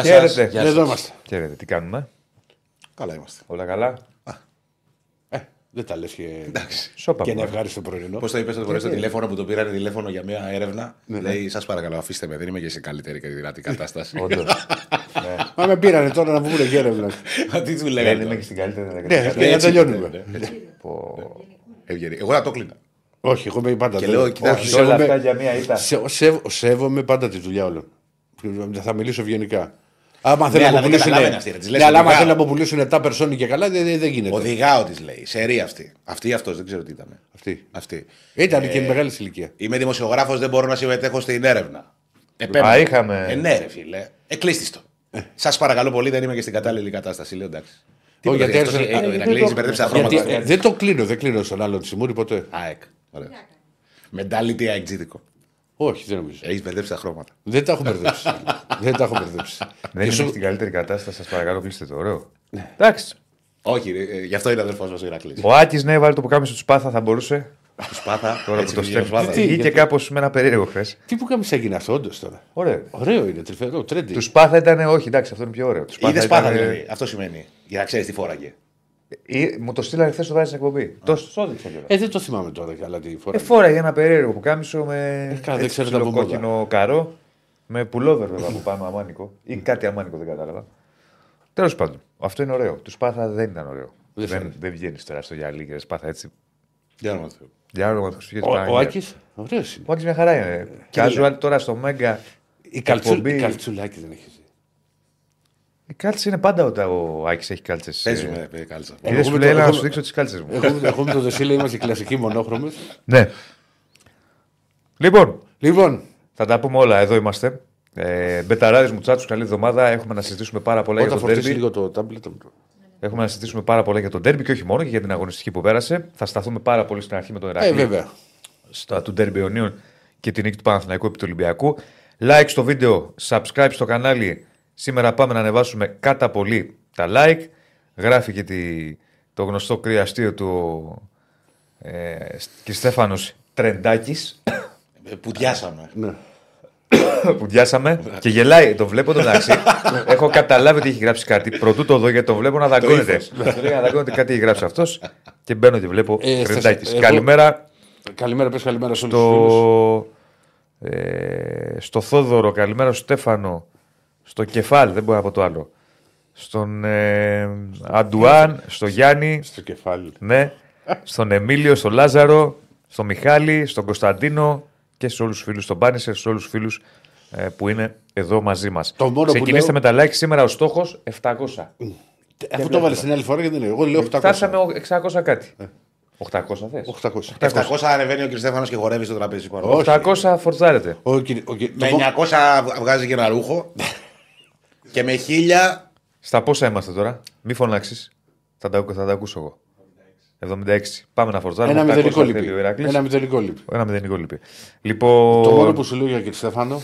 Γεια Χαίρετε. σα. Γεια Εδώ σας. είμαστε. Χαίρετε, τι κάνουμε; Καλά είμαστε. Όλα καλά; Ε, δεν τα λες και, Σώπα. και ένα μου. ευχάριστο πρωινό. Πώς το είπες το πρωί στο τηλέφωνο που το πήραν τηλέφωνο για μια έρευνα. Λέει, σας παρακαλώ, αφήστε με, δεν είμαι και σε καλύτερη και δυνατή κατάσταση. Όντως. Μα με πήρανε τώρα να βγουν και έρευνα. Μα Τι του Δεν λέγανε. είμαι τώρα. και στην καλύτερη Ναι, δεκαετία. και να έτσι, τελειώνουμε. ναι, ναι. Πω. Ευγενή. Εγώ θα το κλείνα. Όχι, εγώ είμαι πάντα. Και δεν- λέω, κοιτά, όχι, σε όλα σέβομαι- αυτά για μία ήττα. σε- σέβ- Σέβομαι πάντα τη δουλειά όλων. Θα μιλήσω ευγενικά. Άμα θέλει Ναι, αλλά να μου δεν πουλήσουν. καταλαβαίνει αυτή, ρε, της λες Ναι, αλλά άμα οδηγάω. θέλει να μου πουλήσουν 7 περσόνι και καλά, δεν, δεν- δεν γίνεται. Οδηγάω τη λέει. Σερή αυτή. Αυτή ή αυτός, δεν ξέρω τι ήταν. Αυτή. Αυτή. Ήταν και μεγάλης ηλικίας. Είμαι δημοσιογράφος, δεν μπορώ να συμμετέχω στην έρευνα. Α, είχαμε. Ε, ναι, ρε φίλε. Ε, κλείστης το. Σας παρακαλώ πολύ, δεν είμαι και στην κατάλληλη κατάσταση. Λέω εντάξει. Τι γιατί γιατί έρθει- ο Ηρακλή μπερδέψει τα Γιατί, χρώματα. ε, δεν το κλείνω, δεν κλείνω στον άλλο τη Σιμούρη ποτέ. ΑΕΚ. Ωραία. Mentality αεξίδικο. Όχι, δεν νομίζω. Έχεις μπερδέψει τα χρώματα. Δεν τα έχω μπερδέψει. δεν τα έχω μπερδέψει. Δεν Και είμαι σου- στην καλύτερη κατάσταση, σας παρακαλώ, κλείστε το. Ωραίο. Εντάξει. Όχι, ρε, ε, γι' αυτό είναι αδερφός μας ο Ηρακλής. Ο Άκης, ναι, βάλει το πουκάμισο του Σπάθα, θα μπορούσε. Του σπάθα; Τώρα που έτσι το βγήκε ο στέλνει. Σπάθας. Τι, Βγήκε γιατί- κάπως με ένα περίεργο χθες. Τι που κάμισε έγινε αυτό, όντως τώρα. Ωραίο. Ωραίο είναι, τρυφερό, τρέντι. Του Σπάθα ήταν, όχι, εντάξει, αυτό είναι πιο ωραίο. Του Είδε σπάθα ήταν- δηλαδή. Αυτό σημαίνει. Για να ξέρεις τι φόραγε. Ή- Μου το στείλανε χθες το βράδυ στην εκπομπή. Το σου έδειξα κιόλα. Ε, δεν το θυμάμαι τώρα καλά τι φορά. Ε, φόραγε ένα περίεργο που κάμισο με Ε, καλά, δεν έτσι ξέρετε από μόδα. κόκκινο καρό. Με πουλόβερ βέβαια από πάνω αμάνικο. ή κάτι αμάνικο δεν κατάλαβα. Τέλος πάντων, αυτό είναι ωραίο. Του Σπάθα δεν ήταν ωραίο. Δεν Δεν, φαίνεται. δεν βγαίνεις τώρα στο γυαλί και Σπάθα έτσι. Για όνομα του Θεού. Για όνομα του Χριστού. Ο, ο Άκης, ωραίος είναι. Ο Άκης μια χαρά είναι. Casual τώρα στο Μέγκα. Η, καλτσου... εκπομπή- η καλτσουλάκη δεν έχεις ζει. Η κάλτσα είναι πάντα όταν ο Άκης έχει κάλτσες. Παίζουμε, ε, κάλτσα. Είδες Εγώ σου με λέει, το- έλα να εγώ- σου δείξω τις κάλτσες μου. Εγώ, εγώ με τον Δεσίλα είμαστε κλασικοί μονόχρωμες. Ναι. Λοιπόν, Λοιπόν, θα τα πούμε όλα. Εδώ είμαστε. Ε, Μπεταράδες μου τσάτσου, καλή εβδομάδα. Έχουμε να συζητήσουμε πάρα πολλά όταν για το φορτίσει τέρμπι. λίγο το τάμπλετ. μου. Έχουμε να συζητήσουμε πάρα πολλά για τον τέρμπι και όχι μόνο και για την αγωνιστική που πέρασε. Θα σταθούμε πάρα πολύ στην αρχή με τον Ερακλή. Ε, βέβαια. Στα του τέρμπι Ιωνίων και την νίκη του Παναθηναϊκού επί του Ολυμπιακού. Like στο βίντεο, subscribe στο κανάλι. Σήμερα πάμε να ανεβάσουμε κατά πολύ τα like. Γράφει και τη, το γνωστό κρυαστήριο του ε, και Στέφανος Τρεντάκης Ε, Που διάσαμε. Ναι. που διάσαμε και γελάει. Το βλέπω το μεταξύ. Έχω καταλάβει ότι έχει γράψει κάτι. Πρωτού το δω γιατί το βλέπω να δαγκώνεται. Το λέει να δαγκώνεται κάτι έχει γράψει αυτός και μπαίνω και βλέπω Ε, Τρεντάκης. εγώ- Καλημέρα Καλημέρα, πες καλημέρα σε όλους τους φίλους. στο, ε, στο Θόδωρο, καλημέρα στο Στέφανο, στο Κεφάλ, δεν μπορώ να πω το άλλο. Στον ε, Αντουάν, στο Γιάννη, Στο κεφάλι. ναι, στον Εμίλιο, στον Λάζαρο, στον Μιχάλη, στον Κωνσταντίνο και σε όλους τους φίλους, στον Πάνισερ, σε όλους τους φίλους ε, που είναι εδώ μαζί μας. Το μόνο που Ξεκινήστε λέω- με τα like σήμερα, ο στόχος 700. Αφού το βάλε την άλλη φορά γιατί δεν είναι. Εγώ λέω 800. Φτάσαμε ο- 600 κάτι. 800 θες. 800. 700 ανεβαίνει ο κ. Στέφανο και χορεύει στο τραπέζι. πάνω. Όχι. 800 φορτζάρετε. Ο, κυ- ο, κυ- Με το- 900 βγάζει και ένα ρούχο. Και με 1000. Στα πόσα είμαστε τώρα, μη φωνάξεις. Θα τα, θα τα ακούσω εγώ. 76. Πάμε να φορτζάρουμε. Ένα 800 μηδενικό θέλει λυπή. ο Ηράκλης. Ένα μηδενικό λυπή. Ένα μηδενικό λυπή. Λοιπόν. Το μόνο που σου λέω για τον Στέφανο,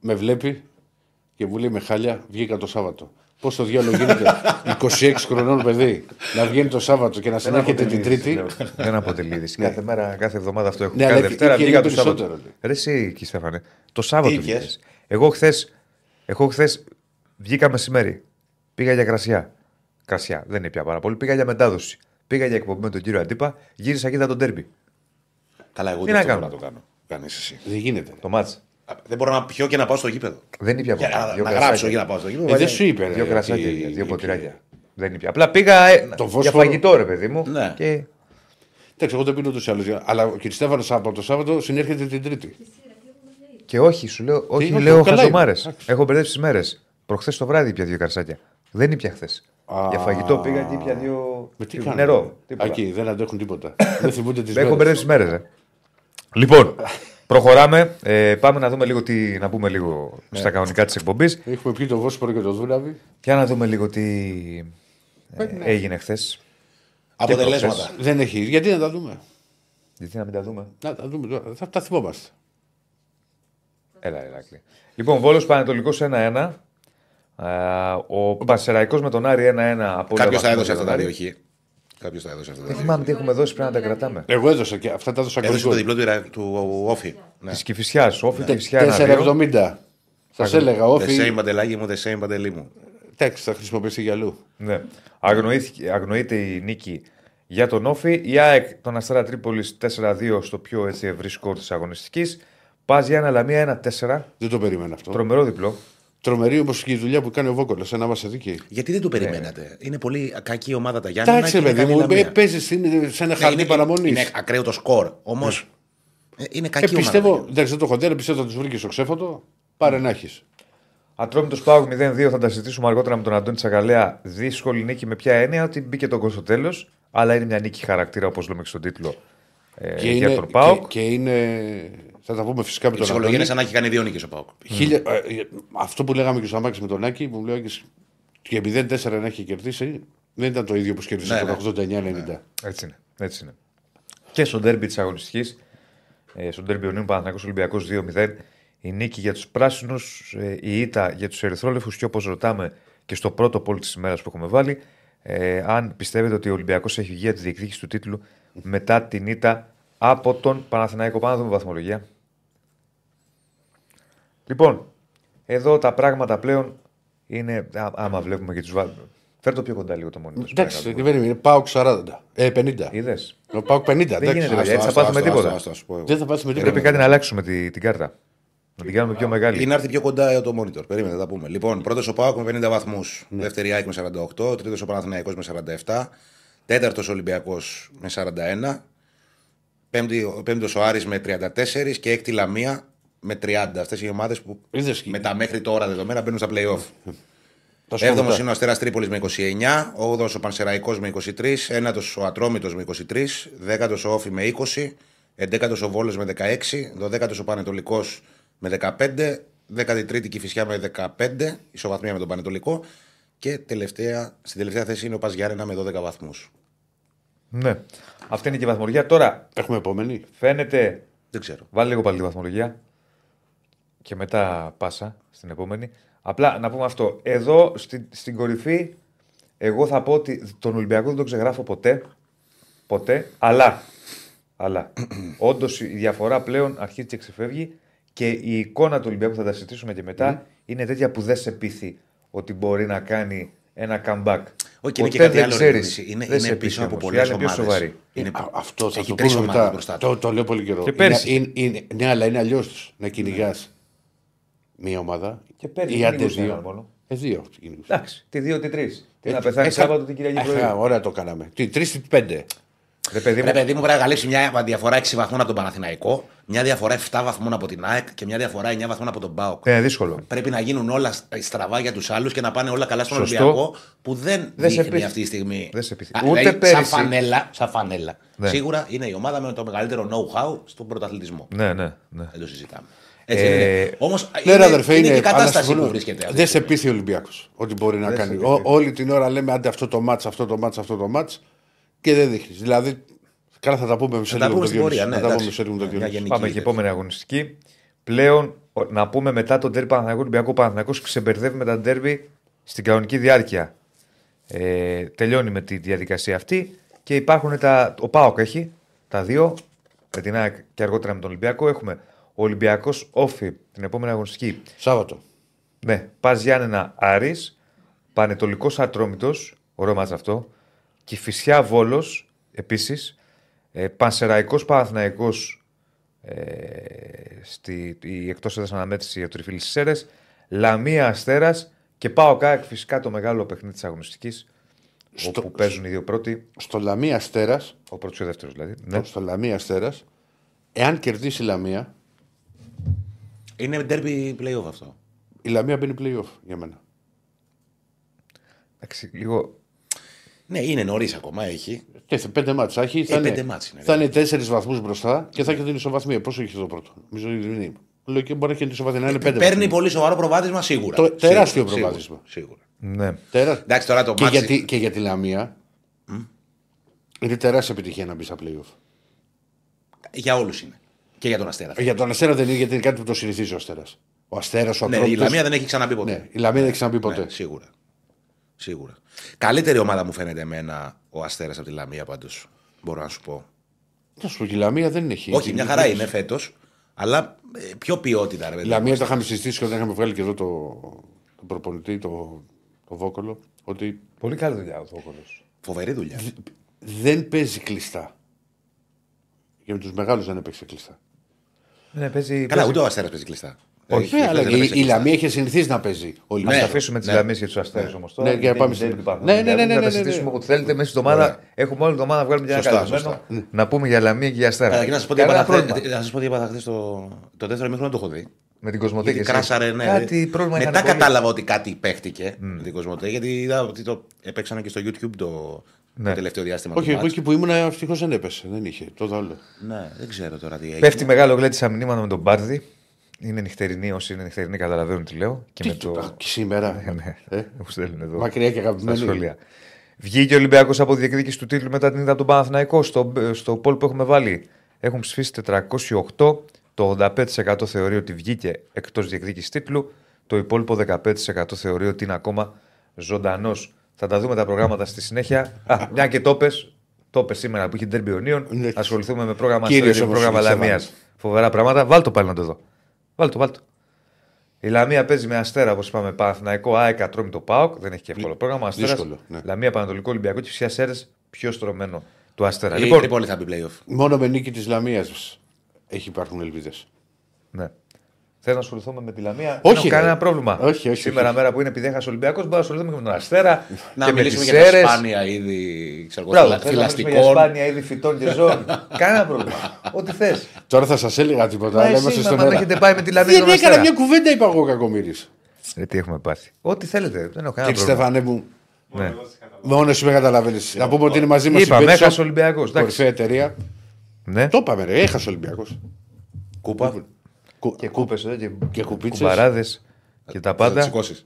με βλέπει και μου λέει με χάλια, βγήκα το Σάββατο. Πώς το διάλογο γίνεται; 26 χρονών παιδί να βγαίνει το Σάββατο και να συνέρχεται την Τρίτη. Δεν αποτελεί είδηση. κάθε μέρα, κάθε εβδομάδα αυτό έχουμε. Ναι, κάθε αλλά Δευτέρα και- και βγήκα το είναι Σάββατο. περισσότερο, λέει. Ρε εσύ, εκεί Στέφανε. Το Σάββατο Τι βγήκες. βγες; Εγώ χθε εγώ χθες βγήκα μεσημέρι. Πήγα για κρασιά. Κρασιά, δεν είναι πια πάρα πολύ. Πήγα για μετάδοση. Πήγα για εκπομπή με τον κύριο Αντίπα. Γύρισα και είδα τον τέρμπι. Καλά, εγώ Τι δεν να αυτό κάνω; μπορώ να το κάνω. Κάνεις εσύ. Δεν γίνεται. Το μάτς. Α, Δεν μπορώ να πιω και να πάω στο γήπεδο. Δεν είναι πια Για ποτέ. να, Δύο να κρασάκια. γράψω για να πάω στο γήπεδο. Ε, δεν σου είπε. ρε, Δύο κρασάκια, τι- δύο ποτηράκια. Δεν είναι πια. Απλά πήγα ε, για φόσφορο- φαγητό, ρε παιδί μου. Ναι. Και Εντάξει, εγώ δεν πίνω ούτω ή άλλω. Αλλά ο κ. Στέφανο από το Σάββατο συνέρχεται την Τρίτη. Και όχι, σου λέω, όχι, όχι, λέω καλά χαζομάρες. είναι. Εντάξει. Έχω μπερδέψει τις μέρες. Προχθές το βράδυ πια δύο καρσάκια. Δεν ήπια χθες. Α. Για φαγητό πήγα και ήπια δύο. Με τι δύο- κάνουν. νερό. τίποτα. Εκεί δεν αντέχουν τίποτα. δεν θυμούνται τις Έχω μέρες. μπερδέψει τις μέρες. Λοιπόν, προχωράμε. Ε, πάμε να δούμε λίγο τι. να πούμε λίγο στα κανονικά της εκπομπής. Έχουμε πει το Βόσπορο και το Δούναβι. Για να δούμε λίγο τι ε, έγινε χθες. Αποτελέσματα. Δεν έχει. Γιατί να τα δούμε; Γιατί να μην τα δούμε; Να τα δούμε τώρα. Θα τα θυμόμαστε. Έλα, Εράκλη. Λοιπόν, Βόλος Πανετολικός 1-1. Α, ο Πασεραϊκό με τον Άρη 1-1. από όλα Κάποιος τα βαθμού έδωσε για αυτά τον τα Άρη. δύο χ. Κάποιος τα έδωσε αυτά τα Δεν δύο. θυμάμαι τι έχουμε δώσει, πρέπει να τα κρατάμε. Εγώ έδωσα και αυτά τα έδωσα Έδωσε το κορικό. διπλό του Ιρα- του Όφη. Ναι. Της Κυφυσιάς, όφη και Κυφυσιά. ένα, δύο. 4,70. Σας έλεγα, The όφη. same παντελάκι μου, the same παντελή μου. Εντάξει, θα χρησιμοποιήσει για αλλού. Ναι. Αγνοήθηκε- αγνοείται η νίκη για τον Όφη. Η ΑΕΚ τον Αστέρα Τρίπολης 4-2 στο πιο έτσι, ευρύ σκορ της αγωνιστικής. Πα για ένα Λαμία 1-4. Δεν το περίμενα αυτό. Τρομερό διπλό. Τρομερή όμω και η δουλειά που κάνει ο Βόκολο. Ένα είμαστε δίκαιοι. Γιατί δεν το Ναι. περιμένατε; Είναι πολύ κακή ομάδα τα Γιάννη. Εντάξει, ρε παιδί μου, ε, παίζεις σε ένα χαρτί είναι, παραμονής. είναι ακραίο το σκορ. Όμως είναι κακή Ε, ομάδα. πιστεύω, εντάξει, δεν το έχω δει, αλλά πιστεύω ότι τους βρήκε στο ξέφωτο. Πάρε να έχεις. Ατρόμητος Πάουκ 0-2 θα τα συζητήσουμε αργότερα με τον Αντώνη Τσακαλέα. Δύσκολη νίκη με ποια έννοια ότι μπήκε τον στο τέλος. Αλλά είναι μια νίκη χαρακτήρα όπως λέμε και στον τίτλο ε, Και για είναι, τον Πάουκ. και, και είναι. Θα τα πούμε φυσικά με Η τον ψυχολογία είναι Αντώνη. σαν να έχει κάνει δύο νίκες ο Πάουκ. Χίλια- ε, ε, αυτό που λέγαμε και στο Αμάξι με τον Άκη, που μου λέει και- και 0-4 να έχει κερδίσει, δεν ήταν το ίδιο που κέρδισε Ναι, το ναι. 89-90. Έτσι είναι. Έτσι είναι. Και στο ντέρμπι της αγωνιστικής, ε, στον ντέρμπι Ονίου Παναθανικό Ολυμπιακός 2-0, η νίκη για τους πράσινους, ε, η ήττα για τους ερυθρόλευκους και όπως ρωτάμε και στο πρώτο πόλ της ημέρας που έχουμε βάλει, ε, αν πιστεύετε ότι ο Ολυμπιακός έχει βγει από τη διεκδίκηση του τίτλου μετά την ήττα από τον Παναθηναϊκό. Πάμε να δούμε βαθμολογία. Λοιπόν, εδώ τα πράγματα πλέον είναι. Α, άμα βλέπουμε και τους βάλουμε. Φέρ το πιο κοντά λίγο το μόνιμο. Εντάξει, δεν περίμενε. Πάουκ 40. Ε, 50. Είδες. Ο Πάουκ 50. γίνεται, εντάξει. παιδιά, Άστο, έτσι θα άστο, πάθουμε άστο, τίποτα. άστο, Θα σου πω εγώ. Δεν θα πάθουμε Πρέπει τίποτα. κάτι να αλλάξουμε τη, την κάρτα. Να την κάνουμε πιο μεγάλη. Είναι να έρθει πιο κοντά το monitor. Περίμενε, θα τα πούμε. Λοιπόν, πρώτος ο Πάουκ με 50 βαθμούς. Δεύτερη ΑΕΚ με 48. Τρίτος ο Παναθηναϊκός με 47. Τέταρτος Ολυμπιακός με 41. Πέμπτη- Πέμπτος ο Άρης με 34 και έκτη Λαμία με 30. Αυτές οι ομάδες που Είδες και- με τα μέχρι τώρα δεδομένα μπαίνουν στα playoff. Θα σου πω Έβδομος μετά. είναι ο Αστέρας Τρίπολης με 29. Όγδοο ο Πανσεραϊκός με 23. Ένατος ο Ατρόμητος με 23. Δέκατος ο Όφη με 20. Εντέκατος ο Βόλος με 16. Δωδέκατος ο Πανετολικός με 15. Δέκατη τρίτη Κυφυσιά με 15. Ισοβαθμία με τον Πανετολικό. Και τελευταία, στην τελευταία θέση είναι ο Πας Γιάννενα με 12 βαθμούς. Ναι. Αυτή είναι και η βαθμολογία. Τώρα Έχουμε επόμενη. φαίνεται. Δεν ξέρω. Βάλει λίγο πάλι τη βαθμολογία. Και μετά πάσα στην επόμενη. Απλά να πούμε αυτό. Εδώ στην, στην κορυφή, εγώ θα πω ότι τον Ολυμπιακό δεν τον ξεγράφω ποτέ. Ποτέ. Αλλά. Αλλά. Όντως η διαφορά πλέον αρχίζει και ξεφεύγει και η εικόνα του Ολυμπιακού θα τα συζητήσουμε και μετά είναι τέτοια που δεν σε πείθει ότι μπορεί να κάνει ένα comeback. Όχι, είναι και Ποτέ κάτι δεν άλλο. ρε, ξέρεις. Διονύση. Είναι, Δεν σε είναι πείθει πίσω από όμως. Οι πολλές άλλοι είναι πιο ομάδες. σοβαροί. Είναι... Α, αυτό θα Έχει το τρεις πούμε ομάδες μετά. μπροστά του. Το, το λέω πολύ καιρό. Και πέρσι. Είναι, είναι, είναι, ναι, αλλά είναι αλλιώς να κυνηγάς μία ομάδα. Και πέρσι ή δεν άντε κυνηγούσε δύο. έναν μόνο. Ε, δύο. κυνηγούσε. Εντάξει, τη δύο, τη τρεις. Τι να Ε, πεθάνεις ε, Σάββατο την Κυριακή ε, πρωί. α, Ωραία το κάναμε. Τι, τρεις ή πέντε. Ρε παιδί μου, Ρε παιδί μου, πρέπει να καλύψει μια διαφορά 6 βαθμών από τον Παναθηναϊκό, μια διαφορά 7 βαθμών από την ΑΕΚ και μια διαφορά 9 βαθμών από τον ΠΑΟΚ. είναι δύσκολο. Πρέπει να γίνουν όλα στραβά για τους άλλους και να πάνε όλα καλά στον Σωστό. Ολυμπιακό που δεν, Δεν σε δείχνει πείθει. αυτή τη στιγμή. Δεν σε πείθει. Α, Ούτε δηλαδή, πέρυσι. Σαν φανέλα, σαν φανέλα. Ναι. Σίγουρα είναι η ομάδα με το μεγαλύτερο know-how στον πρωταθλητισμό. Ναι, ναι, ναι. Δεν το συζητάμε. Έτσι Ε, είναι. Όμως Ναι, είναι, ρε αδερφέ, είναι, είναι, και η αλλά κατάσταση συμφωνώ. που βρίσκεται. αυτή. Δεν σε πείθει ο Ολυμπιακός ότι μπορεί να Δεν κάνει. σε Ό, πείθει. όλη την ώρα λέμε άντε αυτό το μάτς, αυτό το μάτς, αυτό το μάτς και δεν δείχνεις. Δηλαδή, καλά θα τα πούμε σε Θα τα λίγο πούμε το στην πορεία. Διονύση. Ναι, Θα τα εντάξει. πούμε σε λίγο το Μια Διονύσης. γενική Πάμε και τέτοια. επόμενη αγωνιστική. Πλέον, ο- να πούμε μετά τον τέρμπι Παναθηναϊκό Ολυμπιακό Παναθηναϊκός ξεμπερδεύει με τα τέρμπι στην κανονική διάρκεια. Ε, τελειώνει με τη διαδικασία αυτή και υπάρχουν τα. Ο Πάοκ έχει τα δύο, με την ΑΕΚ και αργότερα με τον Ολυμπιακό. Έχουμε ο Ολυμπιακός Όφη την επόμενη αγωνιστική. Σάββατο. Ναι, Πας Γιάννενα Άρης, Πανετολικός Ατρόμητος, ωραίο μάτς αυτό. Κυφυσιά Βόλος επίσης. Ε, Πανσεραϊκός Παναθναϊκό ε, στη η εκτός έδρας αναμέτρηση για το Τριφίλη στι Σέρες. Λαμία Αστέρας και πάω κάκ φυσικά το μεγάλο παιχνίδι της αγωνιστικής. Στο- Όπου παίζουν οι δύο πρώτοι, Στο Λαμία Αστέρας, ο πρώτος και ο δεύτερος δηλαδή. Ναι. στο Λαμία Αστέρας, εάν κερδίσει η Λαμία, Είναι ντέρμπι playoff αυτό. η Λαμία μπαίνει playoff για μένα. Εντάξει, λίγο. Ναι, είναι νωρίς ακόμα, έχει. Και σε πέντε μάτσα έχει. Θα, Ε, πέντε είναι, μάτς είναι, θα είναι τέσσερις βαθμούς μπροστά και θα έχει την ισοβαθμία. Πόσο έχει το πρώτο; Νομίζω ότι δεν είναι. Λέω και μπορεί να έχει την ισοβαθμία να είναι πέντε. Παίρνει βαθμοί. πολύ σοβαρό προβάδισμα σίγουρα. Το- τεράστιο Σίγουρα, προβάδισμα. Σίγουρα. Ναι. Τερα... Εντάξει, τώρα το και, ματσ- για τη, και για τη Λαμία είναι τεράστια επιτυχία να μπει στα playoff. Για όλους είναι. Και για τον Αστέρα. Ε, Για τον Αστέρα δεν είναι γιατί είναι κάτι που το συνηθίζει ο Αστέρας. Ο Αστέρας, ο ναι, η Ατρόμητος- Λαμία δεν έχει ξαναμπεί ποτέ. Ναι, η Λαμία δεν έχει ξαναμπεί ποτέ. Ναι, σίγουρα. Σίγουρα. Καλύτερη ομάδα μου φαίνεται εμένα ο Αστέρας από τη Λαμία πάντως. Μπορώ να σου πω. Να σου πω, και η Λαμία δεν έχει. Όχι, μια χαρά είναι φέτος. Αλλά ε, πιο ποιότητα, ρε παιδί. Λαμία τα είχαμε συζητήσει και όταν είχαμε βγάλει και εδώ το, το προπονητή, το, το Βόκολο, ότι Πολύ καλή δουλειά ο Θόκολο. Φοβερή δουλειά. δεν παίζει κλειστά. Και με τους μεγάλους δεν έπαιξε κλειστά. Ναι, παίζει. Καλά, παίζει- ούτε ο Αστέρας παίζει κλειστά. Όχι, Έχει- Ναι, αλλά δεν η, έπαιξε η κλειστά. Λαμία είχε συνηθίσει να παίζει. Ο Α Λαμία. Ναι. αφήσουμε τις Ναι. λαμίες και τους αστέρες όμως τώρα. Ναι, για να Δεν- πάμε δεν στην- υπάρχουν. Ναι, ναι, ναι, Δηλαδή, ναι, Να ναι, τα ναι, ναι. συζητήσουμε ό,τι θέλετε μέσα στην εβδομάδα. Ωραία. Έχουμε όλη την εβδομάδα να βγάλουμε μια Σωστά, καλεσμένο. σωστά. Να πούμε για λαμία και για αστέρα. Καταρχήν να σας πω τι Κανένα έπαθα πρόβλημα. χθες- να σας πω τι έπαθα χθες το, το δεύτερο μήχρονο το έχω δει. Με την Κοσμοτέ Γιατί και εσύ. κράσαρε, ναι. Κάτι πρόβλημα Μετά είχαν πολύ. κατάλαβα ότι κάτι παίχτηκε με την Κοσμοτέ, γιατί είδα ότι το έπαιξαν και στο YouTube το, Ναι. το τελευταίο διάστημα. Όχι, του εγώ μάτς. εκεί που ήμουν ευτυχώς δεν έπεσε. Δεν είχε. Το άλλο. Ναι, δεν ξέρω τώρα τι έγινε. Πέφτει μεγάλο γλέτι σαν μηνύματα με τον Μπάρδι. Είναι νυχτερινή, όσοι είναι νυχτερινοί καταλαβαίνουν τι λέω. Και με το. Α, Και σήμερα. Ναι, Ε, μου στέλνουν εδώ. Μακριά και στα αγαπημένη. σχόλια. Βγήκε ο Ολυμπιακός από διεκδίκηση του τίτλου μετά την ήττα από τον Παναθηναϊκό. Στο, στο poll που έχουμε βάλει έχουν ψηφίσει 408. Το 85% θεωρεί ότι βγήκε εκτός διεκδίκησης τίτλου. Το υπόλοιπο 15% θεωρεί ότι είναι ακόμα ζωντανός. Θα τα δούμε τα προγράμματα στη συνέχεια. Α, μια και το πες, το πες σήμερα που είχε Derby Ονίων. Ναι. Ασχοληθούμε με πρόγραμμα Κύριος Αστέρας, όμως, πρόγραμμα Στέφανος. Λαμίας. Φοβερά πράγματα. Βάλ το πάλι να το δω. Βάλ το, βάλ το. Η Λαμία παίζει με αστέρα, όπως είπαμε, Παναθηναϊκό, ΑΕΚ, Ατρόμητο Πάοκ. Δεν έχει και εύκολο πρόγραμμα. Αστέρας, Δύσκολο, ναι. Λαμία, Πανατολικό Ολυμπιακό και φυσικά Σέρες πιο στρωμένο του Αστέρα. Η λοιπόν, Τρίπολη θα μπει playoff. Μόνο με νίκη της Λαμίας έχει υπάρχουν ελπίδες. ναι. Θέλω να ασχοληθούμε με τη Λαμία; Όχι, δεν έχω ρε. κανένα πρόβλημα. Όχι, όχι, Σήμερα όχι. μέρα που είναι επειδή έχασε ο Ολυμπιακός, μπορούμε να ασχοληθούμε και με τον Αστέρα Να και με τις μιλήσουμε για τα Σέρες. σπάνια είδη ξέρω, εγώ, Μπράβο, φυλα- θέλω να μιλήσουμε για φυλαστικών. σπάνια είδη φυτών και ζώων. Κανένα πρόβλημα. Ό,τι θες. Τώρα θα σας έλεγα τίποτα, αλλά είμαστε στον Μα αέρα. έχετε πάει με τη Λαμία Δεν στον έκανα Αστέρα. μια κουβέντα, είπα εγώ κακομοίρη. Ε, τι έχουμε πάθει. Ό,τι θέλετε. Δεν έχω κανένα Κύριε πρόβλημα. Στέφανε μου, Ναι. μόνο εσύ με καταλαβαίνεις. Να πούμε ότι είναι μαζί μας Είπαμε, έχασε ο Ολυμπιακός. κορυφαία εταιρεία. Ναι. Το είπαμε, ρε, έχασε ο Ολυμπιακός. Κούπα. Και κούπες εδώ και, Και κουπίτσες. κουμπαράδες και τα Θα πάντα. τη σηκώσει.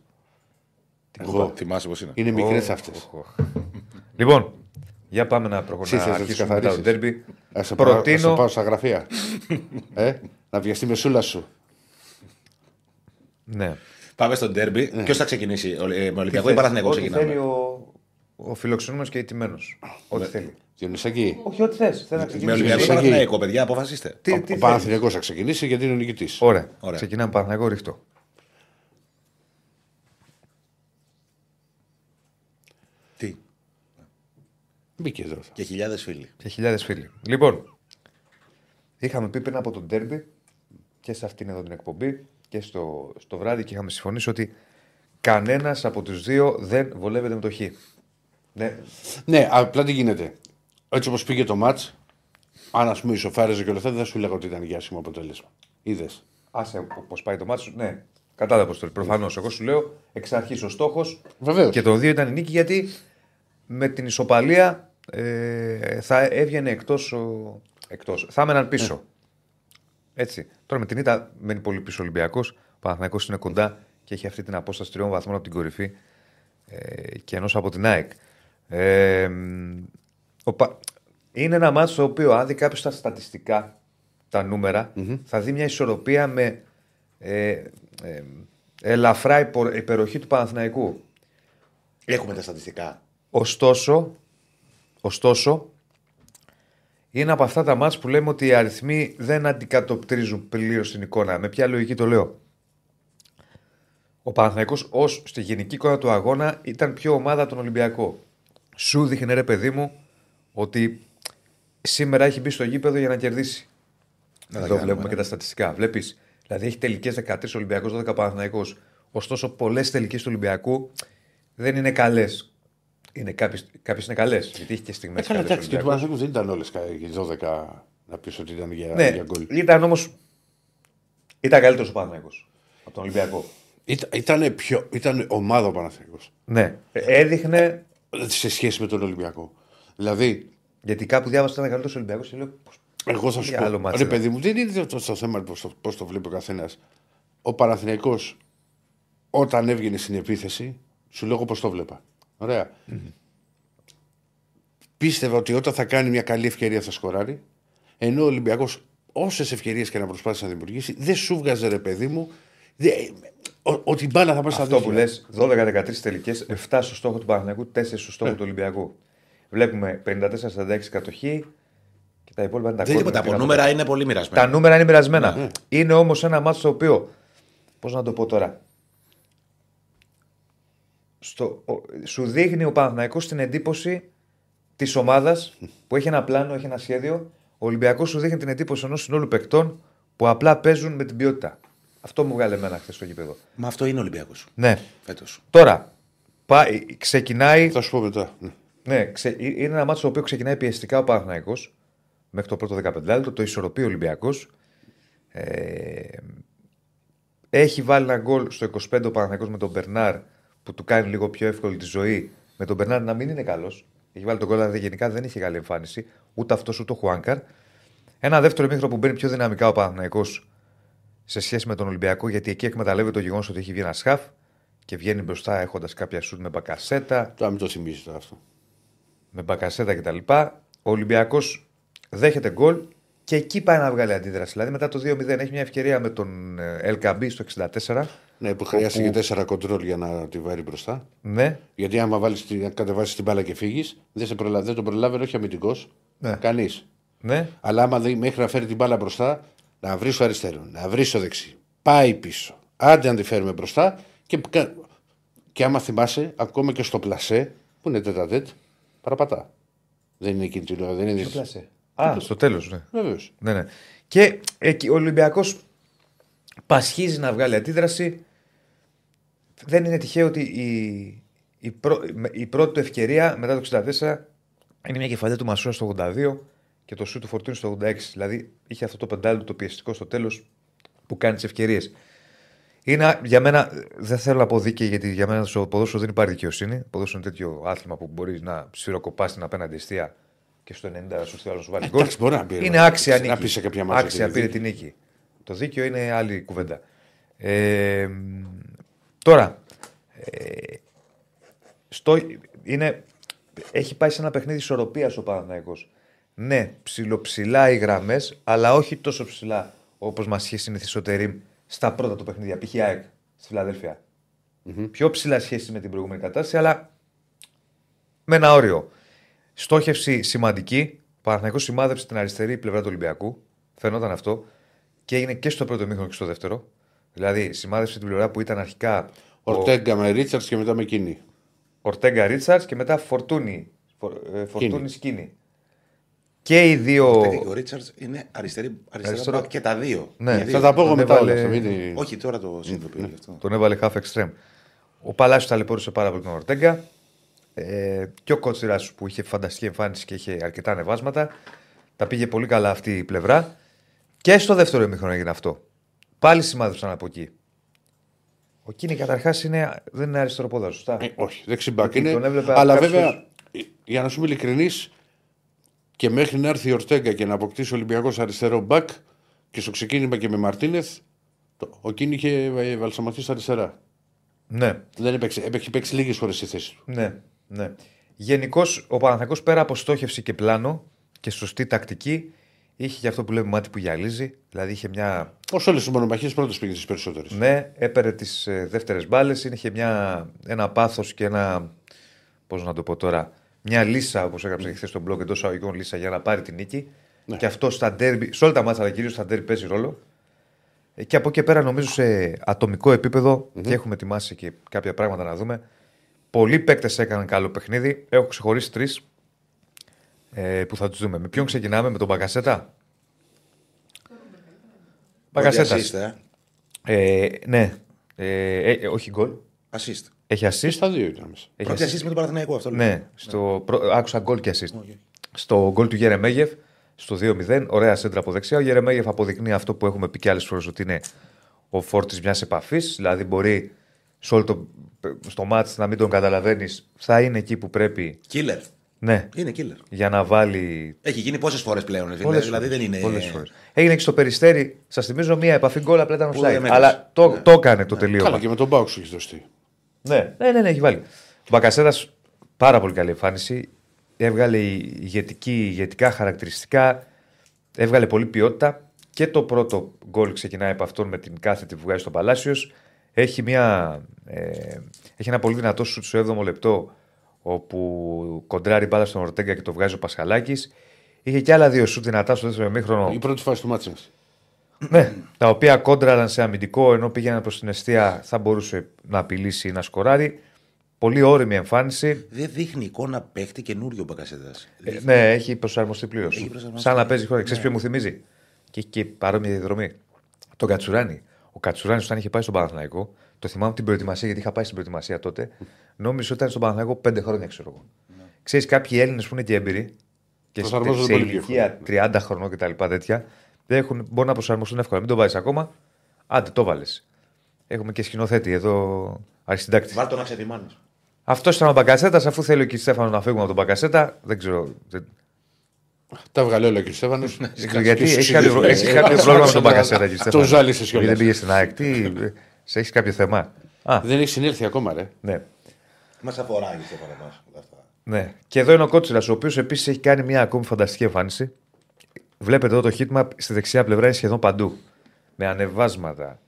Εγώ. Θυμάσαι πώς είναι. Είναι μικρές αυτές. Λοιπόν, για πάμε να Εσύ προχωρήσουμε. θες Να να τις αρχίσουμε μετά το καθαρίσεις. ντέρμπι. Α σε πάω, ας σε Προτείνω. πάω στα γραφεία. ε, να βιαστεί με σούλα σου. Ναι. Πάμε στο ντέρμπι. Ποιος θα ξεκινήσει, ο- ε, με Ολυμπιακό ή θες, Παναθηναϊκό Ό,τι θέλει ξεκινάμε. ο, ο φιλοξενούμενος και ηττημένο. Ό,τι θέλει. Διονυσάκη, Όχι, ό,τι θες. Θέλω να Με ξεκινήσεις. Ολυμπιακό ή Εσύ. Παναθηναϊκό, παιδιά, αποφασίστε. Τι, ο, τι ο θέλεις. Παναθηναϊκός θα ξεκινήσει γιατί είναι ο νικητής. Ωραία. Ωραία. Ξεκινάμε Παναθηναϊκό ρίχτω. Τι; Μπήκε εδώ. Και χιλιάδες φίλοι. Και χιλιάδες φίλοι. Λοιπόν, είχαμε πει πριν από τον ντέρμπι και σε αυτήν εδώ την εκπομπή και στο, στο βράδυ και είχαμε συμφωνήσει ότι κανένας από τους δύο δεν βολεύεται με το χ. Ναι, Ναι, απλά τι γίνεται. Έτσι όπως πήγε το ματ, αν ας πούμε ισοφάριζε και όλα αυτά, δεν θα σου λέγα ότι ήταν γιάσιμο αποτέλεσμα. Είδες. άσε πώ πάει το μάτι σου. Ναι, κατάλαβα το προφανώς. Εγώ σου λέω εξ αρχής ο στόχος Βεβαίως. και το δύο ήταν η νίκη γιατί με την ισοπαλία ε, θα έβγαινε εκτός. Εκτός. Θα έμεναν πίσω. Έτσι. Τώρα με την ήττα μένει πολύ πίσω ο Ολυμπιακός. Ο Παναθηναϊκός είναι κοντά και έχει αυτή την απόσταση τριών βαθμών από την κορυφή ε, και ενός από την ΑΕΚ. Ε, μ, ο Πα- Είναι ένα μάτσο το οποίο, αν δει κάποιος τα στατιστικά, τα νούμερα, θα δει μια ισορροπία με ε, ε, ελαφρά υπο- υπεροχή του Παναθηναϊκού. Έχουμε τα στατιστικά. Ωστόσο, ωστόσο, είναι από αυτά τα μάτς που λέμε ότι οι αριθμοί δεν αντικατοπτρίζουν πλήρως την εικόνα. Με ποια λογική το λέω; Ο Παναθηναϊκός ως στη γενική εικόνα του αγώνα ήταν πιο ομάδα τον Ολυμπιακό. Σου δείχνε ρε παιδί μου ότι σήμερα έχει μπει στο γήπεδο για να κερδίσει. Να τα Εδώ κάνουμε, βλέπουμε ναι. και τα στατιστικά. Βλέπεις. Δηλαδή έχει τελικές 13 Ολυμπιακό, 12 Παναθυναϊκό. Ωστόσο, πολλές τελικές του Ολυμπιακού δεν είναι καλές. Είναι κάποιες είναι καλές. Γιατί έχει και στιγμές Ε, καλά, καλές. εντάξει, και του Παναθηναϊκούς δεν ήταν όλες οι 12 να πεις ότι ήταν για, Ναι, για γκολ. ήταν όμω. Ήταν καλύτερος ο Παναθυναϊκό από τον Ολυμπιακό. Ήταν, ήτανε πιο, ήταν ομάδα ο Παναθηναϊκός Ναι, έδειχνε. Σε σχέση με τον Ολυμπιακό. Δηλαδή, Γιατί κάπου διάβασα ότι ήταν καλύτερο Ολυμπιακός και λέω. «Πώς- εγώ θα σου Τι άλλο πω. μάτς Ρε ήταν. παιδί μου, δεν είναι το, το θέμα πώς το, πώς το βλέπει ο καθένας. Ο Παναθηναϊκός όταν έβγαινε στην επίθεση, σου λέγω πώς το βλέπα. Ωραία. Πίστευα ότι όταν θα κάνει μια καλή ευκαιρία θα σκοράρει. Ενώ ο Ολυμπιακός, όσες ευκαιρίες και να προσπάθησε να δημιουργήσει, δεν σου βγάζε ρε παιδί μου. δε- ο- ότι η μπάλα θα πάει στα Αυτό που δίχτυα. λες, 12-13 τελικές, 7 στο στόχο του Παναθηναϊκού, 4 στο στόχο του Ολυμπιακού. Βλέπουμε 54-46 κατοχή Και τα υπόλοιπα είναι τα Δεν είναι τίποτα. κόρνερ, Από τι να το νούμερα είναι πολύ μοιρασμένα. τα νούμερα είναι μοιρασμένα. Είναι όμως ένα μάτσο το οποίο. Πώς να το πω τώρα. Στο, ο- σου δείχνει ο Παναθηναϊκός την εντύπωση της ομάδας που έχει ένα πλάνο, έχει ένα σχέδιο. Ο Ολυμπιακός σου δείχνει την εντύπωση ενός συνόλου παικτών που απλά παίζουν με την ποιότητα. Αυτό μου βγάλε εμένα χθες στο γήπεδο. Μα αυτό είναι Ολυμπιακός. Ναι. Φέτος. Τώρα, πάει, ξεκινάει. Θα σου πω μετά. Ναι. Ναι, ξε, είναι ένα μάτσο το οποίο ξεκινάει πιεστικά ο Παναθηναϊκός μέχρι το πρώτο 15 λεπτό, το ισορροπεί ο Ολυμπιακός. Ε, έχει βάλει ένα γκολ στο 25 ο Παναθηναϊκός με τον Μπερνάρ που του κάνει λίγο πιο εύκολη τη ζωή. Με τον Μπερνάρ να μην είναι καλός. Έχει βάλει τον γκολ, αλλά γενικά δεν είχε καλή εμφάνιση. Ούτε αυτός ούτε ο Χουάνκαρ. Ένα δεύτερο μήχρο που μπαίνει πιο δυναμικά ο Παναθηναϊκός σε σχέση με τον Ολυμπιακό, γιατί εκεί εκμεταλλεύεται το γεγονός ότι έχει βγει ένας χαφ και βγαίνει μπροστά έχοντας κάποια σουτ με μπακασέτα Τώρα μην το θυμίζεις τώρα αυτό. με μπακασέτα κτλ. Ο Ολυμπιακός δέχεται γκολ και εκεί πάει να βγάλει αντίδραση. Δηλαδή μετά το 2-0 έχει μια ευκαιρία με τον ε, Ελκαμπή στο 64. Ναι, που χρειάστηκε τέσσερα κοντρόλ για να τη βάλει μπροστά. Ναι, Γιατί άμα βάλεις, την- αν κατεβάσεις την μπάλα και φύγεις, δεν, σε προλα... δεν τον προλάβει όχι αμυντικός. Ναι. Κανείς. ναι. Αλλά άμα δει μέχρι να φέρει την μπάλα μπροστά, να βρει στο αριστερό, να βρει στο δεξί. Πάει πίσω. Άντε να τη φέρουμε μπροστά και, κα- και άμα θυμάσαι, ακόμα και στο πλασέ που είναι τετατέτ, παραπατά. Δεν είναι εκείνη την ώρα. Δεν είναι. Α, στο τέλος, ναι. Βεβαίως. ναι, ναι. Και εκεί ο Ολυμπιακός πασχίζει να βγάλει αντίδραση. Δεν είναι τυχαίο ότι η, η, πρω- η πρώτη του ευκαιρία μετά το 64 είναι μια κεφαλιά του Μασούρα στο 82 και το σου του Φορτούνη στο 86. Δηλαδή είχε αυτό το πεντάλεπτο το πιεστικό στο τέλος που κάνει τις ευκαιρίες. Είναι για μένα, δεν θέλω να πω δίκαιη, γιατί για μένα στο ποδόσφαιρο δεν υπάρχει δικαιοσύνη. Το ποδόσφαιρο είναι τέτοιο άθλημα που μπορείς να σφυροκοπά την απέναντι αιστεία και στο 90 σου θέλει να σου βάλει γκολ. εντάξει, μπορεί να πει, Είναι ρε, άξια να νίκη. πει σε κάποια μάτια Άξια ότι πήρε είναι τη νίκη. Το δίκαιο είναι άλλη κουβέντα. Ε, τώρα, ε, στο, είναι, έχει πάει σε ένα παιχνίδι ισορροπίας ο Παναθηναϊκός. Ναι, ψηλοψηλά οι γραμμές, αλλά όχι τόσο ψηλά όπως μας είχε συνηθίσει ο Τερήμ στα πρώτα του παιχνίδια. Π.χ. η ΑΕΚ στη Φιλαδέλφεια Πιο ψηλά σχέση με την προηγούμενη κατάσταση, αλλά με ένα όριο. Στόχευση σημαντική. Ο Παναθηναϊκός σημάδεψε την αριστερή πλευρά του Ολυμπιακού. Φαινόταν αυτό. Και έγινε και στο πρώτο ημίχρονο και στο δεύτερο. Δηλαδή, σημάδεψε την πλευρά που ήταν αρχικά ο Ορτέγκα με Ρίτσαρντς και μετά με Κίνι. Ορτέγκα Ρίτσαρντς και μετά Φορτούνη. Φορ, ε, Φορτούνη Κίνι. Κίνι. Και οι δύο. Και ο Ρίτσαρντς είναι αριστερή, αριστερά Αριστερό. μπακ και τα δύο. Ναι. Και δύο. Θα τα πω εγώ Τον μετά όλα έβαλε- αυτά. μην- Όχι, τώρα το συνειδητοποιώ γι' αυτό. Τον έβαλε χαφ εξτρέμ. Ο Παλάσιος ταλαιπώρησε πάρα πολύ τον Ορτέγκα. Ε, και ο Κότσιρας που είχε φανταστική εμφάνιση και είχε αρκετά ανεβάσματα. Τα πήγε πολύ καλά αυτή η πλευρά. Και στο δεύτερο ημίχρονο έγινε αυτό. Πάλι σημάδεψαν από εκεί. Ο Κίνη καταρχάς δεν είναι αριστερό πόδαρο, σωστά; Ε, όχι, δεξιμπάκ Γιατί είναι. τον έβλεπα Αλλά κάποιος- βέβαια, για να σου είμαι ειλικρινής, και μέχρι να έρθει η Ορτέγκα και να αποκτήσει ο Ολυμπιακός αριστερό μπακ και στο ξεκίνημα και με Μαρτίνεθ, το- ο Κίνη είχε ε, βαλσαμωθεί στα αριστερά. Ναι. Δεν έπαιξε, έχει παίξει λίγες φορές στη θέση του. Ναι, ναι. Γενικώς ο Παναθηναϊκός πέρα από στόχευση και πλάνο και σωστή τακτική, είχε και αυτό που λέμε μάτι που γυαλίζει. Δηλαδή είχε μια. Ω όλες τις μονομαχίες, πρώτος πήγε τι περισσότερες. Ναι, έπαιρε τις ε, δεύτερες μπάλες, είχε μια, ένα πάθος και ένα. Πώς να το πω τώρα. Μια λύσα, όπως έγραψε και χθες στο blog εντός αγωγικών λύσα για να πάρει την νίκη. Ναι. Και αυτό στα ντέρμπι, σε όλα τα μάτια, αλλά κυρίως στα ντέρμπι παίζει ρόλο. Ε, Και από εκεί και πέρα, νομίζω σε ατομικό επίπεδο, και έχουμε ετοιμάσει και κάποια πράγματα να δούμε. Πολλοί παίκτες έκαναν καλό παιχνίδι. Έχω ξεχωρίσει τρεις ε, που θα τους δούμε. Με ποιον ξεκινάμε, με τον Μπαγκασέτα; Μπαγκασέτας. Assist, ε. Ε, ναι. Ε, ε, ε, όχι γκολ. Assist. Έχει Και assist. στα δύο ήταν μέσα. Έχει Πρώτη assist. assist με τον Παναθηναϊκό αυτό. λέω. Ναι, στο, προ- άκουσα γκολ και assist. Στο γκολ του Γερεμέγεφ, στο 2-0, ωραία σέντρα από δεξιά. Ο Γερεμέγεφ αποδεικνύει αυτό που έχουμε πει και άλλες φορές ότι είναι ο φόρτης μιας επαφής. Δηλαδή μπορεί σε όλο το, στο μάτς να μην τον καταλαβαίνεις, θα είναι εκεί που πρέπει. Killer. Ναι, Είναι killer. για να βάλει. Έχει γίνει πόσες φορές πλέον. φίλε. Πολλές δηλαδή φορές, δεν είναι. πολλές φορές. Έγινε και στο περιστέρι, σας θυμίζω μία επαφή γκολ, απλά ήταν Που δεν offside. μέτρησε. Αλλά το, Ναι. το έκανε το τελείωμα. Καλά, και με τον Μπάουκ σου έχεις δοστεί. Ναι, ναι, ναι, ναι έχει βάλει. Ο Μπακασέτα πάρα πολύ καλή εμφάνιση. Έβγαλε ηγετική, ηγετικά χαρακτηριστικά. Έβγαλε πολύ ποιότητα. Και το πρώτο γκολ ξεκινάει από αυτόν με την κάθετη που βγάζει στο Παλάσιος. Έχει, μια, ε, έχει ένα πολύ δυνατό σουτ στο 7ο λεπτό όπου κοντράρει μπάλα στον Ορτέγκα και το βγάζει ο Πασχαλάκης. Είχε και άλλα δύο σου δυνατά στο δεύτερο ημίχρονο. Η πρώτη φάση του μάτσα. Ναι, τα οποία κόντραραν σε αμυντικό ενώ πήγαιναν προς την αιστεία θα μπορούσε να απειλήσει ή να σκοράρει. Πολύ όρημη εμφάνιση. Δεν δείχνει εικόνα παίχτη καινούριο Μπακασέτα. Ε, ναι, έχει προσαρμοστεί πλήρως. προσαρμοστεί. Σαν να παίζει χώρα. Ξέρεις Ναι. ποιο μου θυμίζει; Και έχει και παρόμοια διαδρομή. Τον Κατσουράνη. Ο Κατσουράνης, όταν είχε πάει στον Παναθηναϊκό, το θυμάμαι την προετοιμασία, γιατί είχα πάει στην προετοιμασία τότε, νόμιζε ότι ήταν στον Παναθηναϊκό πέντε χρόνια, ξέρω εγώ. Ξέρεις, κάποιοι Έλληνες που είναι και έμπειροι και σε, Προσαρμόζονται σε πολύ πιο ηλικία 30 χρονών κτλ. τέτοια, δεν έχουν, μπορεί να προσαρμοστούν εύκολα. Μην το βάζει ακόμα. Άντε, το βάλες. Έχουμε και σκηνοθέτη εδώ, αρχισυντάκτης. Βάλ το να ξετοιμάνει. Αυτός ήταν ο Μπακασέτα, αφού θέλει ο κ. Στέφανο να φύγουμε από τον Μπακασέτα. Δεν ξέρω. δεν- Τα βγάλε όλα και ο Στέφανος. δεν ξέρω γιατί έχει κάποιο, έχεις κάποιο πρόβλημα με τον Μπακασέτα, κ. Στέφανο; Το ζάλισε Γιατί κιόλας. δεν πήγε στην ΑΕΚ. Τι, σε έχεις κάποιο θέμα; Α, Δεν έχει συνέλθει ακόμα, ρε. ναι. Μας αφορά η Στέφανα μας, αυτά. ναι. Και εδώ είναι ο Κότσιρα, ο οποίος επίσης έχει κάνει μια ακόμη φανταστική εμφάνιση. Βλέπετε εδώ το χίτμα στη δεξιά πλευρά είναι σχεδόν παντού. Με ανεβάσματα.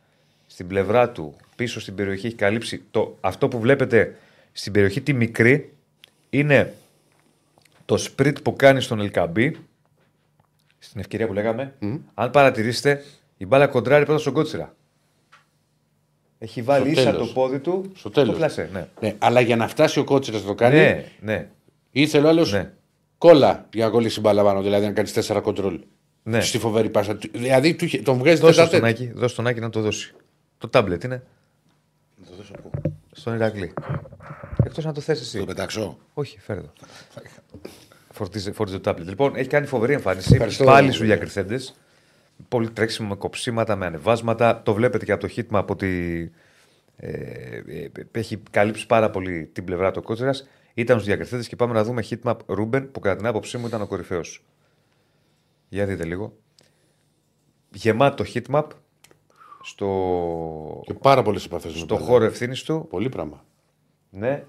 Στην πλευρά του, πίσω στην περιοχή έχει καλύψει. Το, αυτό που βλέπετε στην περιοχή τη μικρή είναι το σπριτ που κάνει στον Ελκαμπή. Στην ευκαιρία που λέγαμε. Αν παρατηρήσετε, η μπάλα κοντράρει πρώτα στον Κότσιρα. Έχει βάλει Στο ίσα τέλος. το πόδι του Στο τέλος. πλασέ. Ναι. Ναι, αλλά για να φτάσει ο κότσιρας να το κάνει, ναι, ναι. ήθελε ο άλλος Ναι. Κόλλα για να κολλήσει μπάλα πάνω. Δηλαδή να κάνεις τέσσερα κοντρόλ. Ναι. Στη φοβερή πάσα. του. Δηλαδή του είχε- τον βγάζει Δώσε τέτα στον τέτα. Άκη, δώσε στον Άκη να το δώσει. Το τάμπλετ είναι Να το δώσω πού. στον Ηρακλή. Εκτός να το θέσει εσύ. Το πεταξώ. Όχι, φέρε το. Φορτίζε, φορτίζε το τάμπλετ. Λοιπόν, έχει κάνει φοβερή εμφάνιση. Ευχαριστώ. Πάλι στου διακριθέντες. Πολύ τρέξιμο με κοψίματα, με ανεβάσματα. Το βλέπετε και από το χίτμα από ότι ε, ε, έχει καλύψει πάρα πολύ την πλευρά του Κότσιρας. Ήταν στους διακριθέντε και πάμε να δούμε χίτμα Ρούμπεν που κατά την άποψή μου ήταν ο κορυφαίος. Για δείτε λίγο. Γεμάτο heatmap στο, Και πάρα πολλές επαφές. στο χώρο ευθύνης του. Πολύ πράγμα. Ναι.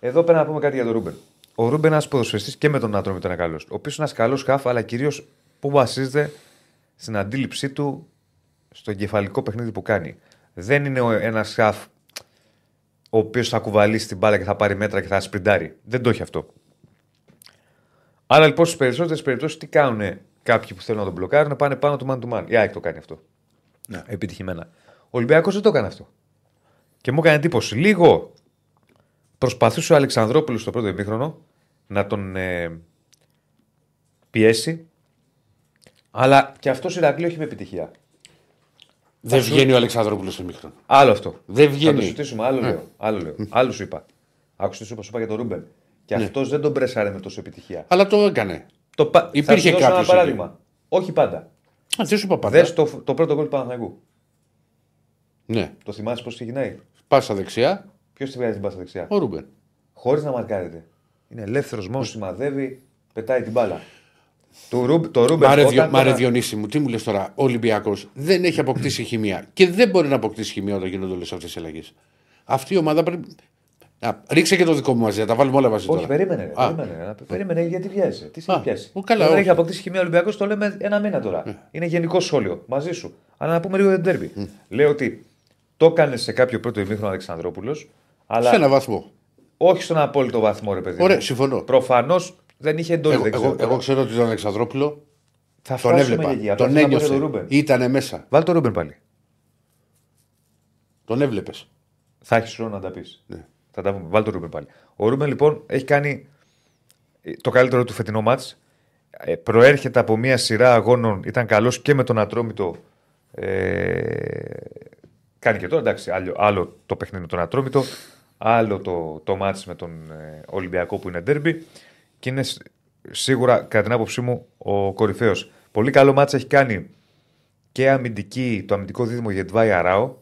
Εδώ πρέπει να πούμε κάτι για τον Ρούμπεν. Ο Ρούμπεν είναι ένας ποδοσφαιριστής και με τον Ατρόμητο ήταν καλός. Ο οποίος είναι ένας καλός χαφ, αλλά κυρίως που βασίζεται στην αντίληψή του στο εγκεφαλικό παιχνίδι που κάνει. Δεν είναι ένας χαφ ο οποίος θα κουβαλήσει την μπάλα και θα πάρει μέτρα και θα σπριντάρει. Δεν το έχει αυτό. Άρα λοιπόν στις περισσότερες περιπτώσεις τι κάνουν κάποιοι που θέλουν να τον μπλοκάρουν, πάνε πάνω του man to man. Η ΑΕΚ το κάνει αυτό. Ναι. Επιτυχημένα. Ο Ολυμπιακός δεν το έκανε αυτό. Και μου έκανε εντύπωση. Λίγο προσπαθούσε ο Αλεξανδρόπουλος στο πρώτο ημίχρονο να τον ε, πιέσει. Αλλά και αυτός η Ηρακλή όχι με επιτυχία. Δεν βγαίνει ο Αλεξανδρόπουλος στο ημίχρονο. Άλλο αυτό. Δεν Θα το βγαίνει. συζητήσουμε. Άλλο λέω. Άλλο, λέω. άλλο σου είπα. Άκουσε τι σου είπα, σου είπα για τον Ρούμπεν. Και αυτός δεν τον πρέσαρε με τόσο επιτυχία. Αλλά το έκανε. Το πα... Υπήρχε θα σου δώσω ένα κάποιος παράδειγμα. Όχι πάντα. Α, δεν σου είπα πάντα. Δες το, το πρώτο γκολ του Παναθηναϊκού. Ναι. Το θυμάσαι πώς ξεκινάει; Πάσα δεξιά, Ποιος τη βγάζει την πάσα δεξιά; ο Ρούμπεν. Χωρίς να μαρκάρεται. Είναι ελεύθερος μόνος, σημαδεύει, πετάει την μπάλα. Το, Ρουμπ, το Ρούμπεν. Μάρε, όταν Διο, τον- Μάρε Διονύση μου, τι μου λες τώρα, ο Ολυμπιακός δεν έχει αποκτήσει χημεία και δεν μπορεί να αποκτήσει χημεία όταν γίνονται όλες αυτές οι αλλαγές. Αυτή η ομάδα πρέπει. Α, ρίξε και το δικό μου μαζί, να τα βάλουμε όλα μαζί Όχι, τώρα. περίμενε. ρε, Α. περίμενε, να- περίμενε γιατί βιάζεσαι. Τι σε Α, έχει πιάσει. ου, καλά, δεν όχι. Ε. έχει αποκτήσει χημία Ολυμπιακός, το λέμε ένα μήνα τώρα. Είναι γενικό σχόλιο μαζί σου. Αλλά να πούμε λίγο για την τέρμπι. Λέω ότι το έκανε σε κάποιο πρώτο ημίχρονο Αλεξανδρόπουλος, αλλά Σε ένα βαθμό. όχι στον απόλυτο βαθμό, ρε παιδί. μου. Ωραία, συμφωνώ. Προφανώς δεν είχε εντολή. Εγώ, δεν ξέρω εγώ, τώρα. εγώ ξέρω ότι τον Αλεξανδρόπουλο θα τον φτάσουμε έβλεπα. εκεί. Απλά Τον θέλω να πω για ένιωθε. τον Ρούμπεν. Ήτανε μέσα. Βάλ το Ρούμπεν πάλι. Τον έβλεπες. Θα έχεις χρόνο να τα πεις. Ναι. Θα τα πούμε. Βάλ το Ρούμπεν πάλι. Ο Ρούμπεν λοιπόν έχει κάνει ε, το καλύτερο του φετινό ματς. Ε, προέρχεται από μια σειρά αγώνων. Ήταν καλός και με τον Ατρόμητο. Ε, κάνει και τώρα. Εντάξει, άλλο, άλλο το παιχνίδι με τον Ατρόμητο. Άλλο το, το μάτς με τον ε, Ολυμπιακό που είναι ντέρμπι. Και είναι σ- σίγουρα, κατά την άποψή μου, ο κορυφαίος. Πολύ καλό μάτς έχει κάνει και αμυντική, το αμυντικό δίδυμο Γετβάη Αράο.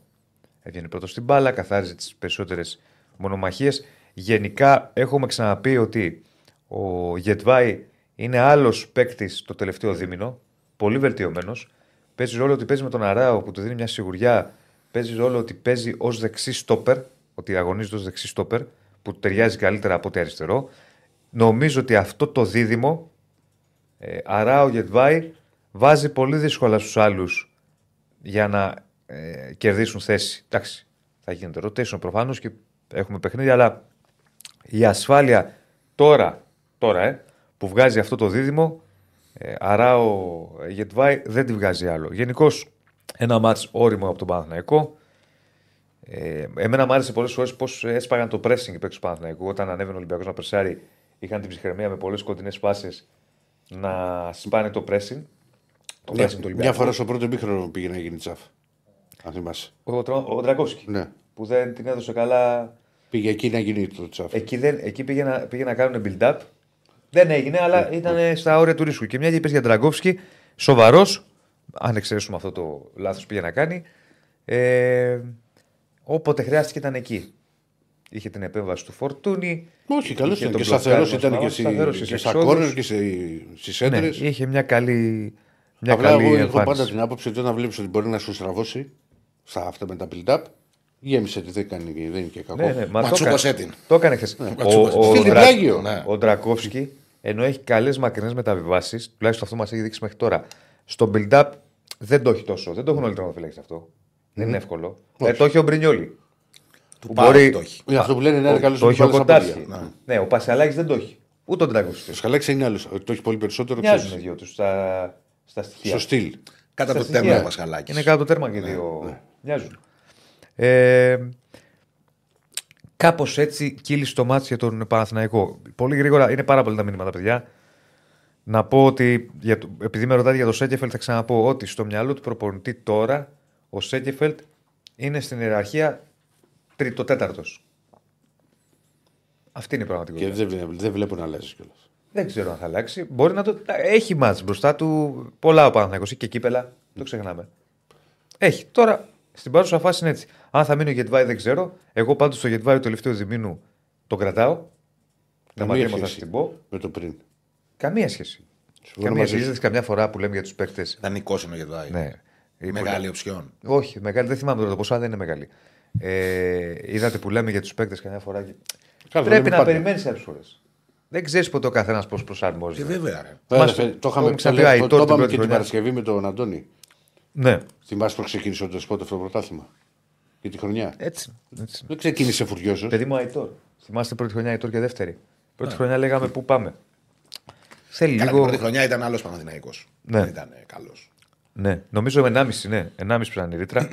Έβγαινε πρώτος στην μπάλα, καθάριζε τις περισσότερες μονομαχίες. Γενικά έχουμε ξαναπεί ότι ο Γετβάη είναι άλλος παίκτης το τελευταίο δίμηνο. Πολύ βελτιωμένος. Παίζει ρόλο ότι παίζει με τον Αράο που του δίνει μια σιγουριά. Παίζει ρόλο ότι παίζει ως δεξί στόπερ. Ότι αγωνίζεται ως δεξί στόπερ που του ταιριάζει καλύτερα από ότι αριστερό. Νομίζω ότι αυτό το δίδυμο ε, Αράο Γετβάη βάζει πολύ δύσκολα στους άλλους για να ε, κερδίσουν θέση. Εντάξει, θα γίνεται rotation προφανώς και έχουμε παιχνίδια, αλλά η ασφάλεια τώρα, τώρα ε, που βγάζει αυτό το δίδυμο Ε, άρα ο Γετβάη δεν τη βγάζει άλλο. Γενικώς ένα μάτς όριμο από τον Παναθηναϊκό. Ε, εμένα μου άρεσε πολλές φορές πώς έσπαγαν το pressing οι παίκτε του Παναθηναϊκού. Όταν ανέβαινε ο Ολυμπιακός να περσάρει, είχαν την ψυχραιμία με πολλές κοντινέ πάσει να σπάνε το pressing. Το Μια, pressing του μια Ολυμπιακού. φορά στο πρώτο μήχρονο πήγε να γίνει τσαφ. Αν θυμάσαι. Ο, Τρο- ο Ντραγκόφσκι. Ναι. Που δεν την έδωσε καλά. Πήγε εκεί να γίνει το τσαφ. Εκεί, δεν, εκεί πήγε, να, πήγε να κάνουν build-up. Δεν έγινε, αλλά ήταν στα όρια του ρίσκου. Και μια και είπες για Ντραγκόφσκι, σοβαρός, αν εξαιρέσουμε αυτό το λάθος που πήγε να κάνει. Ε, όποτε χρειάστηκε ήταν εκεί. Είχε την επέμβαση του Φορτούνη. Όχι, καλός είχε ήταν τον και σταθερός μπλοκάρισμα ήταν και, στον σταθερός στη, στις και στα εξόδους. κόρνερ και στις Ναι, έντρες. είχε μια καλή, μια Απλά καλή εγώ έχω εμφάνιση. πάντα την άποψη ότι όταν βλέπεις ότι μπορεί να σου στραβώσει στα αυτά με τα build-up, γέμισε τη δεν, κάνει, δεν είναι και κακό. Ναι, ναι, μα το Ματσούκωσε έκανε. την. Το έκανε χθες. ματσούκωσε την. ο, Στείλ την Δρα- πλάγιο. Ναι. ο Ντρακόφσκι, ενώ έχει καλές μακρινές μεταβιβάσεις, τουλάχιστον αυτό μας έχει δείξει μέχρι τώρα, στο build-up δεν το έχει τόσο. Δεν το έχουν όλοι οι τερματοφύλακε αυτό. Δεν είναι εύκολο. Ε, το έχει ο Μπρινιόλη. Του Που Πάου μπορεί- το έχει. Είναι αυτό που λένε είναι καλό Το έχει ο Κοντάρχη. Ναι, ο Πασιαλάκη δεν το έχει. Ούτε ο Ντρακόφσκι. Ο Σκαλέξ είναι άλλος. Το έχει πολύ περισσότερο. Μοιάζουν οι ξέρεις. δυο τους στα, στα στοιχεία. Στο στυλ. Κατά Στα το στοιχεία. τέρμα ο Πασχαλάκη. Είναι κάτω το τέρμα και οι δύο. Μοιάζουν. Ε, Κάπως έτσι κύλησε το μάτι για τον Παναθηναϊκό. Πολύ γρήγορα, είναι πάρα πολλά τα μήνυματα, παιδιά. Να πω ότι, για το, επειδή με ρωτάτε για το Σέκεφελτ, θα ξαναπώ ότι στο μυαλό του προπονητή τώρα ο Σέκεφελτ είναι στην ιεραρχία τρίτο-τέταρτο. Αυτή είναι η Και πραγματικότητα. δεν, βλέ- δεν βλέπω να αλλάζει κιόλας. Δεν ξέρω αν θα αλλάξει. Μπορεί να το. Έχει μάτς μπροστά του πολλά ο Παναθηναϊκός και κύπελα. Το ξεχνάμε. Έχει. Τώρα στην παρούσα φάση είναι έτσι. Αν θα μείνει ο Γετβάη δεν ξέρω. Εγώ πάντως το Γετβάη το τελευταίο διμήνου τον κρατάω. Να Καμία μαθαίνω θα σχέση. την πω. Με το πριν. Καμία σχέση. Συμφωνώ Καμία μαζί σχέση. σου. Είδες καμιά φορά που λέμε για τους παίκτες. Δανεικό είναι ο Γεδουάη. Ναι. Ή Μεγάλη οψιόν. Όχι, μεγάλη, δεν θυμάμαι τώρα το ποσό, αλλά δεν είναι μεγάλη. Ε, είδατε που λέμε για τους παίκτες καμιά φορά. και- Καλά, Πρέπει λέμε να πάντα. περιμένεις κάποιε φορές. Δεν ξέρεις ποτέ ο καθένας πώς Και προσαρμόζεται. βέβαια. Ρε. Βέβαια, Μας- το το είχαμε έχουμε ξαναπεί, το, Αϊτόρ το, την είπαμε πρώτη και την χρονιά. Παρασκευή με τον Αντώνη. Ναι, Θυμάσαι που ξεκίνησε ο Ντεσπόντοφ αυτό το πρωτάθλημα; Για τη χρονιά. έτσι. έτσι. Δεν ξεκίνησε φουριόζο. Παιδί μου Αϊτόρ. Θυμάστε πρώτη χρονιά Αϊτόρ και δεύτερη; Πρώτη χρονιά λέγαμε πού πάμε. Θέλει Καλά, την λίγο. πρώτη χρονιά ήταν άλλος Παναθηναϊκό. Ναι. Δεν ήταν καλός. Ναι, νομίζω 1,5 ναι. 1,5 πρέπει να είναι η ρήτρα.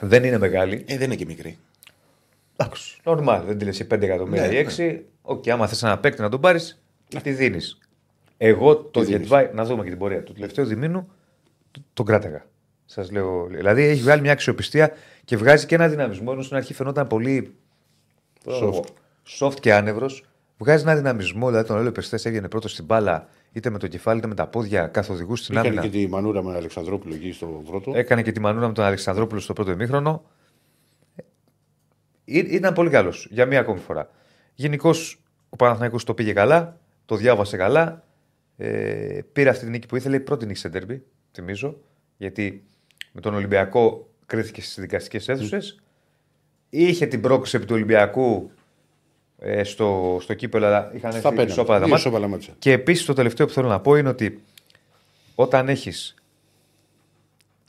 Δεν είναι μεγάλη. Ε, δεν είναι και μικρή. Εντάξει. Νορμάλ. Δεν τη λες 5 εκατομμύρια Ναι, ή 6. Οκ, άμα θες ένα παίκτη να τον πάρεις, τη δίνεις. Εγώ το δίνεις. Γετβάη, να δούμε και την πορεία του τελευταίου διμήνου, τ- τον κράταγα. Σας λέω. Δηλαδή έχει βγάλει μια αξιοπιστία και βγάζει και ένα δυναμισμό. Ενώ στην αρχή φαινόταν πολύ. Soft. soft και άνευρος. Βγάζει ένα δυναμισμό. Δηλαδή τον έλεγε Πεστές έβγαινε πρώτος στην μπάλα, είτε με το κεφάλι είτε με τα πόδια, καθοδηγού στην Έκανε άμυνα. και τη μανούρα με τον Αλεξανδρόπουλο εκεί στο πρώτο. Έκανε και τη μανούρα με τον Αλεξανδρόπουλο στο πρώτο ημίχρονο. Ή- Ήταν πολύ καλός για μία ακόμη φορά. Γενικώς ο Παναθηναϊκός το πήγε καλά, το διάβασε καλά. Ε, πήρε αυτή την νίκη που ήθελε. Η πρώτη νίκη σε ντέρμπι, θυμίζω. Γιατί με τον Ολυμπιακό κρίθηκε στις δικαστικές αίθουσες. Είχε την πρόκληση επί του Ολυμπιακού ε, στο, στο κύπελο, αλλά είχαν Στα έρθει πέναλτι. ισόπαλα τα Δύο μάτια. ισόπαλα μάτια. Και επίσης το τελευταίο που θέλω να πω είναι ότι όταν έχεις.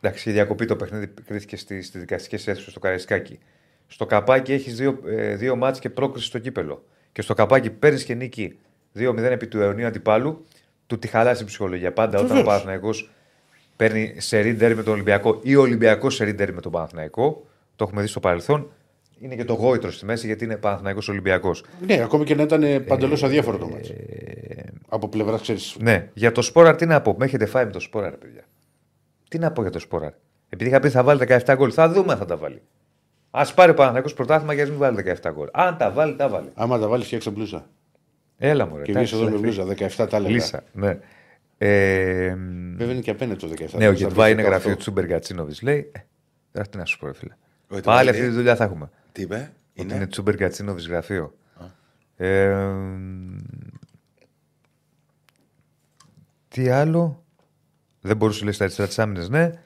Εντάξει, η διακοπή το παιχνίδι κρίθηκε στι στις δικαστικές αίθουσες στο Καραϊσκάκι. Στο καπάκι έχεις δύο, ε, δύο μάτς και πρόκριση στο κύπελο. Και στο καπάκι παίρνεις και νίκη 2-0 επί του αιωνίου αντιπάλου, του τη χαλάσει η ψυχολογία. Πάντα όταν ο Βεβαίως. Παναθηναϊκός παίρνει σε ρίντερ με τον Ολυμπιακό ή ο Ολυμπιακός σε ρίντερ με τον Παναθηναϊκό, το έχουμε δει στο παρελθόν, είναι και το γόητρο στη μέση γιατί είναι Παναθηναϊκός Ολυμπιακός. Ναι, ακόμη και να ήταν παντελώς αδιάφορο το μάτι. Από πλευράς, ξέρεις. Ναι, για το Σπόραρ τι να πω. Με έχετε φάει με το Σπόραρ, παιδιά. Τι να πω για το Σπόραρ. Επειδή είχα πει θα βάλει 17 γκολ, θα δούμε αν θα τα βάλει. Α πάρει ο Παναθηναϊκός πρωτάθλημα για να μην βάλει 17 γκολ. Αν τα βάλει, τα βάλει. Άμα τα βάλεις, φτιάξε μπλούζα. Έλα μου, ρε. Και βγει εδώ με μπλούζα, 17 τα έλεγα. Λύσα. Ναι. Ε, Βέβαια είναι και απέναντι το 17. ναι, ο Θα Γετβά είναι πει γραφείο αυτό. Τσούμπερ Γκατσίνοβιτ. Λέει. Ε, τώρα τι να σου πω, ρε φίλε. Ο Γετβάη Πάλι λέει- αυτή τη δουλειά θα έχουμε. Τι είπε, Ότι είναι; είναι Τσούμπερ Γκατσίνοβιτ γραφείο. Ε, τι άλλο; Δεν μπορούσε να λέει στα αριστερά της άμυνας, ναι.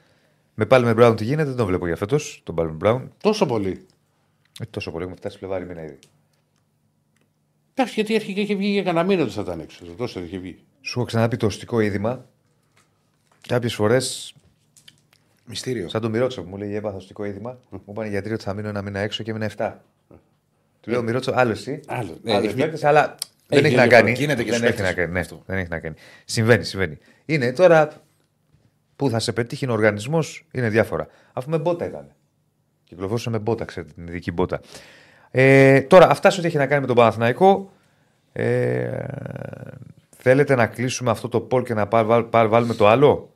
Με πάλι με Μπράουν τι γίνεται, δεν τον βλέπω για φέτος. Τον πάλι με Μπράουν. Τόσο πολύ. Ε, τόσο πολύ, έχουμε φτάσει Φλεβάρι μήνα ήδη. Εντάξει, γιατί αρχικά είχε βγει για κανένα μήνα ότι θα ήταν έξω. Τόσο είχε βγει. Σου έχω ξαναπεί το οστικό είδημα. Κάποιες φορές, Μυστήριο. σαν τον Μυρότσο που μου λέει έπαθα οστικό είδημα, μου είπαν οι γιατροί ότι θα μείνω ένα μήνα έξω και έμεινα 7. Του λέω Μυρότσο, άλλο εσύ. Άλλο. Ναι, Άλλος έχει- παίκτης, αλλά δεν έχει έχει να διαφορά. κάνει. Γίνεται και δεν στους έχει να παίκτες κάνει. Ναι, αυτό. δεν έχει να κάνει. Συμβαίνει, συμβαίνει. Είναι τώρα που θα σε πετύχει ο οργανισμός είναι διάφορα. Αφού με μπότα ήταν. Κυκλοφορούσε με μπότα, ξέρετε, την ειδική μπότα. Ε, τώρα, αυτά σε ό,τι έχει να κάνει με τον Παναθηναϊκό. Ε, θέλετε να κλείσουμε αυτό το πόλ και να πάρ, βάλ- πάρ- βάλουμε το άλλο,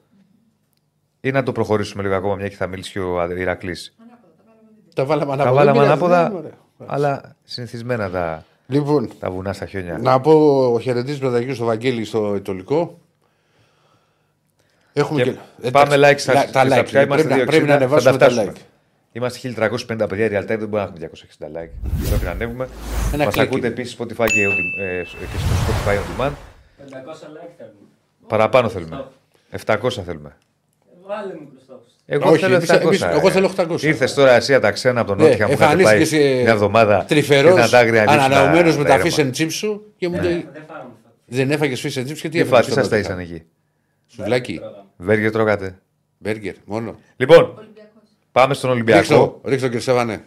ή να το προχωρήσουμε λίγο ακόμα, μια και θα μιλήσει και ο Ηρακλής. Τα βάλαμε Τα ανάποδα. βάλαμε δεν ανάποδα, πειράζει, ωραία. αλλά συνηθισμένα τα, Λοιπόν, τα βουνά στα χιόνια. να πω ο χαιρετής μεταγγείλει στο Βαγγέλης στο Ιτωλικό. Έχουμε Και και... πάμε like στα, τα στα like. subscribe, είμαστε Πρέπει, να, πρέπει 260, να ανεβάσουμε θα τα φτάσουμε. like. Είμαστε 1350 παιδιά, real time δεν μπορούμε να έχουμε 260 like. Πρέπει να ανέβουμε. Ένα Μας κλικ ακούτε είναι. επίσης Spotify και, ε, και στο Spotify on demand. 500 like θέλουμε. Παραπάνω θέλουμε. 700 θέλουμε. Βάλε μικρό στόχο. Εγώ Όχι, θέλω εμείς- 700. εμείς- εγώ ε. θέλω 800. Ήρθες τώρα εσύ τα ξένα από τον Ναι, Νότια μου είχατε πάει εμφανίστηκες μια εβδομάδα. τρυφερός, και να τα άγρια λύσουμε αναναωμένο τα- με τα τα ήρεμα. fish and chips σου και μου λέει. Δεν φάμε. Δεν έφαγες fish and chips και τι Τι έφαγες φάτε, στο σας τα Νότια. ήσαν εκεί; Σουβλάκι, Βέργερ τρώγατε; μπέργκερ, μόνο. Λοιπόν, πάμε στον Ολυμπιακό. Ρίξω, ρίξω και Σεβανέ.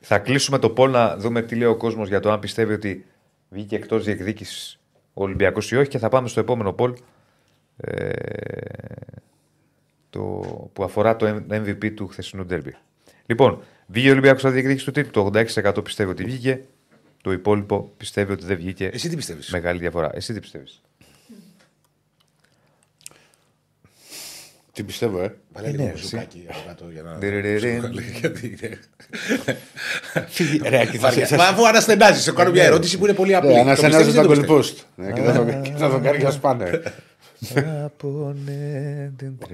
Θα κλείσουμε το πόλ να δούμε τι λέει ο κόσμος για το αν πιστεύει ότι βγήκε εκτός διεκδίκησης ο Ολυμπιακός ή όχι και θα πάμε στο επόμενο πόλ. Ε, το, που αφορά το MVP του χθεσινού ντέρμπι. Λοιπόν, βγήκε ο Ολυμπιακός στα διεκδίκηση του τίτλου. Το 86% πιστεύει ότι βγήκε. Το υπόλοιπο πιστεύει ότι δεν βγήκε. Εσύ τι πιστεύεις; Μεγάλη διαφορά. Εσύ τι πιστεύεις; Τι πιστεύω, ε; Βάλε ναι, λίγο εσύ. μουσικάκι από κάτω για να. Διριριριν. Γιατί είναι- Ρε, Άκη, θα σε- Βαριά. θα Μα σε- αφού αναστενάζει, σε κάνω μια ερώτηση που είναι πολύ απλή. Ναι, Το αναστενάζει πιστεύεις ή τα δεν το goal πιστεύεις; post. Ναι, και τα δο- και τα δοκάρια σπάνε.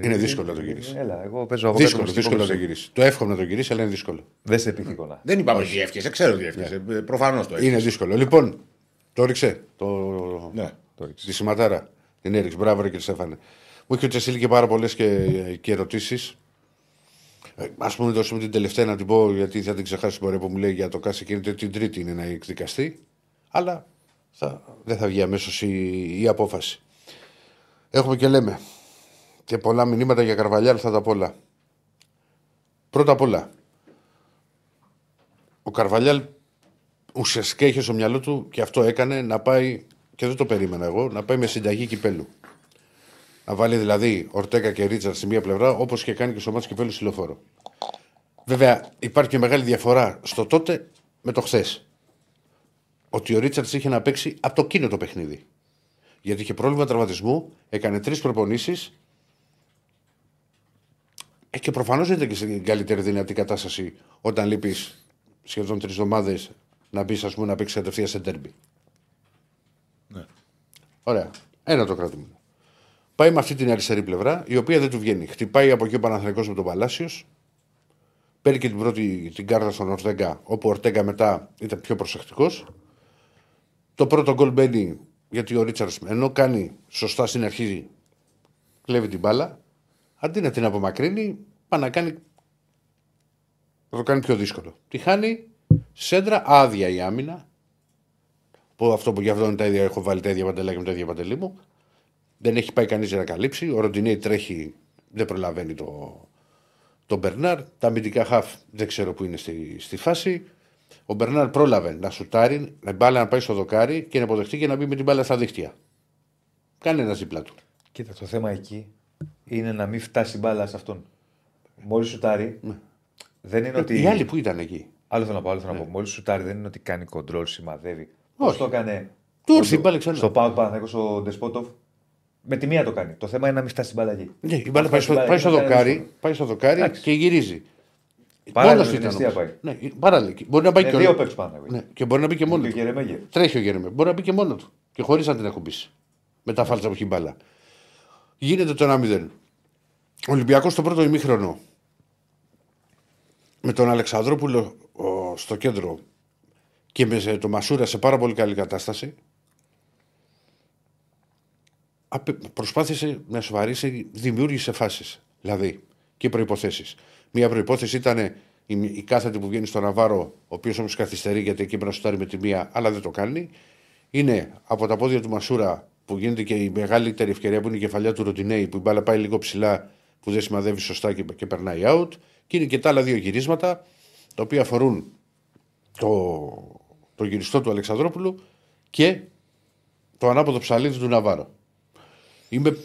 Είναι δύσκολο να το γυρίσεις. Έλα, εγώ παίζω από κάτω Δύσκολο, μουσική δύσκολο να το υπόθεση. γυρίσεις. Το εύχομαι να το γυρίσεις, αλλά είναι δύσκολο. Δεν σε πείθηκονα. Δεν είπαμε ότι διεύκαισε, ξέρω ότι διεύκαισε. Προφανώς το Είναι δύσκολο. Λοιπόν, το έριξε. Το... Ναι. Τη σηματάρα. Την έριξε. Μπράβο, ρε, κύριε Στέφανε. Μου είχε ο Τσεσίλη και πάρα πολλές και, και ερωτήσεις. Α πούμε, δώσουμε την τελευταία να την πω, γιατί θα την ξεχάσεις μπορεί που μου λέει για το Κάση και την Τρίτη είναι να εκδικαστεί. Αλλά θα, δεν θα βγει αμέσως η, η απόφαση. Έχουμε και λέμε. Και πολλά μηνύματα για Καρβαλιάλ θα τα πω όλα. Πρώτα απ' όλα, ο Καρβαλιάλ ουσιαστικά είχε στο μυαλό του και αυτό έκανε να πάει, και δεν το περίμενα εγώ, να πάει με συνταγή κυπέλου. Να βάλει δηλαδή Ορτέκα και Ρίτσαρτ στη μία πλευρά, όπως και κάνει και στο μάτι κυπέλου στη λεωφόρο. Βέβαια, υπάρχει και μεγάλη διαφορά στο τότε με το χθες. Ότι ο Ρίτσαρτ είχε να παίξει από το κίνο το παιχνίδι. Γιατί είχε πρόβλημα τραυματισμού, έκανε τρεις προπονήσεις. Ε, και προφανώς δεν ήταν και στην καλύτερη δυνατή κατάσταση όταν λείπεις σχεδόν τρεις εβδομάδες να μπεις, ας πούμε, να παίξεις κατευθείαν σε τέρμπι. Ναι. Ωραία. Ένα το κρατούμε. Πάει με αυτή την αριστερή πλευρά, η οποία δεν του βγαίνει. Χτυπάει από εκεί ο Παναθηναϊκός με τον Παλάσιος. Παίρνει και την πρώτη την κάρτα στον Ορτέγκα, όπου ο Ορτέγκα μετά ήταν πιο προσεκτικός. Το πρώτο γκολ μπαίνει γιατί ο Ρίτσαρτ ενώ κάνει σωστά στην αρχή, κλέβει την μπάλα. Αντί να την απομακρύνει, πάει να κάνει. Να το κάνει πιο δύσκολο. Τη χάνει σέντρα, άδεια η άμυνα. Που αυτό που γι' αυτό είναι τα ίδια, έχω βάλει τα ίδια παντελάκια με τα ίδια παντελή μου. Δεν έχει πάει κανείς να καλύψει. Ο Ροντινέη τρέχει, δεν προλαβαίνει το, τον Μπερνάρ. Τα αμυντικά χαφ δεν ξέρω που είναι στη, στη φάση. Ο Μπερνάρ πρόλαβε να σουτάρει, να μπάλα να πάει στο δοκάρι και να αποδεχτεί και να μπει με την μπάλα στα δίχτυα. Κάνε ένα δίπλα του. Κοίτα, το θέμα εκεί είναι να μην φτάσει μπάλα σε αυτόν. Μόλις σουτάρει, δεν είναι ότι. Οι άλλοι που ήταν εκεί. Άλλο θέλω να πω, άλλο θέλω να πω. Μόλις σουτάρει δεν είναι ότι κάνει κοντρόλ, σημαδεύει. Πώς Όχι. το έκανε. Του ήρθε στο- η μπάλα ξανά. Στο Πάο Παναθηναϊκός ο Ντεσπότοφ; Με τη μία το κάνει. Το θέμα είναι να μην φτάσει την μπάλα εκεί. Ναι, η μπάλα Αν πάει φτάσει στο, την μπάλα πάει εκεί, στο θα είναι δοκάρι, δύσκολο. πάει στο δοκάρι Εντάξει. και γυρίζει. Παράλληλα Μόνος με την ήταν αιστεία όμως. πάει. Ναι, παράλληλα. Μπορεί να πάει Με και δύο ο- παίκτες Παναθηναϊκός. Ναι, και μπορεί να μπει και μόνο Και ο του. Γερεμέγεφ. Τρέχει ο Γερεμέ. Μπορεί να μπει και μόνος του. Και χωρίς να την ακουμπήσει. Με τα φάλτσα που έχει η μπάλα. Γίνεται το 1-0. Ο Ολυμπιακός στο πρώτο ημίχρονο με τον Αλεξανδρόπουλο ο, στο κέντρο και με σε- το Μασούρα σε πάρα πολύ καλή κατάσταση. απε- Προσπάθησε να σοβαρήσει, δημιούργησε φάσεις. Δηλαδή και προποθέσει. Μία προπόθεση ήταν η, η κάθετη που βγαίνει στο Ναβάρο, ο οποίος όμως καθυστερεί γιατί εκεί πρέπει να σουτάρει με τη μία, αλλά δεν το κάνει. Είναι από τα πόδια του Μασούρα που γίνεται και η μεγαλύτερη ευκαιρία που είναι η κεφαλιά του Ροντινέη, που η μπάλα πάει λίγο ψηλά, που δεν σημαδεύει σωστά και, και περνάει out. Και είναι και τα άλλα δύο γυρίσματα, τα οποία αφορούν το, το γυριστό του Αλεξανδρόπουλου και το ανάποδο ψαλίδι του Ναβάρο. Είμαι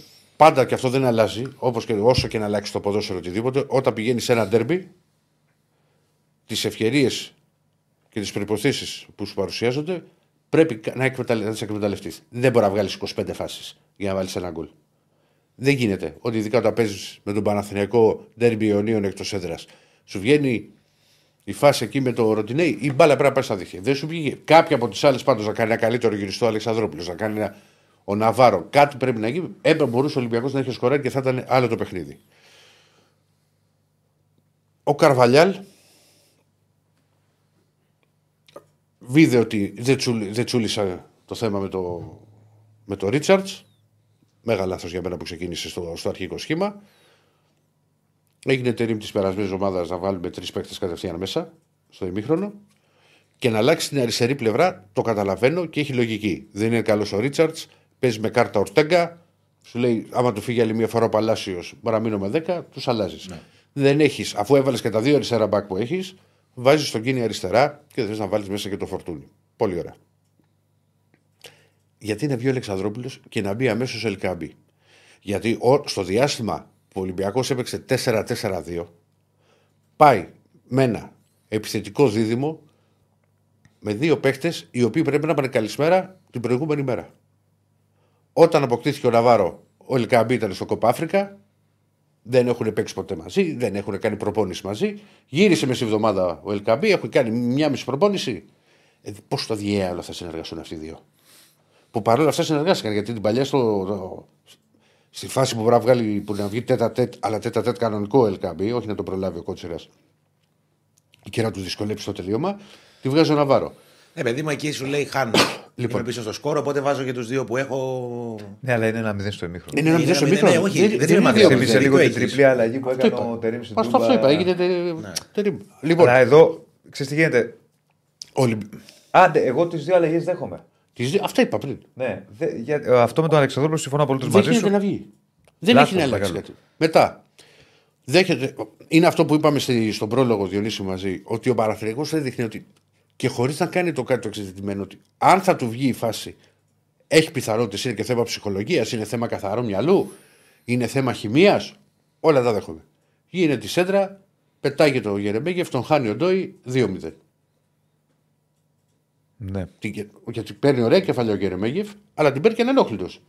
πάντα και αυτό δεν αλλάζει, όπως και όσο και να αλλάξει το ποδόσφαιρο οτιδήποτε, όταν πηγαίνει σε ένα ντέρμπι, τις ευκαιρίες και τις προποθέσει που σου παρουσιάζονται πρέπει να, εκμεταλλε... να τις εκμεταλλευτείς. Δεν μπορεί να βγάλεις 25 φάσεις για να βάλεις ένα γκολ. Δεν γίνεται. Ότι ειδικά όταν παίζεις με τον Παναθηναϊκό ντέρμπι Ιωνίων εκτός έδρας, σου βγαίνει η φάση εκεί με το Ροτινέι, η μπάλα πρέπει να πάει στα δίχτυα. Δεν σου πήγε. Κάποια από τις άλλες πάντως να κάνει ένα καλύτερο γυριστό Αλεξανδρόπουλος, να κάνει ένα ο Ναβάρο. Κάτι πρέπει να γίνει. Έπρεπε μπορούσε ο Ολυμπιακός να έχει σκοράρει και θα ήταν άλλο το παιχνίδι. Ο Καρβαλιάλ Βίδε ότι δεν, τσούλη, δεν τσούλησα το θέμα με το, με το Ρίτσαρτς. Μέγα λάθος για μένα που ξεκίνησε στο, στο αρχικό σχήμα. Έγινε τερίμ της περασμένης εβδομάδα να βάλουμε τρεις παίκτες κατευθείαν μέσα στο ημίχρονο. Και να αλλάξει την αριστερή πλευρά το καταλαβαίνω και έχει λογική. Δεν είναι καλός ο Ρίτσαρτς, παίζεις με κάρτα Ορτέγκα. Σου λέει, άμα του φύγει άλλη μία φορά ο Παλάσιος, μπορεί να μείνω με 10, τους αλλάζεις. Ναι. Δεν έχεις, αφού έβαλες και τα δύο αριστερά μπακ που έχεις, βάζεις τον κίνη αριστερά και δεν θες να βάλεις μέσα και το φορτούνι. Πολύ ωραία. Γιατί να βγει ο Αλεξανδρόπουλος και να μπει αμέσως ο Ελκάμπη; Γιατί στο διάστημα που ο Ολυμπιακός έπαιξε 4-4-2, πάει με ένα επιθετικό δίδυμο με δύο παίχτες οι οποίοι πρέπει να πάνε καλησπέρα την προηγούμενη μέρα. Όταν αποκτήθηκε ο Ναβάρο, ο Ελκάμπη ήταν στο Κοπά Αφρικα δεν έχουν παίξει ποτέ μαζί, δεν έχουν κάνει προπόνηση μαζί. Γύρισε μέσα εβδομάδα ο Ελκαμπή, έχουν κάνει μια μισή προπόνηση. Ε, Πώς το διέαλο θα συνεργαστούν αυτοί οι δύο; Που παρόλα αυτά συνεργάστηκαν γιατί την παλιά στο, το, στη φάση που μπορεί να βγάλει που να βγει τέτα τέτ, αλλά τέτα τέτ κανονικό ο Ελκαμπή, όχι να το προλάβει ο Κότσερα και να τους δυσκολέψει το τελείωμα, τη βγάζει ο Ναβάρο. Ναι, παιδί μου, εκεί σου λέει χάνω. Λοιπόν. Είμαι πίσω στο σκόρο, οπότε βάζω και τους δύο που έχω. Ναι, αλλά είναι ένα μηδέν στο ημίχρονο. Είναι ένα μηδέν στο ημίχρονο. Ναι, όχι, δεν είναι Θύμισε μαθηματικό. λίγο την τριπλή αλλαγή που έκανε είπα. ο Τερήμ στην Μα Τούμπα; αυτό είπα, έγινε τε- τερίμ. Λοιπόν, Αλλά εδώ, ξέρεις τι γίνεται; Ολυμπ... Άντε, εγώ τις δύο αλλαγές δέχομαι. τις δύο- αυτά είπα πριν. Ναι, δε, για, ε, αυτό με τον Αλεξανδρόπουλο συμφωνώ απολύτως Δεν μαζί γίνεται σου. να βγει. Δεν Λάθος, έχει να αλλάξει μεγάλο. κάτι. Μετά, δέχεται, είναι αυτό που είπαμε στη, στον πρόλογο Διονύση μαζί, ότι ο Παναθηναϊκός δεν δείχνει ότι. Και χωρίς να κάνει το κάτι το εξειδικευμένο, ότι αν θα του βγει η φάση, έχει πιθανότητες, είναι και θέμα ψυχολογίας, είναι θέμα καθαρού μυαλού, είναι θέμα χημίας, όλα τα δέχομαι. Γίνεται τη σέντρα, πετάγεται ο Γερεμέγεφ, τον χάνει ο Ντόι 2-0. Ναι. Τι- Γιατί παίρνει ωραία κεφαλαία ο Γερεμέγεφ, αλλά την παίρνει και ανενόχλητος.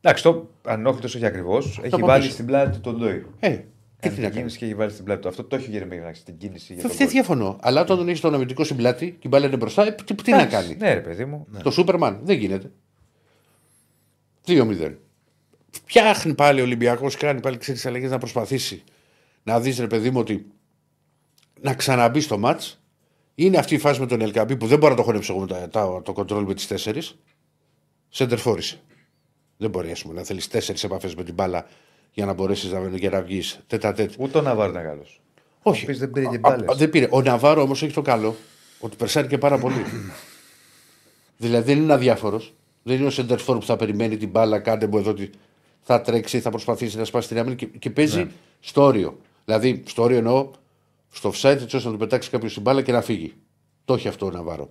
Εντάξει, το ανόχλητο όχι ακριβώς. Έχει από βάλει πίσω. στην πλάτη τον Ντόι. Ε, και Κάνει τι να την κάνεις; κίνηση και έχει βάλεις στην πλάτη του. Αυτό το έχει ο Γερεμέγη να στην κίνηση. Για τον Δεν γκολ. διαφωνώ. Αλλά όταν τον έχεις τον αμυντικό στην πλάτη και η μπάλα είναι μπροστά, ε, τι, τι να Εντάξει, κάνει; Ναι, ρε παιδί μου. Το Σούπερμαν δεν γίνεται. 2-0. Φτιάχνει πάλι ο Ολυμπιακός, κάνει πάλι ξέρεις αλλαγές να προσπαθήσει να δεις ρε παιδί μου ότι να ξαναμπεί στο ματ. Είναι αυτή η φάση με τον Ελκαμπή που δεν μπορώ να το χωνέψω εγώ με τα- τα- το κοντρόλ με τις τέσσερις. Σέντερ φόρησε. Δεν μπορεί ας πούμε, να θέλεις τέσσερις επαφές με την μπάλα για να μπορέσεις να, για να βγει τέτα τέτ. Ούτε ο Ναβάρο είναι καλός. Όχι. πεις δεν πήρε και Α, μπάλες. α, δεν πήρε. Ο Ναβάρο όμως έχει το καλό ότι περσάρει και πάρα πολύ. δηλαδή δεν είναι αδιάφορος. Δεν είναι ο Σεντερφόρ που θα περιμένει την μπάλα, κάντε μου εδώ ότι θα τρέξει, θα προσπαθήσει να σπάσει την άμυνα και, και παίζει Ναι. στο όριο. Δηλαδή στο όριο εννοώ στο offside έτσι ώστε να του πετάξει κάποιος την μπάλα και να φύγει. Το έχει αυτό ο Ναβάρο.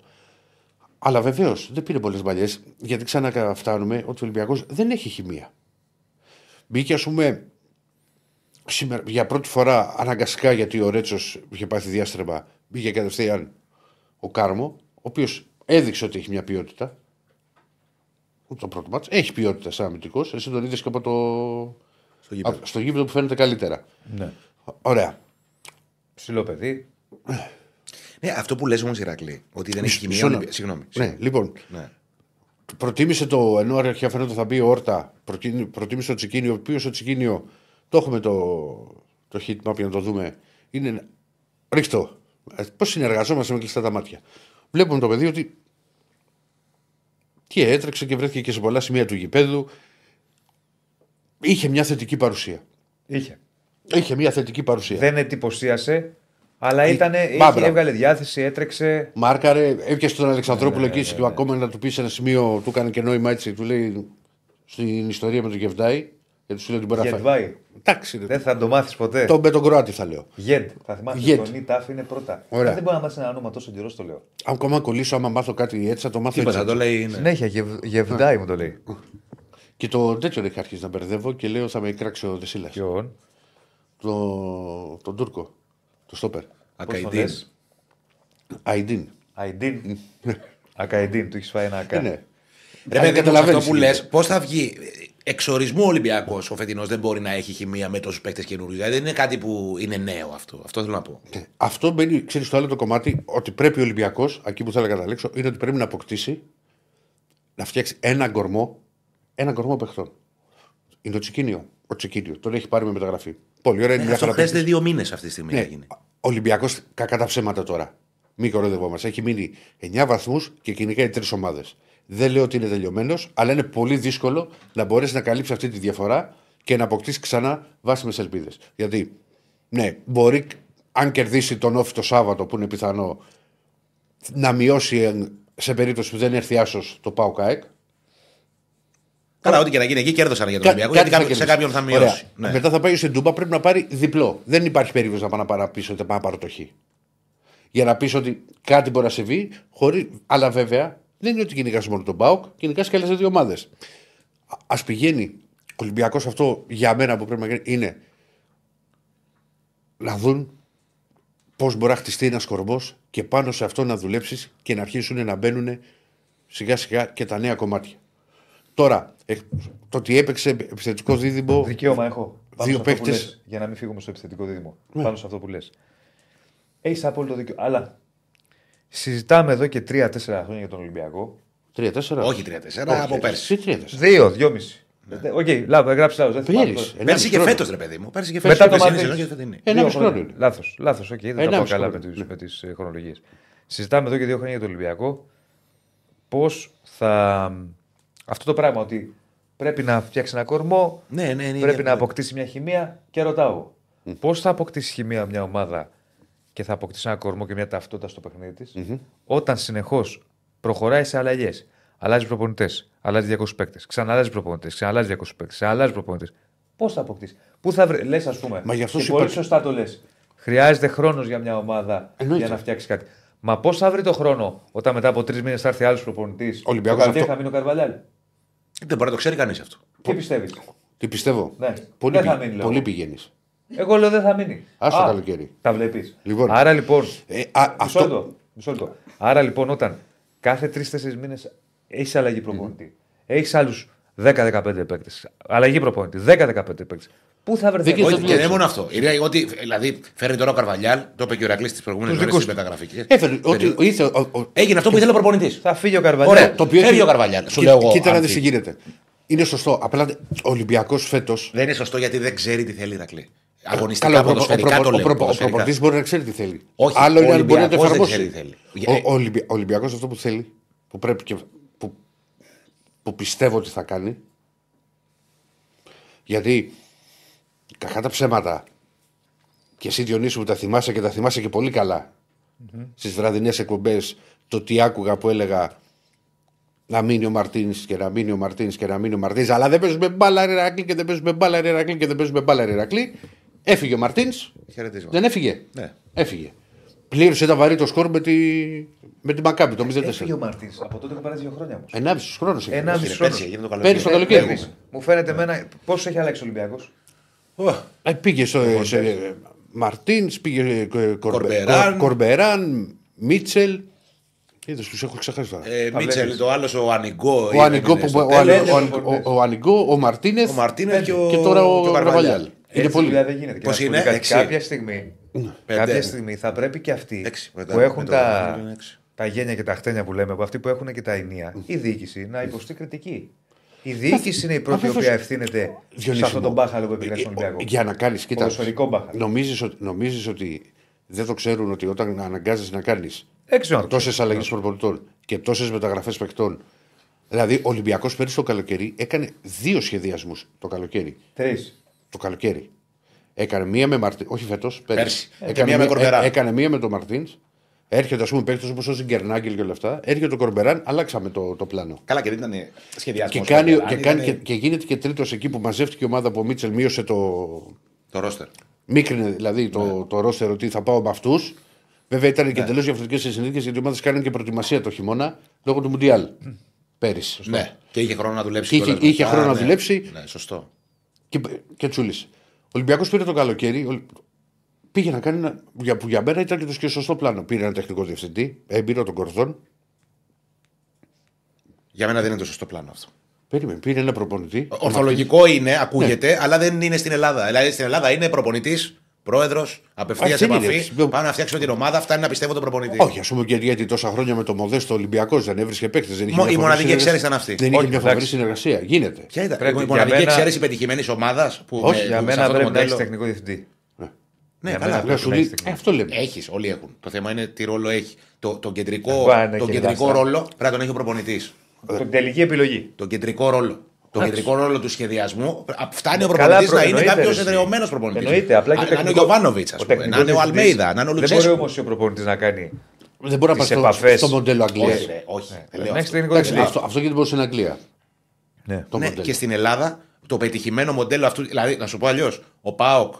Αλλά βεβαίως δεν πήρε πολλές μπαλιές γιατί ξαναφτάνουμε ότι ο Ολυμπιακός δεν έχει χημεία. Μπήκε ας πούμε σήμερα, για πρώτη φορά αναγκαστικά γιατί ο Ρέτσος είχε πάθει διάστρεμα, μπήκε κατευθείαν ο Κάρμο, ο οποίος έδειξε ότι έχει μια ποιότητα. Ούτε το πρώτο μάτς. Έχει ποιότητα σαν αμυντικός. Εσύ τον είδες και από το. Στο γήπεδο. από- στο γήπεδο που φαίνεται καλύτερα. Ναι. Ωραία. Ψηλό παιδί. Ναι, αυτό που λες όμως Ηρακλή, ότι δεν έχει Μισό χημία. να- Ολυμπι- Συγγνώμη. Ναι, λοιπόν, Ναι. Προτίμησε το. Ενώ αρχικά φαίνεται ότι θα μπει ο Όρτα, προτί- προτίμησε το Τσικίνιο, ο οποίο ο Τσικίνιο το έχουμε το, το hit map για να το δούμε. Είναι. Ρίχτω. Πώς συνεργαζόμαστε με κλειστά τα μάτια. Βλέπουμε το παιδί ότι. Και έτρεξε και βρέθηκε και σε πολλά σημεία του γηπέδου. Είχε μια θετική παρουσία. Είχε. Είχε μια θετική παρουσία. Δεν εντυπωσίασε, αλλά ήταν, είχε, Μπάμπρα. έβγαλε διάθεση, έτρεξε. Μάρκαρε, έπιασε τον Αλεξανδρόπουλο Ναι, εκεί και ακόμα να του πεις σε ένα σημείο, του έκανε και νόημα έτσι. Του λέει στην ιστορία με τον Γεβδάη. Γιατί σου λέει ότι μπορεί να φάει. Γετβάη. Εντάξει, ρε. Δεν θα το μάθεις ποτέ. Το με τον Κροάτι θα λέω. Γεντ. Θα θυμάσαι Γεντ. τον Ιτάφ είναι πρώτα. Ωραία. Δεν μπορεί να μάθεις ένα όνομα τόσο καιρό, το λέω. Ακόμα κολλήσω, άμα μάθω κάτι έτσι, θα το μάθω Τίποτα, έτσι. το λέει. ναι. Συνέχεια, Γευ- Γεβδάη μου το λέει. Και το τέτοιο έχει αρχίσει να μπερδεύω και λέω θα με κράξει ο Δεσίλας. Ποιον; Το, τον Τούρκο. Το στόπερ. Πώς τον Ακαϊντίν. λες; Αϊντίν. Αϊντίν. Ακαϊντίν, του έχεις φάει ένα ακά. Ε, ναι. Ρε Αν παιδί μου, καταλαβαίνεις αυτό που τι λες, γίνεται. πώς θα βγει. Εξορισμού Ολυμπιακός ο φετινός δεν μπορεί να έχει χημεία με τόσους παίκτες καινούριους. Δηλαδή δεν είναι κάτι που είναι νέο αυτό. Αυτό θέλω να πω. Ναι. Αυτό μπαίνει, ξέρεις, στο άλλο το κομμάτι ότι πρέπει ο Ολυμπιακός, εκεί που θέλω να καταλήξω, είναι ότι πρέπει να αποκτήσει, να φτιάξει ένα κορμό, ένα κορμό παιχτών. Είναι το Τσικίνιο. Ο Τσικίνιο. Τον έχει πάρει με μεταγραφή. Πολύ ωραία. είναι μια Ε, Αυτό χαρά χρειάζεται παίκτης. δύο μήνες αυτή τη στιγμή Ναι, να γίνει. ο Ολυμπιακός, κακά τα ψέματα τώρα. Μην κοροϊδευόμαστε. Έχει μείνει 9 βαθμούς και κυνηγάει τρεις ομάδες. Δεν λέω ότι είναι τελειωμένος, αλλά είναι πολύ δύσκολο να μπορέσει να καλύψει αυτή τη διαφορά και να αποκτήσει ξανά βάσιμες ελπίδες. Γιατί, ναι, μπορεί, αν κερδίσει τον Όφη το Σάββατο, που είναι πιθανό, να μειώσει ε, σε περίπτωση που δεν έρθει άσος το Πάο ΚΑΕΚ. Καλά, ό,τι και να γίνει εκεί κέρδωσαν για τον Κα- Ολυμπιακό. κάτι Γιατί θα κάποιο- σε κερδίσει. κάποιον θα Ωραία. μειώσει. Ναι. Μετά θα πάει στην Τούμπα, πρέπει να πάρει διπλό. Δεν υπάρχει περίπτωση να πάει να πάρει πίσω είτε πάει να πάρει το χ. Για να πεις ότι κάτι μπορεί να συμβεί, χωρί... αλλά βέβαια δεν είναι ότι κυνηγάς μόνο τον Μπάουκ, κυνηγάς και άλλες δύο ομάδες. Α πηγαίνει ο Ολυμπιακός αυτό για μένα που πρέπει να γίνει είναι να δουν πώς μπορεί να χτιστεί ένας κορμός και πάνω σε αυτό να δουλέψεις και να αρχίσουν να μπαίνουν σιγά σιγά και τα νέα κομμάτια. Τώρα, ε, το ότι έπαιξε επιθετικός δίδυμο. Δικαίωμα έχω. Πάνω Δύο σε αυτό που παίκτες. λες, Για να μην φύγουμε στο επιθετικό δίδυμο. Πάνω σε αυτό που λες. Έχεις απόλυτο δίκιο. Αλλά συζητάμε εδώ και 3-4 χρόνια για τον Ολυμπιακό. 3-4. Όχι 3-4, από πέρσι. Τι 3-4. Δύο, δυόμιση. Οκ, λάβω, γράψει λάθος. Πέρυσι. Πέρσι και χρόνο. φέτος, ρε παιδί μου. Πέρσι και φέτος. Μετά το Πέρσι, Μαδρίτη. είναι και φετινή. Ένα μισό χρόνο είναι. Λάθος, λάθος, οκ, δεν τα πάω Ενάμιση καλά με, χρόνο, τις, ναι. με τις ε, χρονολογίες. Συζητάμε εδώ και δύο χρόνια για τον Ολυμπιακό πώς θα... Αυτό το πράγμα ότι πρέπει να φτιάξει ένα κορμό, Ναι, ναι, ναι. πρέπει ναι. να αποκτήσει μια χημεία και ρωτάω. Πώς θα αποκτήσει χημεία μια ομάδα και θα αποκτήσει ένα κορμό και μια ταυτότητα στο παιχνίδι της όταν συνεχώς προχωράει σε αλλαγές. Αλλάζει προπονητές, αλλάζει 200 παίκτες, ξαναλάζει προπονητές, ξαναλάζει 200 παίκτες, ξαναλάζει προπονητές. Πώς θα αποκτήσει, Πού θα βρει, λες, ας πούμε. Μα γι' αυτό και σου πολύ είπα- σωστά το λες. Χρειάζεται χρόνος για μια ομάδα Εννοείται. για να φτιάξει κάτι. Μα πώς θα βρει το χρόνο όταν μετά από τρεις μήνες θα έρθει άλλος προπονητής. Ολυμπιακός το καλοκαίρι αυτό- θα μείνει ο Καρβαλιάλ. Δεν μπορεί να το ξέρει κανείς αυτό. Τι πιστεύεις; Τι πιστεύω; Ναι. Πολύ, Δεν θα πη- μείνει, λέω. πολύ πηγαίνεις. Εγώ λέω δεν θα μείνει. Ας το Α, καλοκαίρι. Τα βλέπεις. Λοιπόν. Άρα λοιπόν. Ε, α, Μισό αυτό. λεπτό, μισό λεπτό. Άρα λοιπόν, όταν κάθε τρει-τέσσερι μήνες έχεις αλλαγή προπονητή, έχεις άλλους 10-15 παίκτες, αλλαγή προπονητή, 10-15 παίκτες, πού θα βρεθεί. Δεν αυτό; γίνεται Όχι, δουλεύει. και δεν είναι μόνο αυτό. Είναι ότι, δηλαδή, φέρνει τώρα ο Καρβαλιάλ, το είπε και ο Ηρακλής τις προηγούμενες Τους μέρες δικούς στι του. μεταγραφικέ. Έφερε ότι ήρθε. ο- ο- Έγινε αυτό που ήθελε ο προπονητής. Θα φύγει ο Καρβαλιάλ. Ωραία, το οποίο Φεύγει έχει- ο Καρβαλιάλ. Σου Κοί- λέω εγώ. Κοίτα να αν δεις τι φύγει. γίνεται. Είναι σωστό. Απλά ο Ολυμπιακός φέτο. Δεν είναι σωστό γιατί δεν ξέρει τι θέλει η Ηρακλή. Αγωνιστικά, Καλά, ο, προπο- ο, ποδοσφαιρικά προπο- το ο, λέω. προπο- ο ποδοσφαιρικά. προπονητής μπορεί να ξέρει τι θέλει. Όχι, Άλλο ο είναι αν μπορεί να το Ολυμπιακός δεν εφαρμόσει. ξέρει τι θέλει. Ο, ο, Ολυμπι- ο Ολυμπιακός αυτό που θέλει, που πρέπει και που, που πιστεύω ότι θα κάνει. Γιατί κακά τα ψέματα και εσύ Διονύσου που τα θυμάσαι και τα θυμάσαι και πολύ καλά στις βραδινές εκπομπές το τι άκουγα που έλεγα να μείνει ο Μαρτίν και να μείνει ο Μαρτίν και να μείνει ο Μαρτίν. Αλλά δεν παίζουμε μπάλα ρε Ρακλή και δεν παίζουμε μπάλα ρε Ρακλή και δεν παίζουμε μπάλα ρε Ρακλή. Έφυγε ο Μαρτίν. Χαιρετίσματα. Δεν έφυγε. Ναι. Έφυγε. Πλήρωσε τα βαρύ το σκορ με τη, με τη Μακάμπη το 0-4. Έφυγε ο Μαρτίν. Από τότε που πέρασε δύο χρόνια όμως. Ενάμιση χρόνος. Ενάμιση Είναι χρόνος. πέρσι, έγινε το Πέρυσι το καλοκαίρι. καλοκαίρι. Μου φαίνεται εμένα. Πόσο έχει αλλάξει ο Ολυμπιακός; Ω, Ε, πήγε στο. Μαρτίν, πήγε ε, Κορμπε- Κορμπεράν. Κορ- Κορμπεράν, Μίτσελ. Είδες τους έχω ξεχάσει τώρα. ε, Τα Μίτσελ, βλέπεις. το άλλο ο Ανιγκό. Ο Ανιγκό, που- ο, τέλος. Ανι- ο, Ανι- προπονητές. ο, ο Ανιγκό, ο Μαρτίνεθ Ο Μαρτίνεθ και ο- και τώρα ο, και ο Καρβαλιάλ. Καρβαλιάλ. Είναι Έτσι πολύ. δουλειά δεν γίνεται. Και Πώς να σου πω είναι, κάτι, έξι. Κάποια στιγμή, Πέντε. κάποια στιγμή θα πρέπει και αυτοί Έξι, μετά, που έχουν με το τα, Ronaldo είναι έξι. τα γένια και τα χτένια που λέμε, από αυτοί που έχουν και τα ενία, η διοίκηση να υποστεί κριτική. Η διοίκηση είναι η πρώτη η Αφού- οποία ευθύνεται σε Διονύση αυτόν μου, τον μπάχαλο που επιλέξει τον ε, Ολυμπιακό. Για να κάνεις, κοίτα. Ποδοσφαιρικό μπάχαλο. Νομίζεις ότι, νομίζεις ότι δεν το ξέρουν ότι όταν αναγκάζεσαι να κάνεις Δεν ξέρω αν το τόσες αλλαγές προπονητών και τόσες μεταγραφές παιχτών. Δηλαδή, ο Ολυμπιακός πέρυσι το καλοκαίρι έκανε δύο σχεδιασμούς το καλοκαίρι. Τρεις. Το καλοκαίρι. Έκανε μία με Μαρτίν. Όχι φέτος, Πέρσι. πέρυσι. Ε, και μία με μία- Κορμπεράν. ε, έκανε μία με τον Μαρτίν. Έρχεται, ας πούμε, παίκτη όπως ο Ζιγκερνάγκελ και όλα αυτά. Έρχεται ο Κορμπεράν, αλλάξαμε το, το πλάνο. Καλά και δεν ήταν σχεδιασμός. Και, κάνει, και, κάνει, και, και γίνεται και τρίτος εκεί που μαζεύτηκε η ομάδα που ο Μίτσελ μείωσε το. Το ρόστερ. Μίκρινε δηλαδή το, Ναι. το ρόστερ ότι θα πάω με αυτούς. Βέβαια ήταν και εντελώς διαφορετικές οι συνθήκες γιατί οι ομάδες κάνουν και προετοιμασία το χειμώνα λόγω του Μουντιάλ. Πέρυσι. Ναι, και είχε χρόνο να δουλέψει. Και είχε- κιόλας είχε μετά, χρόνο να ναι. δουλέψει. Ναι, σωστό. Και, και τσούλησε. Ο Ολυμπιακός πήρε το καλοκαίρι. ο- Πήγε να κάνει ένα. Για, που για μένα ήταν και το και σωστό πλάνο. Πήρε ένα τεχνικό διευθυντή, έμπειρο των κορδών. Για μένα δεν είναι το σωστό πλάνο αυτό. Περίμενε, πήρε ένα προπονητή. Ορθολογικό είναι, ακούγεται, Ναι. αλλά δεν είναι στην Ελλάδα. Δηλαδή στην Ελλάδα είναι προπονητής, πρόεδρος, απευθείας Αυτή είναι η επαφή. λέξη. Πάμε να φτιάξουμε την ομάδα, φτάνει να πιστεύω τον προπονητή. Όχι, ας πούμε και γιατί τόσα χρόνια με το Μοδέστο Ολυμπιακός δεν έβρισκε παίκτες. Δεν είχε Μο- μια η φοβερή μοναδική συνεργασία. εξαίρεση ήταν αυτή. Δεν είχε Όχι, μια φοβερή εντάξει. συνεργασία. Γίνεται. Ποια ήταν; Πρέπει η για μοναδική μένα- εξαίρεση πετυχημένης ομάδας που. Όχι, με- Για που σε μένα αυτό το πρέπει να έχεις μοντέλο- τεχνικό διευθυντή. Ναι, για καλά. μένα Λέω, σου να λέει, έχεις τεχνικό. ε, αυτό λέμε. Έχεις, όλοι έχουν. Το θέμα είναι τι ρόλο έχει. Το, τον κεντρικό, Εγώ, αν τον έχει κεντρικό λάστα. ρόλο πρέπει να τον έχει ο προπονητής. Την τελική επιλογή. Τον κεντρικό ρόλο. Τον Εντάξει. κεντρικό ρόλο του σχεδιασμού. Α, Φτάνει ο Καλά, προπονητής προ- να είναι εννοείται, κάποιος ρε, εσύ. εδρεωμένος προπονητής. Εννοείται, απλά και Να είναι ο τεχνικό- Γιωβάνοβιτς, ας ο πούμε. Να τεχνικός είναι ο διευθυντής. Αλμέιδα, να είναι ο Δεν μπορεί Λουτσέσκου. όμως ο προπονητής να κάνει. Δεν μπορεί να τις πάει στο, επαφές. στο μοντέλο Αγγλίας. Όχι, ρε, όχι. δεν λέω Να έχει αυτό. τεχνικό Εντάξει, διευθυντή. αυτό, αυτό γίνεται μόνο στην Αγγλία. Ναι. Το Ναι, μοντέλο. και στην Ελλάδα το πετυχημένο μοντέλο αυτού. Δηλαδή, να σου πω αλλιώς, ο Πάοκ.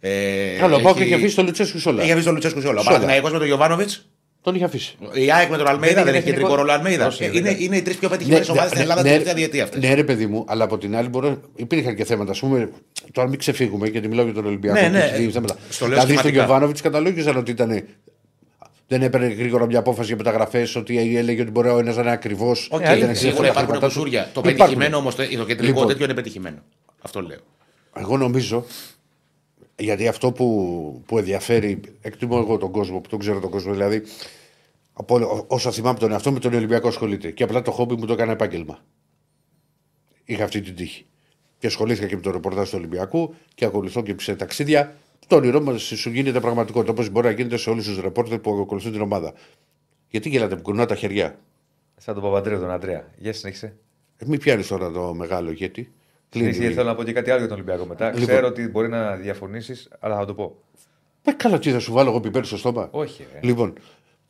Ε, Καλό, πάω και έχει- έχει αφήσει το Λουτσέσκου σε όλα. Έχει αφήσει τον Λουτσέσκου σε όλα. Ο Σε όλα. Παναθηναϊκός με τον Γιωβάνοβιτς. Τον είχε αφήσει. Η ΑΕΚ με τον Αλμέιδα Δεν δεν είναι έχει κεντρικό τεχνικό- ρόλο Αλμέιδα. Όχι, Ε, δεν Είναι, είναι. είναι οι τρεις πιο πετυχημένες ομάδες στην Ελλάδα την τελευταία διετία αυτέ. ναι, ρε παιδί μου, αλλά από την άλλη μπορεί, υπήρχαν και θέματα. Α πούμε, τώρα μην ξεφύγουμε γιατί μιλάω για τον Ολυμπιακό. Ναι, που ναι. έχει θέματα. Στο λέω δηλαδή στον σχηματικά. Γιωβάνοβιτς καταλόγιζαν ότι ήταν. Δεν έπαιρνε γρήγορα μια απόφαση για μεταγραφές, ότι έλεγε ότι μπορεί ο ένας να είναι ακριβώς. Οκ, αλήθεια. σίγουρα υπάρχουν κουσούρια. Το πετυχημένο όμως, το κεντρικό Λοιπόν. τέτοιο είναι πετυχημένο. Αυτό λέω. Εγώ νομίζω, γιατί αυτό που, που ενδιαφέρει, εκτιμώ εγώ τον κόσμο, που τον ξέρω τον κόσμο, δηλαδή, από, ό- όσο θυμάμαι τον εαυτό μου, τον Ολυμπιακό ασχολείται. Και απλά το χόμπι μου το έκανα επάγγελμα. Είχα αυτή την τύχη. Και ασχολήθηκα και με το ρεπορτάζ του Ολυμπιακού και ακολουθώ και σε ταξίδια. Το όνειρό μα σου γίνεται πραγματικότητα, όπως μπορεί να γίνεται σε όλους τους ρεπόρτερ που ακολουθούν την ομάδα. Γιατί γελάτε που κουνά τα χεριά. Σαν τον Παπαντρέο τον Αντρέα. Για συνέχισε. Ε, μην πιάνεις τώρα το μεγάλο γιατί. Κλείνει. Συνέχισε, θέλω να πω και κάτι άλλο για τον Ολυμπιακό μετά. Λοιπόν. Ξέρω ότι μπορεί να διαφωνήσεις, αλλά θα το πω. Ε, καλά, τι θα σου βάλω εγώ πιπέρι στο στόμα. Όχι, ρε. Λοιπόν.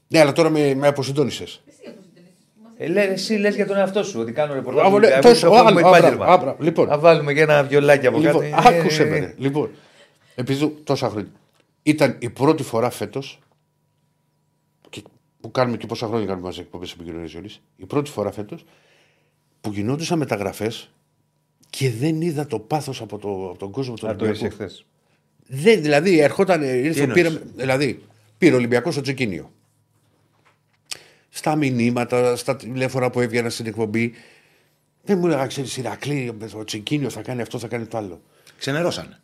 Ναι, αλλά τώρα με, με αποσυντώνησες. Ε, λέ, εσύ λες για τον εαυτό σου ότι κάνω ρεπορτάζ. Α, του ναι, Ολυμπιακού, τόσο, το κάνουμε άλλο, α, επάγγελμα. μπράβο, α, μπράβο. Λοιπόν. Να βάλουμε και ένα βιολάκι από Λοιπόν, κάτω. Ε, άκουσε ε, με. ε, ρε. Λοιπόν, επειδή τόσα χρόνια. Ήταν η πρώτη φορά φέτος. Που κάνουμε και πόσα χρόνια κάνουμε μαζί εκπομπές επικοινωνίας ζωή. Η πρώτη φορά φέτος που γινόντουσαν μεταγραφές και δεν είδα το πάθος από, το, από τον κόσμο του Να το είσαι Ολυμπιακού. χθε. Δεν, δηλαδή, ερχόταν, ήρθε, εννοείς; πήρε, δηλαδή, πήρε ο Ολυμπιακός στο Τσεκίνιο. Στα μηνύματα, στα τηλέφωνα που έβγαινα στην εκπομπή, δεν μου έλεγα, ξέρεις, Ηρακλή, ο Τσεκίνιο θα κάνει αυτό, θα κάνει το άλλο. Ξενερώσανε.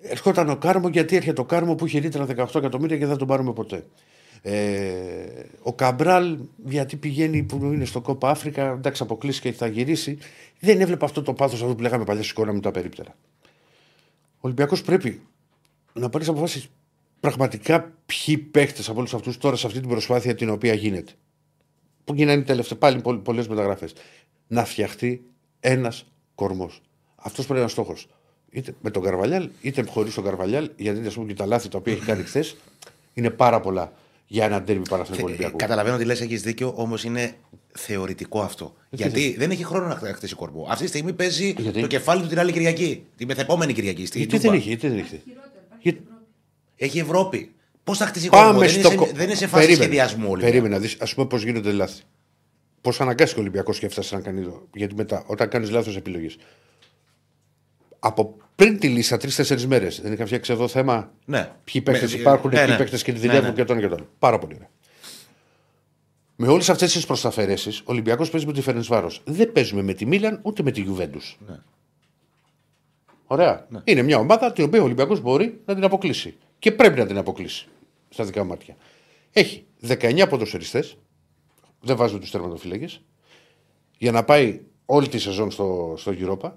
Ερχόταν ο Κάρμο γιατί έρχεται ο Κάρμο που είχε ρήτρα 18 εκατομμύρια και δεν θα τον πάρουμε ποτέ. Ε, ο Καμπράλ γιατί πηγαίνει που είναι στο Κόπα Αφρικα, εντάξει αποκλείστηκε και θα γυρίσει. Δεν έβλεπα αυτό το πάθος αυτό που λέγαμε παλιά σηκώνα με τα περίπτερα. Ο Ολυμπιακός πρέπει να πάρει αποφάσεις πραγματικά ποιοι παίχτες από όλους αυτούς τώρα σε αυτή την προσπάθεια την οποία γίνεται. Που γίνανε τελευταία πάλι πολλές μεταγραφές. Να φτιαχτεί ένας κορμός. Αυτός πρέπει να είναι στόχος. Είτε με τον Καρβαλιάλ, είτε χωρίς τον Καρβαλιάλ, γιατί ας πούμε και τα λάθη τα οποία έχει κάνει χθες είναι πάρα πολλά για ένα τέρμι Παναθηναϊκού Ε, Ολυμπιακού. Καταλαβαίνω ότι λες, έχεις δίκιο, όμως είναι θεωρητικό αυτό. Γιατί δεν έχει χρόνο να χτίσει κορμό. Αυτή τη στιγμή παίζει Γιατί; το κεφάλι του την άλλη Κυριακή. Την μεθεπόμενη Κυριακή. Στη Γιατί Τούμπα. δεν έχει, γιατί δεν έχει; Γιατί- Έχει Ευρώπη. Πώς θα χτίσει κορμό. Πάμε Δεν, στο. είναι κο- σε, δεν είναι σε φάση Περίμενε. σχεδιασμού όλοι. Περίμενα, δεις, ας πούμε πώς γίνονται λάθη. Πώς αναγκάστηκε ο Ολυμπιακός και έφτασε να κάνει εδώ. Γιατί μετά, όταν κάνεις λάθος επιλογές. Από πριν τη λίστα, τρει-τέσσερι μέρες, δεν είχα φτιάξει εδώ θέμα. Ναι. Ποιοι παίχτε Με- υπάρχουν, ναι, ποιοι ναι. παίχτε και Ναι, δουλεύουν ναι. και τον και τον. Πάρα πολύ ωραία. Με όλες αυτές τις προσταφαιρέσει, ο Ολυμπιακός παίζει με τη Φερενσβάρο. Δεν παίζουμε με τη Μίλαν ούτε με τη Γιουβέντους. Ναι. Ωραία. Είναι μια ομάδα την οποία ο Ολυμπιακός μπορεί να την αποκλείσει. Και πρέπει να την αποκλείσει. Στα δικά μου μάτια. Έχει 19 ποδοσφαιριστές. Δεν βάζω τους τερματοφύλακε. Για να πάει όλη τη σεζόν στο, στο Europa.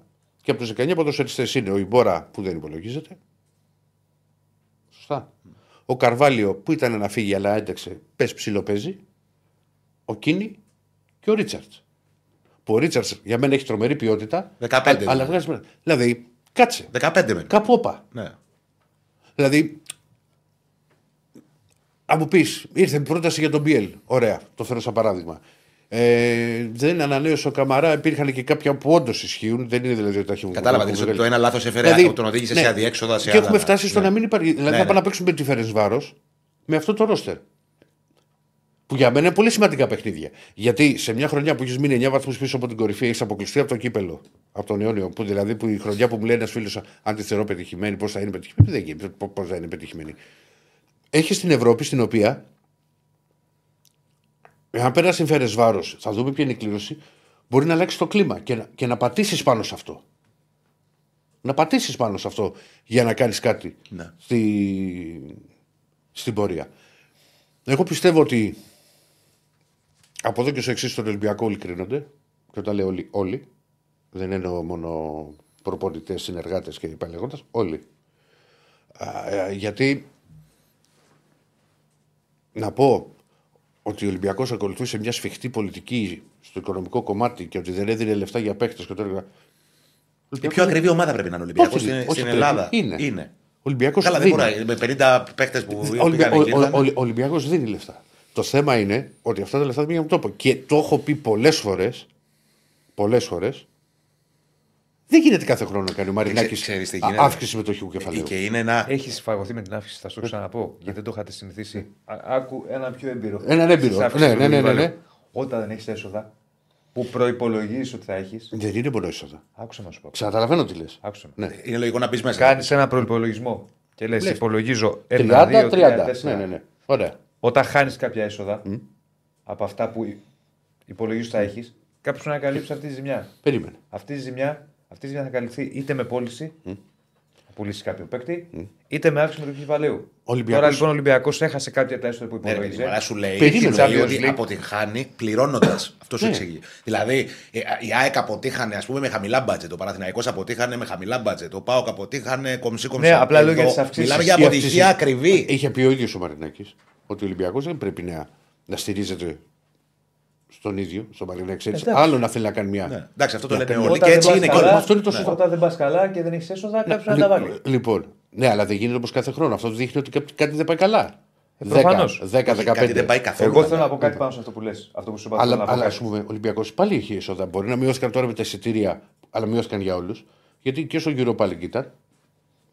Και από τους 19 ποδοσφαιριστέ είναι ο Ιμπόρα που δεν υπολογίζεται. Σωστά. Ο Καρβάλιο που ήταν να φύγει αλλά ένταξε, πες ψηλό παίζει. Ο Κίνη και ο Ρίτσαρτ. Που ο Ρίτσαρτ για μένα έχει τρομερή ποιότητα. 15 α- Αλλά δηλαδή. βγάζει. Δηλαδή, κάτσε. 15 μένει. Κάπου όπα. Ναι. Δηλαδή, αν μου πεις, ήρθε η πρόταση για τον Μπιέλ. Ωραία, το φέρω σαν παράδειγμα. Ε, δεν ανανέωσε ο Καμαρά, υπήρχαν και κάποια που όντως ισχύουν. Δεν είναι δηλαδή ότι τα έχουν Κατάλαβα έχουν ότι βγάλει. το ένα λάθος έφερε, Δηλαδή, τον οδήγησε ναι. σε αδιέξοδα. Σε και άλλα- έχουμε φτάσει στο ναι. να μην υπάρχει. Δηλαδή, Ναι, να ναι. πάμε να παίξουμε τη Φερενς Βάρος με αυτό το ρόστερ. Που για μένα είναι πολύ σημαντικά παιχνίδια. Γιατί σε μια χρονιά που έχεις μείνει 9 βαθμούς πίσω από την κορυφή, έχεις αποκλειστεί από το κύπελο, από τον αιώνιο. Που δηλαδή που η χρονιά που μου λέει ένας φίλος, αν τη θεωρώ πετυχημένη, πώς θα είναι πετυχημένη. Δεν γίνεται. Πώς θα είναι πετυχημένη. Έχεις την Ευρώπη στην οποία, εάν περάσει φέρε βάρος, θα δούμε ποια είναι η κλήρωση, μπορεί να αλλάξει το κλίμα και να, και να πατήσεις πάνω σε αυτό. Να πατήσεις πάνω σε αυτό για να κάνεις κάτι Ναι. στη, στην πορεία. Εγώ πιστεύω ότι από εδώ και στο εξής στον Ολυμπιακό όλοι κρίνονται. Και όταν λέω όλοι, όλοι δεν εννοώ μόνο προπονητές, συνεργάτες και υπαλληλεγόντα, όλοι. Α, ε, γιατί να πω ότι ο Ολυμπιακός ακολουθούσε μια σφιχτή πολιτική στο οικονομικό κομμάτι και ότι δεν έδινε λεφτά για παίκτες και το έργα. Η πιο ακριβή ομάδα πρέπει να είναι ο Ολυμπιακός Όχι, στην, όχι, στην πρέπει. Ελλάδα. Είναι. είναι. Ο Ολυμπιακός Καλά, δεν μπορεί. Με 50 παίχτε που Ο, πήγαν ο, εκεί, ο, ήταν- ο, ο Ολυμπιακός δίνει λεφτά. Το θέμα είναι ότι αυτά τα λεφτά δεν πήγαν από τόπο. Και το έχω πει πολλές φορές. Πολλές φορές. Δεν γίνεται κάθε χρόνο να κάνει ο Μαρινάκης Ξέ- ξέρεις τι γίνεται. αύξηση συμμετοχικού κεφαλαίου. Και είναι ένα. Έχεις φαγωθεί με την αύξηση, θα σου το ξαναπώ. Γιατί δεν το είχατε συνηθίσει. Α- Άκου ένα πιο έμπειρο. Έναν έμπειρο. Στις αύξησεις Ναι, του ναι, ναι, ναι, κεφαλαίου. ναι. Όταν δεν έχεις έσοδα, που προπολογίζει ότι θα έχεις. Δεν είναι μόνο έσοδα. Άκουσα να σου πω. Καταλαβαίνω τι λες. Άκουσα με. Ναι. Είναι λογικό να μπει μέσα. Κάνεις ένα προπολογισμό και λες: Υπολογίζω 1, 30, 2, 3, 30. 4. Ναι, ναι, ναι. Ωραία. Όταν χάνεις κάποια έσοδα από αυτά που υπολογίζεις θα έχεις, κάποιος πρέπει να καλύψει αυτή τη ζημιά. Περίμενε. Αυτή η ζημιά, αυτής η ζημιά θα καλυφθεί είτε με πώληση, θα πουλήσει κάποιον παίκτη, είτε με αύξηση με το κεφαλαίου. Ολυμπιακός- Τώρα λοιπόν ο Ολυμπιακός έχασε κάποια τα έσοδα που Ναι, ρε, υπολόγιζε. παιδί μου, αλλά σου λέει, Περίμενε, σου λέει Champions ότι League. αποτυγχάνει πληρώνοντας. Αυτό σου Ναι. εξηγεί. Δηλαδή, ε, η ΑΕΚ αποτύχανε ας πούμε, με χαμηλά μπάτζετ. Ο Παναθηναϊκός αποτύχανε με χαμηλά μπάτζετ. Ο Πάοκ αποτύχανε κομψή κομψή. Ναι, απλά λέω για Εδώ τις αυξήσεις. Μιλάμε για Η αποτυχία αύξηση- ακριβή. Είχε πει ο ίδιος ο Μαρινάκης ότι ο Ολυμπιακός δεν πρέπει να, να στηρίζεται στον ίδιο, στον Μαρινάκη. Έτσι. Εντάξει. Άλλο να θέλει να κάνει μια. Ναι. Εντάξει, αυτό το Για λένε πέντε. όλοι. Όταν Και δεν έτσι πας είναι και καλά, όλοι. Αυτό είναι το ναι. σωστό. Όταν δεν πας καλά και δεν έχεις έσοδα, κάποιος να τα βάλει. Λοιπόν, ναι, αλλά δεν γίνεται όπως κάθε χρόνο. Αυτό δείχνει ότι κάτι- κάτι δεν πάει καλά. Ε, προφανώς. 10, Όχι, Κάτι δεν 15. πάει καθόλου. Εγώ καλά. θέλω να πω κάτι πάνω σε αυτό που λες. Αυτό που σου είπα. θέλω Αλλά, να πω αλλά κάτι. ας πούμε, ο Ολυμπιακός πάλι έχει έσοδα. Μπορεί να μειώθηκαν τώρα με τα εισιτήρια, αλλά μειώθηκαν για όλους. Γιατί και στο Europa League ήταν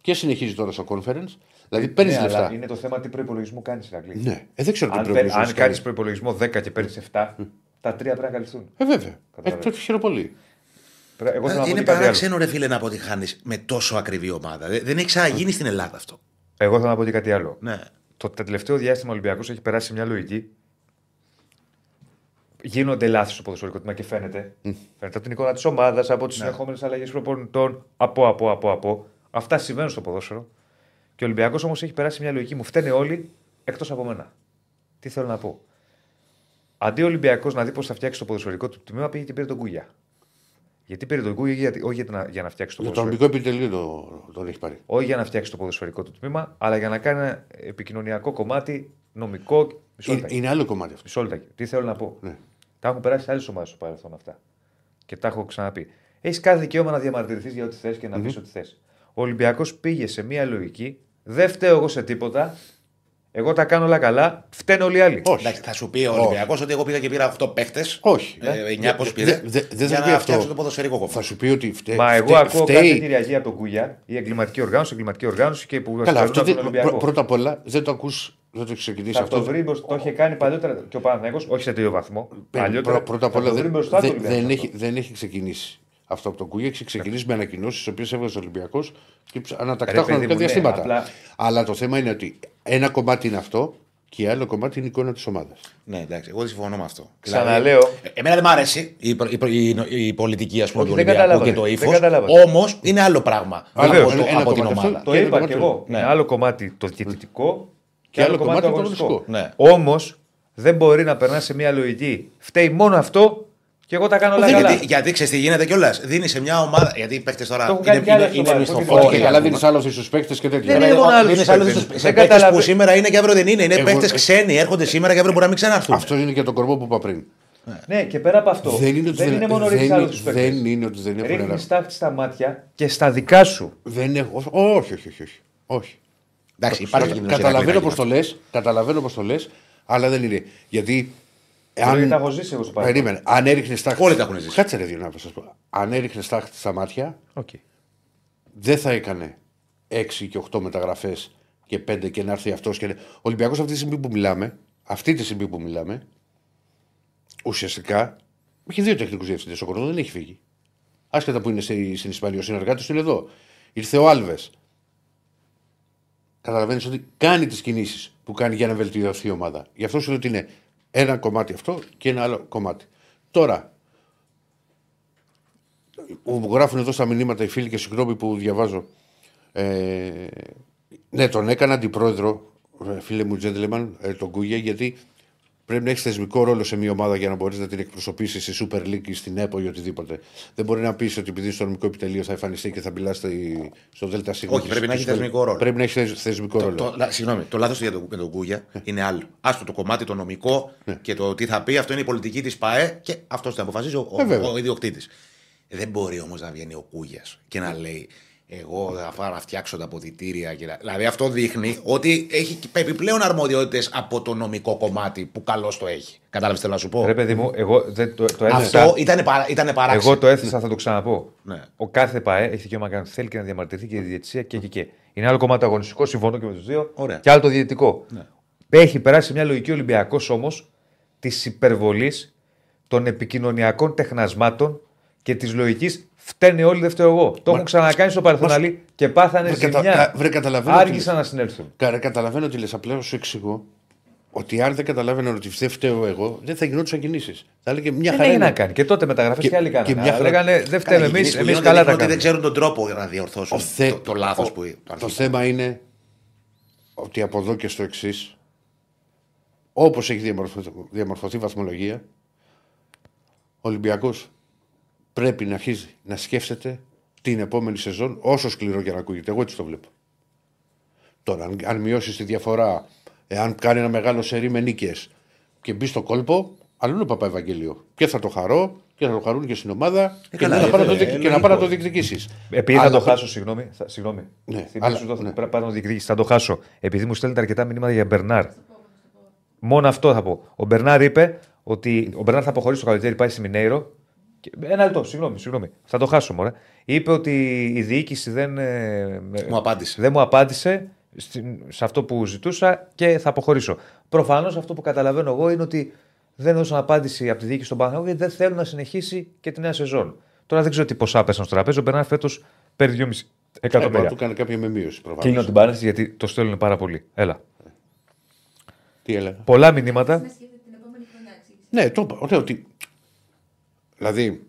και συνεχίζει τώρα στο conference. Δηλαδή παίρνεις Ναι, αλλά λεφτά. είναι το θέμα τι προπολογισμό κάνεις, Ρακλή. Ναι, ε, δεν ξέρω τι Αν, πρέπει παίρνεις- αν κάνεις προπολογισμό 10 και παίρνεις 7, τα 3 πρέπει να καλυφθούν. Ε, βέβαια. Ε, Καταλαβαίνω. το χαίρομαι πολύ. Πρέ- Εγώ θέλω να πω Είναι και κάτι άλλο. παράξενο, ρε φίλε, να αποτυχάνει με τόσο ακριβή ομάδα. Δεν δεν έχει ξαναγίνει στην Ελλάδα αυτό. Εγώ θέλω να πω και κάτι άλλο. Ναι. Το τελευταίο διάστημα ο Ολυμπιακός έχει περάσει σε μια λογική. Γίνονται λάθη στο ποδοσφαιρικό τμήμα και φαίνεται. Φαίνεται από την εικόνα της ομάδας, από τις συνεχόμενες αλλαγές προπονητών. Από, από, από, από. Αυτά συμβαίνουν στο ποδόσφαιρο. Και ο Ολυμπιακός όμως έχει περάσει σε μια λογική. Μου φταίνε όλοι εκτός από μένα. Τι θέλω να πω. Αντί ο Ολυμπιακός να δει πώς θα φτιάξει το ποδοσφαιρικό του τμήμα, πήγε και πήρε τον Κούγια. Γιατί πήρε τον Κούγια, γιατί, όχι για να, για να φτιάξει το Για το ποδοσφαιρικό. νομικό επιτελείο το- τον έχει πάρει. Όχι για να φτιάξει το ποδοσφαιρικό του τμήμα, αλλά για να κάνει ένα επικοινωνιακό κομμάτι νομικό. Μισό Είναι, λεπτάκι. είναι άλλο κομμάτι αυτό. Μισό λεπτάκι. Τι θέλω να πω; Ναι. Τα έχουν περάσει άλλες ομάδες στο παρελθόν αυτά. Και τα έχω ξαναπεί. Έχεις κάθε δικαίωμα να διαμαρτυρηθείς για ό,τι θες και να πεις ό,τι θες. Ο Ολυμπιακός πήγε σε μια λογική. Δεν φταίω εγώ σε τίποτα. Εγώ τα κάνω όλα καλά. Φταίνε όλοι οι άλλοι. Όχι. Εντάξει, θα σου πει ο Ολυμπιακός ότι εγώ πήγα και πήρα 8 παίχτες. Όχι. Ε, 9 πώς Δε- πήρε. δε- δε- δεν για θα πει να αυτό. φτιάξω το ποδοσφαιρικό κομμάτι. Θα σου πει ότι φταίει. Μα εγώ φταίει- ακούω φταίει- κάθε τυριαγή από τον Κούγια, η εγκληματική οργάνωση, η εγκληματική οργάνωση και που Καλά, θεωρούν αυτό από τον δεν, Ολυμπιακό. πρω- πρώτα απ' όλα δεν το ακούς, δεν το έχεις ξεκινήσει Θα αυτό. το βρει μπροστά. Το είχε κάνει παλιότερα και ο Παναθηναϊκός, όχι σε τέτοιο βαθμό. Παι- Παλιότερα. πρω- πρώτα απ' θα όλα το βρει δεν, μπροστά του δεν, Ολυμπιακού δεν, αυτό. έχει, δεν έχει ξεκινήσει αυτό από τον Κούγια. Έχει ξεκινήσει με ανακοινώσεις, τις οποίες έβγαζε ο Ολυμπιακός και ανατακτά Ρε, παιδί χρονικά μου, ναι, διαστήματα. απλά- Αλλά το θέμα είναι ότι ένα κομμάτι είναι αυτό και άλλο κομμάτι είναι η εικόνα της ομάδας. Ναι, εντάξει, εγώ δεν συμφωνώ με αυτό. Ξαναλέω. Ε, Εμένα δεν μ' αρέσει η, προ- η, προ- η, η πολιτική ας πούμε, Όχι, του δεν Ολυμπιακού κατάλαβα, και το δεν ύφος. κατάλαβα. Όμως είναι άλλο πράγμα Βεβαίως, από, το- ένα από την κομμάτι ομάδα. αυτό. Το Και είπα ένα και κομμάτι εγώ. Ναι. Είναι άλλο κομμάτι το διαιτητικό Και άλλο κομμάτι το αγωνιστικό. Ναι. Όμως δεν μπορεί να περνά σε μια λογική. Φταίει μόνο αυτό και εγώ τα κάνω όλα Δεν, καλά. γιατί, γιατί ξέρεις τι γίνεται κιόλας. Δίνεις σε μια ομάδα. Γιατί οι παίχτες τώρα. Το έχουν κάνει είναι, κι άλλες είναι, είναι ομάδες, όχι μισθοφόροι. Όχι, Όχι, καλά ας πούμε. δίνεις άλλο στου παίκτε και τέτοια. Δεν είναι μόνο άλλους Δίνεις άλλο παίκτες. στους- Δεν σε παίκτες καταλαβα- που σήμερα είναι και αύριο δεν είναι. Είναι Εγώ- παίχτες ξένοι. Έρχονται σήμερα και αύριο μπορεί να μην ξαναρθούν. Αυτό είναι και το κορμό που είπα πριν. Ναι, και πέρα από αυτό. Δεν είναι ότι δεν δεν- είναι μόνο δεν ρίχνεις άλλους είναι- του δεν είναι ότι δεν έχουν Ρίχνεις ένα- στάχτη στα μάτια και στα δικά σου. Δεν έχω. Όχι, όχι, όχι. όχι. όχι. Εντάξει, υπάρχει Κατα- κίνδυνος Καταλαβαίνω για να πώς το λες, καταλαβαίνω πώς το λες, αλλά δεν είναι. Γιατί. Αν... Τα έχω ζήσει εγώ στο παρελθόν. Περίμενε. Αν έριχνες τάχτη. Όλοι τα έχουν ζήσει. Κάτσε ρε δύο να σας πω. Αν έριχνες τάχτη στα μάτια, Okay. δεν θα έκανε 6 και 8 μεταγραφές και 5 και να έρθει αυτός. Και... Ο Ολυμπιακός αυτή τη στιγμή που μιλάμε, αυτή τη στιγμή που μιλάμε, ουσιαστικά έχει δύο τεχνικούς διευθυντές. Ο Κορδόν δεν έχει φύγει. Άσχετα που είναι στη- στην Ισπανία, ο συνεργάτης του είναι εδώ. Ήρθε ο Άλβες. Καταλαβαίνεις ότι κάνει τις κινήσεις που κάνει για να βελτιωθεί η ομάδα. Γι' αυτό σου λέω ότι είναι ένα κομμάτι αυτό και ένα άλλο κομμάτι. Τώρα, μου γράφουν εδώ στα μηνύματα οι φίλοι και συγγνώμη που διαβάζω. Ε, ναι, τον έκανα αντιπρόεδρο, ε, φίλε μου Τζέντλεμαν, ε, τον Κούγια, γιατί πρέπει να έχεις θεσμικό ρόλο σε μια ομάδα για να μπορείς να την εκπροσωπήσεις στη Super League ή στην ΕΠΟ ή οτιδήποτε. Δεν μπορεί να πεις ότι επειδή στο νομικό επιτελείο θα εμφανιστεί και θα μιλάς στη- στο ΔΣ. Όχι, πρέπει να έχεις θεσμικό ρόλο. Πρέπει να έχεις θεσ- θεσμικό ρόλο. Το, λα- συγγνώμη, το λάθος για τον, με τον Κούγια είναι άλλο. Άστο το κομμάτι το νομικό και το τι θα πει, αυτό είναι η πολιτική της ΠαΕ και αυτός θα αποφασίζει ο, Ε, ο, βέβαια. ο ιδιοκτήτης. Δεν μπορεί όμως να βγαίνει ο Κούγιας και να λέει εγώ θα πάω να φτιάξω τα αποδητήρια. Και... να-». Δηλαδή αυτό δείχνει ότι έχει και επιπλέον αρμοδιότητες από το νομικό κομμάτι που καλώς το έχει. Κατάλαβες τι θέλω να σου πω; Ρε παιδί μου, εγώ δεν το, το έθεσα. αυτό ήταν, παρά, ήτανε παράξενο. Εγώ το έθεσα, θα το ξαναπώ. Ναι. Ο κάθε ΠαΕ έχει δικαίωμα να κάνει ό,τι θέλει και να διαμαρτυρηθεί και η διαιτησία και, και, και. Είναι άλλο κομμάτι αγωνιστικό, συμφωνώ και με τους δύο. Ωραία. Και άλλο το διαιτητικό. Έχει περάσει μια λογική Ολυμπιακός όμως της υπερβολής των επικοινωνιακών τεχνασμάτων και της λογικής φταίνε όλοι, δεν φταίω εγώ. Το έχουν ξανακάνει στο παρελθόν μας- αλλοί και πάθανε Βρε, κατα- ζημιά. κα- βρε, καταλαβαίνω τι Άργησαν λες. να συνέλθουν. Κα- Καταλαβαίνω τι λες. Απλά να σου εξηγώ ότι αν δεν καταλάβαιναν ότι δεν φταίω εγώ, δεν θα γινόντουσαν κινήσεις. Θα έλεγε μια Δεν χαρά. έγινε είναι. να κάνει. Και τότε μεταγραφές Και- και, άλλοι και κάνανε. μια Αλλά χαρά- Λέγανε δεν Καλά, φταίμε οι εμείς. κινήσεις που Εμείς γίνονται καλά τα δείχνουν ότι δεν κάνουμε. ξέρουν τον τρόπο για να διορθώσουν Ο θε- το, το λάθος ο- που. Το, Το αρχικό. θέμα είναι ότι από εδώ και στο εξής, όπως έχει διαμορφωθεί, διαμορφωθεί η βαθμολογία, ο Ολυμπιακός πρέπει να αρχίζει να σκέφτεται την επόμενη σεζόν, όσο σκληρό και να ακούγεται. Εγώ έτσι το βλέπω. Τώρα, αν, αν μειώσεις τη διαφορά, εάν κάνει ένα μεγάλο σερί με νίκες και μπει στο κόλπο, αλλού είναι ο Παπαευαγγελίο. Και θα το χαρώ και θα το χαρούν και στην ομάδα και, καλά, να, ε, πάρω το, ε, διεκ- ε, και να λογικό. πάρω να το διεκδικήσεις. Επειδή θα το χάσω, συγγνώμη. Θα, συγγνώμη. Ναι, Θυμήσου αλλά- το, ναι. πρέπει να το διεκδικήσεις. Θα το χάσω. Επειδή μου στέλνετε αρκετά μηνύματα για Μπερνάρ. Μόνο αυτό θα πω. Ο Μπερνάρ είπε ότι ο Μπερνάρ θα αποχωρήσει το καλοκαίρι, πάει στη Μινέιρο. Και- Ένα λεπτό, συγγνώμη, συγγνώμη. Θα το χάσω, μωρέ. Είπε ότι η διοίκηση δεν, ε, με- Μου απάντησε. δεν μου απάντησε στην- σε αυτό που ζητούσα και θα αποχωρήσω. Προφανώς αυτό που καταλαβαίνω εγώ είναι ότι δεν έδωσαν απάντηση από τη διοίκηση στον Παναγιώτο γιατί δεν θέλουν να συνεχίσει και τη νέα σεζόν. Τώρα δεν ξέρω τι ποσά πέσαν στο τραπέζι. Ο Μπερνάρ φέτος παίρνει 2,5 Ε, μπορεί να εκατομμύρια. του κάνει κάποια με μείωση προφανώς. Κλείνω την παρένθεση γιατί το στέλνουν πάρα πολύ. Έλα. Τι έλεγα; Πολλά μηνύματα. Να σκέφτεται την επόμενη χρονιά, εξήγησε. Ναι, το είπα. Ωραία, ότι. Δηλαδή,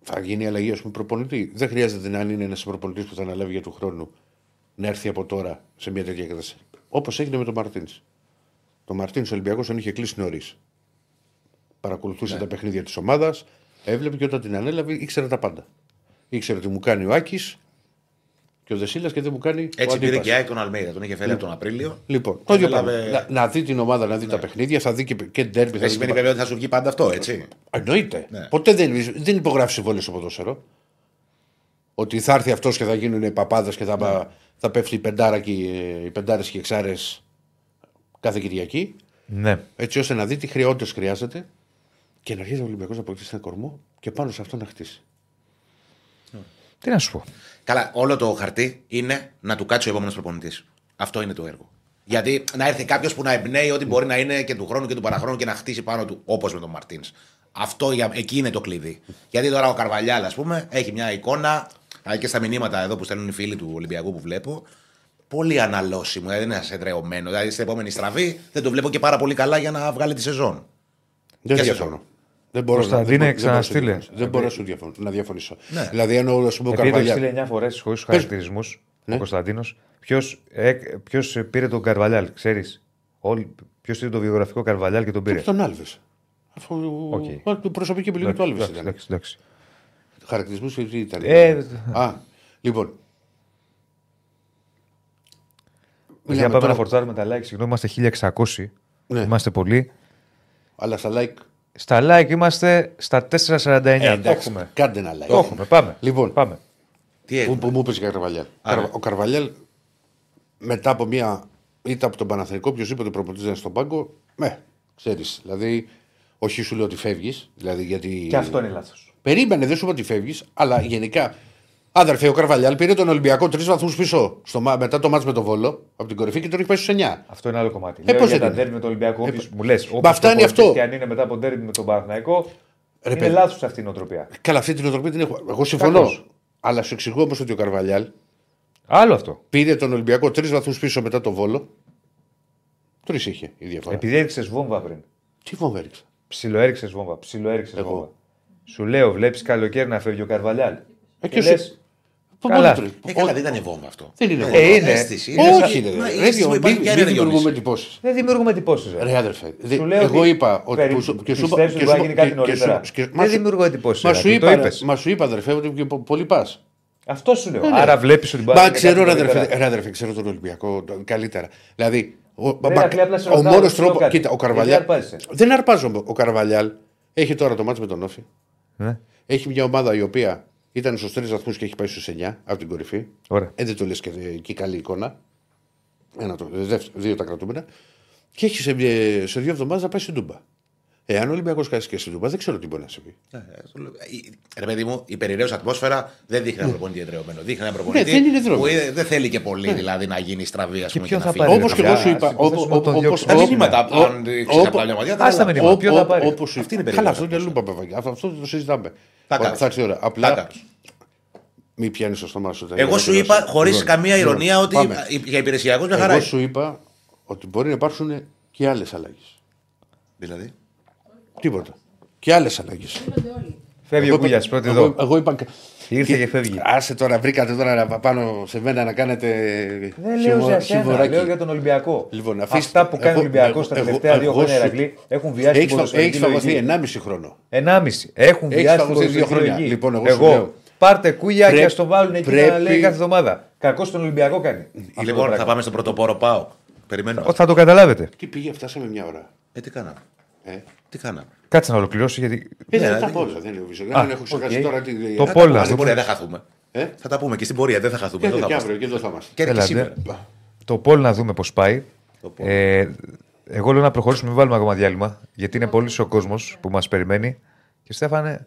θα γίνει αλλαγή, ας πούμε, προπονητή. Δεν χρειάζεται να είναι ένας προπονητής που θα αναλάβει για του χρόνου να έρθει από τώρα σε μια τέτοια κατάσταση. Όπως έγινε με τον Μαρτίνς. Το Μαρτίνς ο Ολυμπιακός τον είχε κλείσει νωρίς. Παρακολουθούσε τα παιχνίδια της ομάδας, έβλεπε και όταν την ανέλαβε ήξερε τα πάντα. Ήξερε τι μου κάνει ο Άκης και ο Δεσίλας και δεν μου κάνει ο Έτσι πήρε Αντίπας. και η ΑΕΚ τον Αλμέιδα. Τον είχε φέρει από τον Απρίλιο. Λοιπόν, το ίδιο Έλαβε- πράγμα. Να, να δει την ομάδα, να δει τα παιχνίδια, θα δει και, και ντέρμπι. θα Δεν δει σημαίνει και- βέβαια ότι θα σου βγει πάντα αυτό, έτσι. Εννοείται. Ναι. Ποτέ δεν, δεν υπογράφεις συμβόλαιο στο ποδόσφαιρο. Ότι θα έρθει αυτός και θα γίνουν οι παπάδες και θα, Ναι. θα πέφτει η πεντάρα και οι, οι πεντάρες και οι εξάρες κάθε Κυριακή. Ναι. Έτσι ώστε να δει τι χρεότητε χρειάζεται και να αρχίσει ο Ολυμπιακός να αποκτήσει ένα κορμό και πάνω σε αυτό να χτίσει. Τι να σου πω. Καλά, όλο το χαρτί είναι να του κάτσει ο επόμενος προπονητής. Αυτό είναι το έργο. Γιατί να έρθει κάποιος που να εμπνέει ότι μπορεί να είναι και του χρόνου και του παραχρόνου και να χτίσει πάνω του, όπως με τον Μαρτίνς. Αυτό για, εκεί είναι το κλειδί. Γιατί τώρα ο Καρβαλιάλ, ας πούμε, έχει μια εικόνα, αλλά και στα μηνύματα εδώ που στέλνουν οι φίλοι του Ολυμπιακού που βλέπω, πολύ αναλώσιμο. Δηλαδή δεν είναι ασεδρεωμένο. Δηλαδή στην επόμενη στραβή δεν το βλέπω και πάρα πολύ καλά για να βγάλει τη σεζόν. Δεν Και σε διαφωνώ. Δεν μπορώ να- Κωνσταντίνε, δεν μπορώ- δεν μπορώ να σου ξαναστείλε. διαφωνήσω. Δεν μπορώ να σου διαφωνήσω- να διαφωνήσω. Ναι. Δηλαδή, αν ο, ας πούμε, ο Επειδή το έχεις Καρβαλιά. στείλει 9 φορές χωρίς Πες. χαρακτηρισμούς Ναι. ο Κωνσταντίνος, ποιος πήρε τον Καρβαλιάλ, ξέρεις; Ποιος πήρε το βιογραφικό Καρβαλιάλ και τον πήρε; Τον Άλβες. Αφού. Οκ. Okay. Προσωπική επιλογή του Άλβες Εντάξει, ήταν. εντάξει, εντάξει. Χαρακτηρισμούς τι ήταν; Ε, Α, λοιπόν. Για Μιλάμε πάμε τώρα- να φορτάρουμε τα like. Συγγνώμη, είμαστε 1600. Ναι. Είμαστε πολλοί. Αλλά στα like. Στα like είμαστε στα 449. Ε, το εντάξει, έχουμε. κάντε ένα like. Το έχουμε. Πάμε. Λοιπόν. πάμε. Τι Που, έγινε; που μου είπε για Καρβαλιάλ. Άρα. Καρβα- Ο Καρβαλιάλ μετά από μια ήττα από τον Παναθηνικό, οποιοδήποτε προπονητή ήταν στον πάγκο, με, ξέρεις. Δηλαδή, όχι σου λέω ότι φεύγεις. Δηλαδή, γιατί... Και αυτό είναι λάθος. Περίμενε, δεν σου είπα ότι φεύγεις, αλλά γενικά Άδερφε, ο Καρβαλιάλ πήρε τον Ολυμπιακό τρεις βαθμούς πίσω στο, μα- μετά το μάτς με τον Βόλο από την κορυφή και τον έχει πάει στου 9. Αυτό είναι άλλο κομμάτι. Ε, Λέω πώς για δεν τα είναι. ντέρμπι με τον Ολυμπιακό. Ε, όποιος μου λες. Μα φτάνει αυτό. Και αν είναι μετά από ντέρμπι με τον Παναθηναϊκό. Ρε, είναι παιδί. λάθος αυτή η νοοτροπία. Καλά, αυτή την οτροπία την έχω. Εγώ συμφωνώ. Κακώς. Αλλά σου εξηγώ όμως ότι ο Καρβαλιάλ Άλλο αυτό. πήρε τον Ολυμπιακό τρεις βαθμούς πίσω μετά τον Βόλο. Τρεις είχε η διαφορά. Επειδή έριξες βόμβα πριν. Τι βόμβα έριξα; Ψιλοέριξες βόμβα. Ψιλοέριξες Εγώ. βόμβα. Σου λέω, βλέπεις καλοκαίρι να φεύγει ο Καρβαλιάλ. Ε, και και σου- λες, Πού Καλά. μπορεί Ε, καλά, δεν ήταν βόμβα αυτό. Δεν είναι Ε, βόμβα. Ε, είναι. αίσθηση. Όχι, σαν- ρε. Μα, η Ρε, αίσθηση μου μην- υπάρχει και μην άλλη δημιουργούμε Διονύση. εντυπώσει. Δεν δημιουργούμε εντυπώσει. Ρε άδερφε, δε- Σου λέω εγώ ότι είπα ότι. περι- που σου- και σου είπα- πιστεύεις ότι και μπορεί σου- να γίνει κάτι και- και σου- νωρίτερα. και- Δεν μα σου- δημιουργώ εντυπώσεις, Μα ρε, σου το είπα, είπες. μα σου είπα, αδερφέ, ότι και πο- πολύ πας. Αυτό σου λέω. ναι. Άρα βλέπεις ότι μπορεί Μα να γίνει ξέρω, κάτι ρε αδερφέ, νωρίτερα. ρε αδερφέ, ξέρω τον Ολυμπιακό το- καλύτερα. Δηλαδή, ο, Ρε, μα- Ακλή, απλά σε ο ρωτάω, μόνος σου λέω τρόπο. κάτι. Κοίτα, ο Γιατί Καρβαλιάλ. αρπάζεσαι. Δεν αρπάζομαι. Ο Καρβαλιάλ έχει τώρα το μάτι με τον Όφη. Ναι. Έχει μια ομάδα η οποία ήταν στους τρεις βαθμούς και έχει πάει στους 9 από την κορυφή. Ωραία. Ε, δεν το λες και, και καλή εικόνα. Ένα το, δεύτερο, δύο τα κρατούμενα. Και έχει σε, ε, σε δύο εβδομάδες να πάει στην Τούμπα. Εάν ο Ολυμπιακός χάσει και στην Τούμπα, δεν ξέρω τι μπορεί να συμβεί. Ε, το λέω. Ε, Ρε παιδί μου, η περιραίωση ατμόσφαιρα δεν δείχνει ένα προπονητή εδρεωμένο. Δείχνει ένα προπονητή Ναι, δεν είναι δρόμο. που ε, δεν θέλει και πολύ δηλαδή να γίνει στραβή. Ας πούμε, ποιον να θα φύγει. πάρει, Όπως ρε, και εγώ παιδιά, σου είπα. ας υποθέσουμε ότι τον όπως- διώξουν. Τα όπως- μηνύματα, ο- αν έχεις ο- απλά μια μάτια, Ας τα θα μηνύματα. Ποιο θα πάρει. Όπως σου Αυτή είναι η Καλά, περίπτωση. αυτό είναι λούπα, βέβαια. Αυτό, αυτό το συζητάμε. Τα Όταν κάνεις. Θα έρθει η ώρα. Τα Απλά κάνεις. μην πιάνεις το στόμα σου. Εγώ σου είπα χωρίς Λοιπόν, καμία λοιπόν, ηρωνία ότι πάμε. για υπηρεσιακός μια χαρά. Εγώ είναι. σου είπα ότι μπορεί να υπάρξουν και άλλες αλλαγές. Δηλαδή; Τίποτα. Και άλλες αλλαγές. Γίνονται όλοι. Φεύγει ο Κούλια πρώτη εγώ, εδώ. εγώ είπα. Ήρθε και φεύγει. Άσε τώρα, βρήκατε τώρα να πάνω σε μένα να κάνετε. Δεν λέω για σένα, χιουμοράκι. λέω για τον Ολυμπιακό. Λοιπόν, αφήστε- Αυτά που κάνει ο εγώ- Ολυμπιακός τα εγώ- τελευταία δύο εγώ χρόνια σου- Ερακλή έχουν βιάσει την Έχει ποδοσφαιρική φαγωθεί λογική. 1,5 χρόνο. Ενάμιση. Έχουν Έχεις βιάσει την φαγωθεί δύο ποδοσφαιρική χρόνια. λογική. Λοιπόν, εγώ σου εγώ λέω. πάρτε κούλια Πρέ- και ας το βάλουν εκεί να πρέπει- λέει κάθε εβδομάδα. Κακό στον Ολυμπιακό κάνει. Αυτό το Λοιπόν, θα πράγμα. πάμε στον πρωτοπόρο Πάο. Περιμένουμε. Ω, Θα το καταλάβετε. Τι πήγε, φτάσαμε μια ώρα. Ε, τι κάναμε. Ε, Τι κάναμε; Κάτσε να ολοκληρώσω γιατί. ε, Ναι, δεν τα δεν- πω όλα, δεν είναι ο Βίζο. Α, Δεν έχω ξεχάσει οκ. τώρα τι. Το Ε, Πόλα. Στην πορεία δεν θα χαθούμε. Ε, Θα τα πούμε και στην πορεία δεν θα χαθούμε. και Εδώ εδώ θα και είμαστε. αύριο και εδώ θα είμαστε. Και και Έλατε. σήμερα. Το Πολ να δούμε πώς πάει. Το Πολ. Ε, εγώ λέω να προχωρήσουμε, μην βάλουμε ακόμα διάλειμμα. Γιατί είναι πολύ ο κόσμος που μας περιμένει. Και Στέφανε.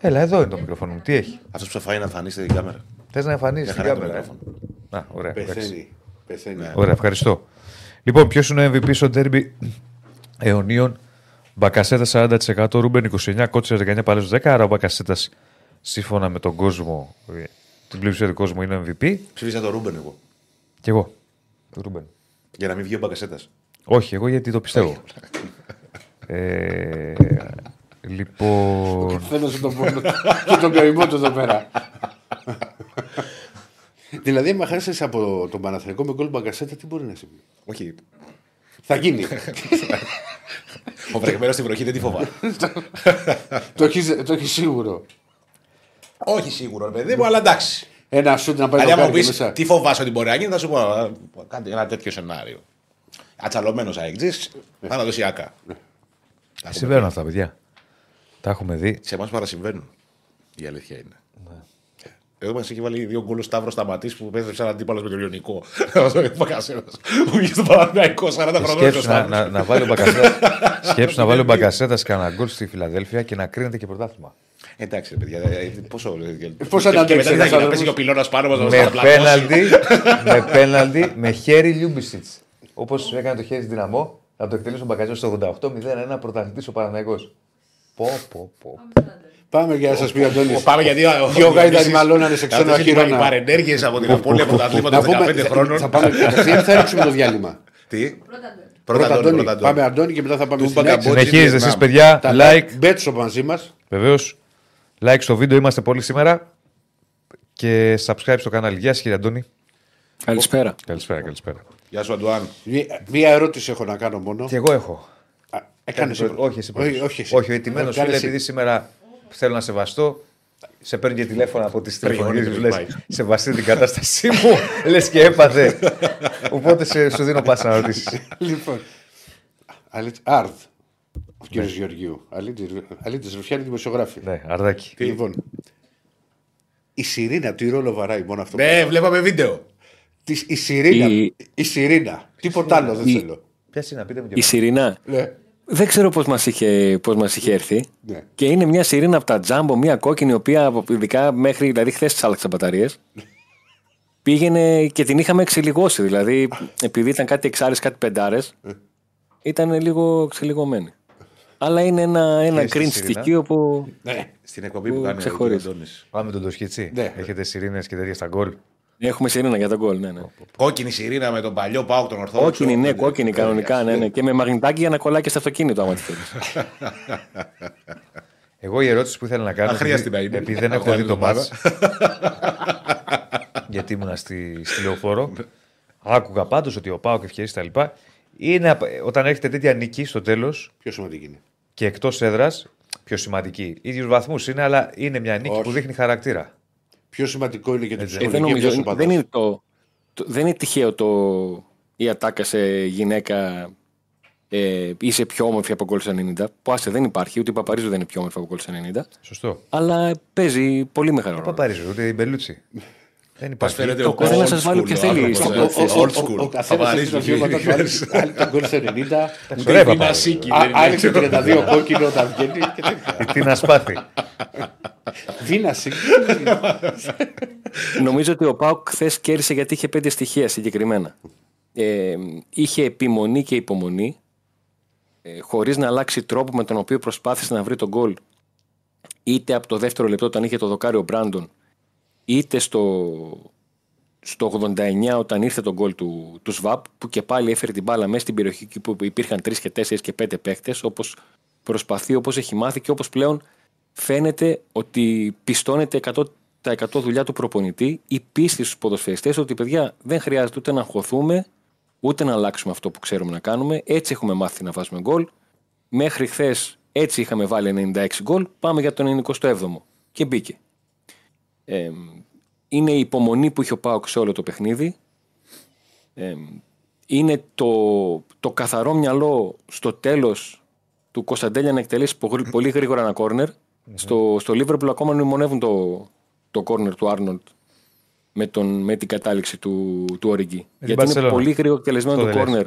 Έλα, εδώ είναι το μικρόφωνο μου. Τι έχει; Αυτός που σε φάει να εμφανίσετε την κάμερα. Θες να εμφανίσεις Για την χαρά το κάμερα; ε; μικρόφωνο. Α, ωραία. εντάξει. Πεθαίνει. Πεθαίνει. Ωραία, ευχαριστώ. Λοιπόν, ποιος είναι ο MVP στο ντέρμπι αιωνίων; Μπακασέτας 40%, Ρούμπεν 29, Κότσιας 19, Παλμέζος 10. Άρα ο Μπακασέτας σύμφωνα με τον κόσμο, ε, την πλειοψηφία του κόσμου είναι ο MVP. Ψήφισα το Ρούμπεν εγώ. Και εγώ. Το Ρούμπεν. Για να μην βγει ο Μπακασέτας. Όχι, εγώ γιατί το πιστεύω. ε, λοιπόν. Θέλω σε τον πόνο και τον καημό του εδώ πέρα. Δηλαδή, άμα χάσεις από τον Παναθηναϊκό με γκολ μπαγκασέτα, τι μπορεί να συμβεί; Όχι. Θα γίνει. Ο βρεγμένος στην βροχή δεν τη φοβάται. το έχει το έχεις σίγουρο. Όχι σίγουρο, ρε παιδί μου, αλλά εντάξει. Ένα σουτ να πάει Αλλά να άμα μου κάνει πεις μέσα. τι φοβάσαι ότι μπορεί να γίνει, θα σου πω α, κάτι, ένα τέτοιο σενάριο. Ατσαλωμένος αεκτζή, παραδοσιακά. Συμβαίνουν αυτά, παιδιά. Τα έχουμε δει. Σε εμάς παρασυμβαίνουν. Η αλήθεια είναι. Εδώ μας έχει βάλει δύο γκολ Σταύρος Σταματής που πέθανε ένα αντίπαλο με τον Ιωνικό. Αυτό είναι Μπακασέτα. Που βγήκε στο Παναθηναϊκό 40 χρονών. ο Σκέψου να, Σταύρος. να, να βάλει ο Μπακασέτα σκέψου να βάλει ο Μπακασέτας κανένα γκολ στη Φιλαδέλφια και να κρίνεται και πρωτάθλημα. Εντάξει, ρε παιδιά. ε, Πόσο. Πώς και- θα Και μετά αντέξει τι θα ένας γίνει, να άνθρωπος. πέσει και ο πυλώνας πάνω μας να με μας πλακώσει. πέναλτι, με πέναλτι, με χέρι Λιούμπισιτς. Όπως έκανε το χέρι στη δυναμό, θα το εκτελέσει ο Μπακασέτα στο 88-0-1 πρωταθλητής ο Παναναϊκό. Πω, πω, πω. Πάμε για να σας πει ο Αντώνη. Πάμε γιατί. ο- Δυο ο γάιδα Διονύσης- μαλώνανε σε ξένο αυτός έχει πάρει αχυρώνα. παρενέργειες από την απώλεια Να πρωταθλήματος πούμε, 15 θα- χρόνων. Θα πάμε κατευθείαν, θα ρίξουμε το διάλειμμα. Τι; Πρώτα Αντώνη. Πρώτα Πρώτα Αντώνη, Αντώνη. πρώτα Πάμε Αντώνη. Αντώνη και μετά θα πάμε Του στην Μπακαμπότζη. Λέξη. Συνεχίζετε εσείς, Βιετνάμ. παιδιά. Τα Like, μπέτσο μαζί μας. βεβαίως. Like στο βίντεο, είμαστε πολύ σήμερα. Και subscribe στο κανάλι. Γεια σας, κύριε Αντώνη. Καλησπέρα. Καλησπέρα, καλησπέρα. Γεια σου, Αντουάν. Μία ερώτηση έχω να κάνω μόνο. Και εγώ έχω. Α, Έκανες Κάτι προ- Όχι, εσύ πρώτος. Όχι, όχι, εσύ. όχι ο ετοιμένο Κάνε φίλε, εσύ. επειδή σήμερα θέλω να σεβαστώ. Σε παίρνει και τηλέφωνα από τις τηλεφωνίες δεν μου. Λες, πάει. σεβαστεί την κατάστασή μου. Λες και έπαθε. Οπότε σε, σου δίνω πάσα να ρωτήσεις. Λοιπόν. Αλήτ- Αρδ. Ο κύριος Γεωργίου. Αλήτη Ρουφιάνη δημοσιογράφη. ναι, αρδάκι. Λοιπόν. Η Σιρήνα, τι ρόλο βαράει μόνο αυτό. Ναι, βλέπαμε βίντεο. Της- Η Σιρήνα. Η- Η Σιρήνα. Τίποτα άλλο δεν Η- θέλω. Ποια είναι, πείτε μου και Η Σιρηνά. Ναι. Δεν ξέρω πώς μας είχε, πώς μας είχε έρθει. Ναι. Και είναι μια σιρήνα από τα τζάμπο, μια κόκκινη, η οποία από- ειδικά μέχρι. Δηλαδή, χθες της άλλαξα μπαταρίες. Πήγαινε και την είχαμε εξελιγώσει. Δηλαδή, επειδή ήταν κάτι εξάρε, κάτι πεντάρες, ήταν λίγο εξελιγωμένη. Αλλά είναι ένα, ένα Και στη cringe σιρήνα; στοιχείο που. Ναι. Στην εκπομπή που Που κάνει ο ξεχωρίζει. Αντώνης. Πάμε τον Τοσχίτσι. Ναι. Έχετε σιρήνες και τέτοια στα γκολ; Έχουμε σιρήνα για τον γκολ, ναι, ναι. Κόκκινη σιρήνα με τον παλιό Πάοκ τον Ορθόδοξο. Κόκκινη, ναι, κόκκινη κανονικά, ναι, ναι. Και με μαγνητάκι για να κολλάει και στο αυτοκίνητο, άμα τη θέλεις. Εγώ η ερώτηση που ήθελα να κάνω. Αχρίαστη επειδή- να είναι. Επειδή δεν έχω Αυτή δει την το εβδομάδα. μάτς γιατί ήμουνα στη, στη λεωφόρο. Άκουγα πάντως ότι ο Πάοκ ευκαιρίε τα λοιπά. Είναι απ- όταν έχετε τέτοια νίκη στο τέλος Πιο σημαντική είναι. και εκτός έδρας, πιο σημαντική. ίδιους βαθμούς είναι, αλλά είναι μια νίκη Όχι. που δείχνει χαρακτήρα. Πιο σημαντικό είναι και το Ε, δεν ψυχολογικό νομίζω. για τους Δεν είναι, οπαδούς. το, το- δεν είναι τυχαίο το η ατάκα σε γυναίκα ε, είσαι πιο όμορφη από γκολ 90. Που άσε δεν υπάρχει, ούτε η Παπαρίζου δεν είναι πιο όμορφη από γκολ 90. Σωστό. Αλλά παίζει πολύ μεγάλο ρόλο. Παπαρίζω, ούτε η Μπελούτσι. Δεν Μας υπάρχει. φαίνεται Το ο καθένα old σας βάλει school, ποιο ο θέλει άνθρωπος, στο ε, κόφι. old Ο- ο- school. Ο καθένας έχει Παπαρίζου. τα βήματα του. άλλοι- Άλλοι τον γκολ 90, Ωραία, Ούτε η Παπαρίζου. Νασίκη α- δεν είναι. άλλοι το 32 κόκκινο όταν βγαίνει. και τέτοια. Τι να σπάθει. Δύναση. Νομίζω ότι ο Πάουκ χθες κέρδισε γιατί είχε πέντε στοιχεία συγκεκριμένα. Ε, είχε επιμονή και υπομονή, ε, χωρίς να αλλάξει τρόπο με τον οποίο προσπάθησε να βρει τον γκολ, είτε από το δεύτερο λεπτό όταν είχε το δοκάρι ο Μπράντον, είτε στο, στο 89 όταν ήρθε το γκολ του, του ΣΒΑΠ, που και πάλι έφερε την μπάλα μέσα στην περιοχή εκεί που υπήρχαν 3 και 4 και 5 παίχτε, όπως προσπαθεί, όπως έχει μάθει και όπως πλέον φαίνεται ότι πιστώνεται 100% δουλειά του προπονητή η πίστη στους ποδοσφαιριστές ότι παιδιά δεν χρειάζεται ούτε να αγχωθούμε ούτε να αλλάξουμε αυτό που ξέρουμε να κάνουμε. Έτσι έχουμε μάθει να βάζουμε γκολ. Μέχρι χθες έτσι είχαμε βάλει 96 γκολ. Πάμε για τον 97ο. Και μπήκε. Ε, είναι η υπομονή που είχε ο Πάοκ σε όλο το παιχνίδι. Ε, είναι το, το καθαρό μυαλό στο τέλος του Κωνσταντέλια να εκτελέσει πο- πολύ γρήγορα ένα κόρνερ. Στο, στο Liverpool ακόμα μνημονεύουν το, το κόρνερ του Άρνοντ με, τον, με την κατάληξη του, του Οριγκή. Γιατί είναι Barcelona. πολύ γρήγορα εκτελεσμένο Στο το Δελές. κόρνερ.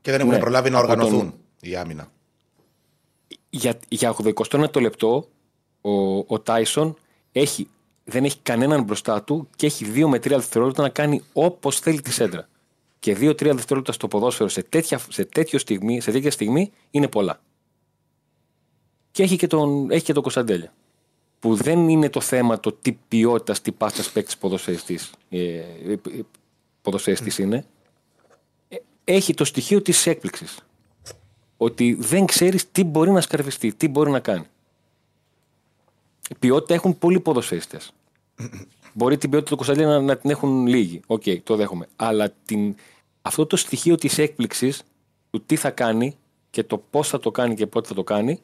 Και δεν έχουν Ναι, προλάβει να από τον- οργανωθούν η άμυνα. Για, για 89ο λεπτό ο, ο Τάισον έχει, δεν έχει κανέναν μπροστά του και έχει 2 με 3 δευτερόλεπτα να κάνει όπως θέλει τη σέντρα. Και 2-3 δευτερόλεπτα στο ποδόσφαιρο σε τέτοια, σε, τέτοιο στιγμή, σε τέτοια στιγμή είναι πολλά. Και έχει και τον, έχει και τον Κωνσταντέλια. Που δεν είναι το θέμα το τι ποιότητας, τι πάστα παίκτης ποδοσφαιριστής ε, ε, ε, ποδοσφαιριστής είναι. Ε, έχει το στοιχείο της έκπληξης. Ότι δεν ξέρεις τι μπορεί να σκαρφιστεί, τι μπορεί να κάνει. Ποιότητα έχουν πολλοί ποδοσφαιριστές. Μπορεί την ποιότητα του Κωνσταντέλια να, να την έχουν λίγοι. Οκ, το δέχομαι. Αλλά την, αυτό το στοιχείο της έκπληξης του τι θα κάνει και το πώς θα το κάνει και πότε θα το κάνει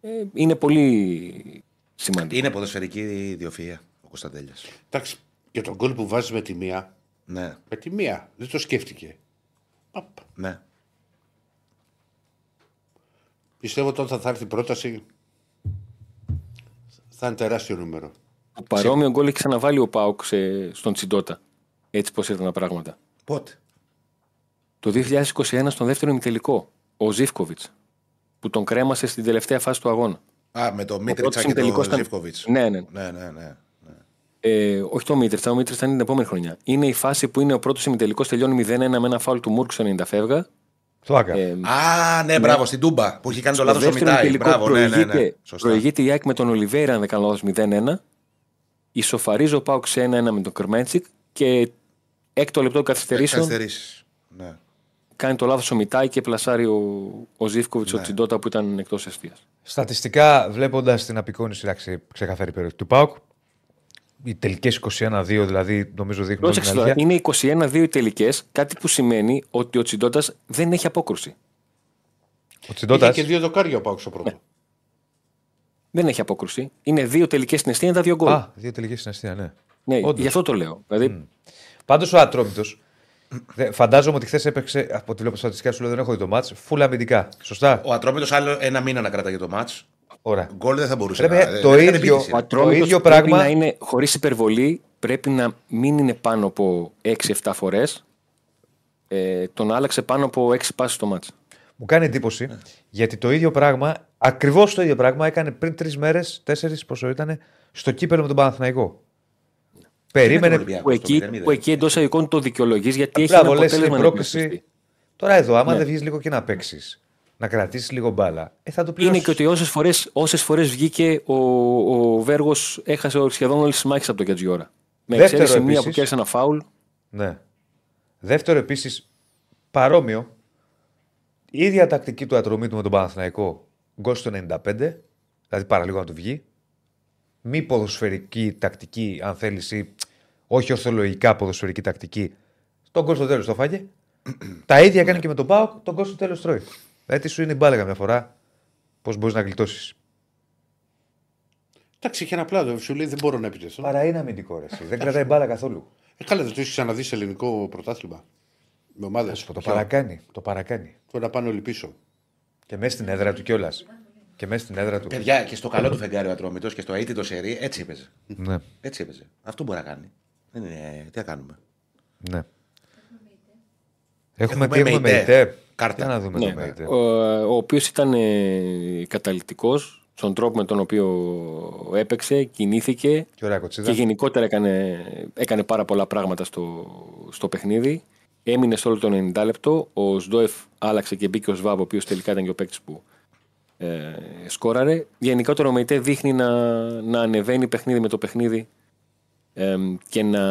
ε, είναι πολύ σημαντικό. Είναι ποδοσφαιρική ιδιοφυΐα ο Κωνσταντέλιας. Εντάξει, και τον γκολ που βάζει με τη μία. Ναι, Με τη μία. Δεν το σκέφτηκε. Παπ. ναι. Πιστεύω ότι όταν θα έρθει η πρόταση θα είναι τεράστιο νούμερο. Παρόμοιο γκολ έχει ξαναβάλει ο Πάουκ σε- στον Τσιντότα. Έτσι πώς ήρθαν τα πράγματα. Πότε; Το 2021 στον δεύτερο ημιτελικό. Ο Ζήφκοβιτς. Που τον κρέμασε στην τελευταία φάση του αγώνα. Α, με το Ο Μίτριτσα πρώτος και το ημιτελικός ήταν- Ζήφκοβιτς. Ναι, ναι. ναι, ναι, ναι. Ε, όχι το Μίτριτσα, ο Μίτριτσα είναι την επόμενη χρονιά. Είναι η φάση που είναι ο πρώτος ημιτελικός, τελειώνει 0-1 με ένα φάουλ του Μούρκ στο 90 φεύγα. Το άκα. Ε, Α, ναι, μπράβο, στην Τούμπα που έχει κάνει το στο λάθος ο δεύτερο Μιτάι. ημιτελικό Μπράβο, ναι, ναι, ναι. προηγείται, Σωστά. προηγείται η ΑΕΚ με τον Ολιβέρα, αν δεν κάνω λάθος, 0-1. Ισοφαρίζει ο Πάουκ σε 1-1 με τον Κρμέντσικ και έκτο λεπτό καθυστερήσεων Καθυστερήσεις. Ναι. κάνει το λάθος ο Μιτάι και πλασάρει ο, ο Ζήφκοβιτς, Ναι. ο Τσιντότα που ήταν εκτός αιστεία. Στατιστικά, βλέποντας την απεικόνηση, εντάξει, ξεκαθαρή περιοχή του ΠΑΟΚ, οι τελικές 21-2 δηλαδή νομίζω δείχνουν όλη την Πρόσεξε τώρα, αλήθεια. είναι 21-2 οι τελικές, κάτι που σημαίνει ότι ο Τσιντότας δεν έχει απόκρουση. Ο Τσιντότα. Είχε και δύο δοκάρια ο Πάουκ στο πρώτο. Δεν έχει απόκρουση. Είναι δύο τελικές στην αιστεία, είναι τα δύο γκολ. Α, δύο τελικές στην αστεία, ναι. ναι, όντως. γι' αυτό το λέω. Δηλαδή, Πάντως ο Ατρόμητος. Φαντάζομαι ότι χθες έπαιξε, από ό,τι βλέπω στα στατιστικά σου λέω δεν έχω δει το μάτς, φουλ αμυντικά. Σωστά; Ο Ατρόμητος άλλο ένα μήνα να κρατάει το μάτς. Ωραία. Γκολ δεν θα μπορούσε Πρέπει να το δεν έκανε ίδιο- επίθεση, ο ρε. Ατρόμητος ίδιο πρέπει πράγμα- να είναι χωρίς υπερβολή, πρέπει να μην είναι πάνω από 6-7 φορές. Ε, τον άλλαξε πάνω από 6 πάσει στο μάτς. Μου κάνει εντύπωση γιατί το ίδιο πράγμα, ακριβώς το ίδιο πράγμα έκανε πριν τρεις μέρες, τέσσερις πόσο ήταν, στο κύπελο με τον Παναθηναϊκό. Περίμενε. Ολυμπιακός Που το εκεί, 0-0. που εκεί εντός εικόνων το δικαιολογείς γιατί έχει Μπράβο, ένα λες, είναι αποτέλεσμα να πρόκληση. εκμεταλλευτεί. Τώρα εδώ, άμα Ναι. δεν βγεις λίγο και να παίξεις, να κρατήσεις λίγο μπάλα, ε, θα το πει. Είναι και ότι όσες φορέ όσες φορές βγήκε ο, ο Βέργος έχασε σχεδόν όλες τις μάχες από τον Κατζιόρα. Με Δεύτερο εξαίρεση μία επίσης. που κέρδισε ένα φάουλ. Ναι. Δεύτερο επίσης, παρόμοιο, η ίδια τακτική του ατρωμίτου με τον Παναθηναϊκό, γκολ στο 95, δηλαδή πάρα λίγο να του βγει. Μη ποδοσφαιρική τακτική, αν θέλεις, ή όχι ορθολογικά ποδοσφαιρική τακτική. Τον γκολ στο τέλος το φάγε. Τα ίδια έκανε και με τον Πάοκ, τον γκολ στο τέλος τρώει. Δηλαδή, τι σου είναι η μπάλα καμιά φορά, πώς μπορείς να γλιτώσεις. Εντάξει, είχε ένα πλάτο. Σου λέει δεν μπορώ να επιτεθώ. Παρά είναι αμυντικό ρε, εσύ. Δεν κρατάει μπάλα καθόλου. Ε, καλά, δεν το έχεις ξαναδεί σε ελληνικό πρωτάθλημα. Με ομάδες. Το παρακάνει. Το παρακάνει. Τώρα πάνε όλοι πίσω. Και μέσα στην έδρα του κιόλας. Και μέσα στην έδρα του. Παιδιά, και στο καλό του φεγγάρι ο Ατρόμητος και στο αίτητο σερί έτσι έπαιζε. Ναι. Έτσι έπαιζε. Αυτό μπορεί να κάνει. Δεν είναι... Τι να κάνουμε. Ναι. Έχουμε, Έχουμε τι έχουμε ΜΕΙΤΕ. ΜΕΙΤΕ. Κάρτα. Για να δούμε Ναι, το ΜΕΙΤΕ. ο, ο οποίος ήταν ε, καταλητικός στον τρόπο με τον οποίο έπαιξε, κινήθηκε Και ωραία και κοτσίδα. γενικότερα έκανε, έκανε πάρα πολλά πράγματα στο, στο παιχνίδι. Έμεινε σε όλο το 90 λεπτό. Ο Σντόεφ άλλαξε και μπήκε ο Σβάμπ, ο οποίος τελικά ήταν και ο παίκτης που ε, σκόραρε. Γενικότερα ο ΜΕΙΤΕ δείχνει να, να ανεβαίνει παιχνίδι με το παιχνίδι ε, και να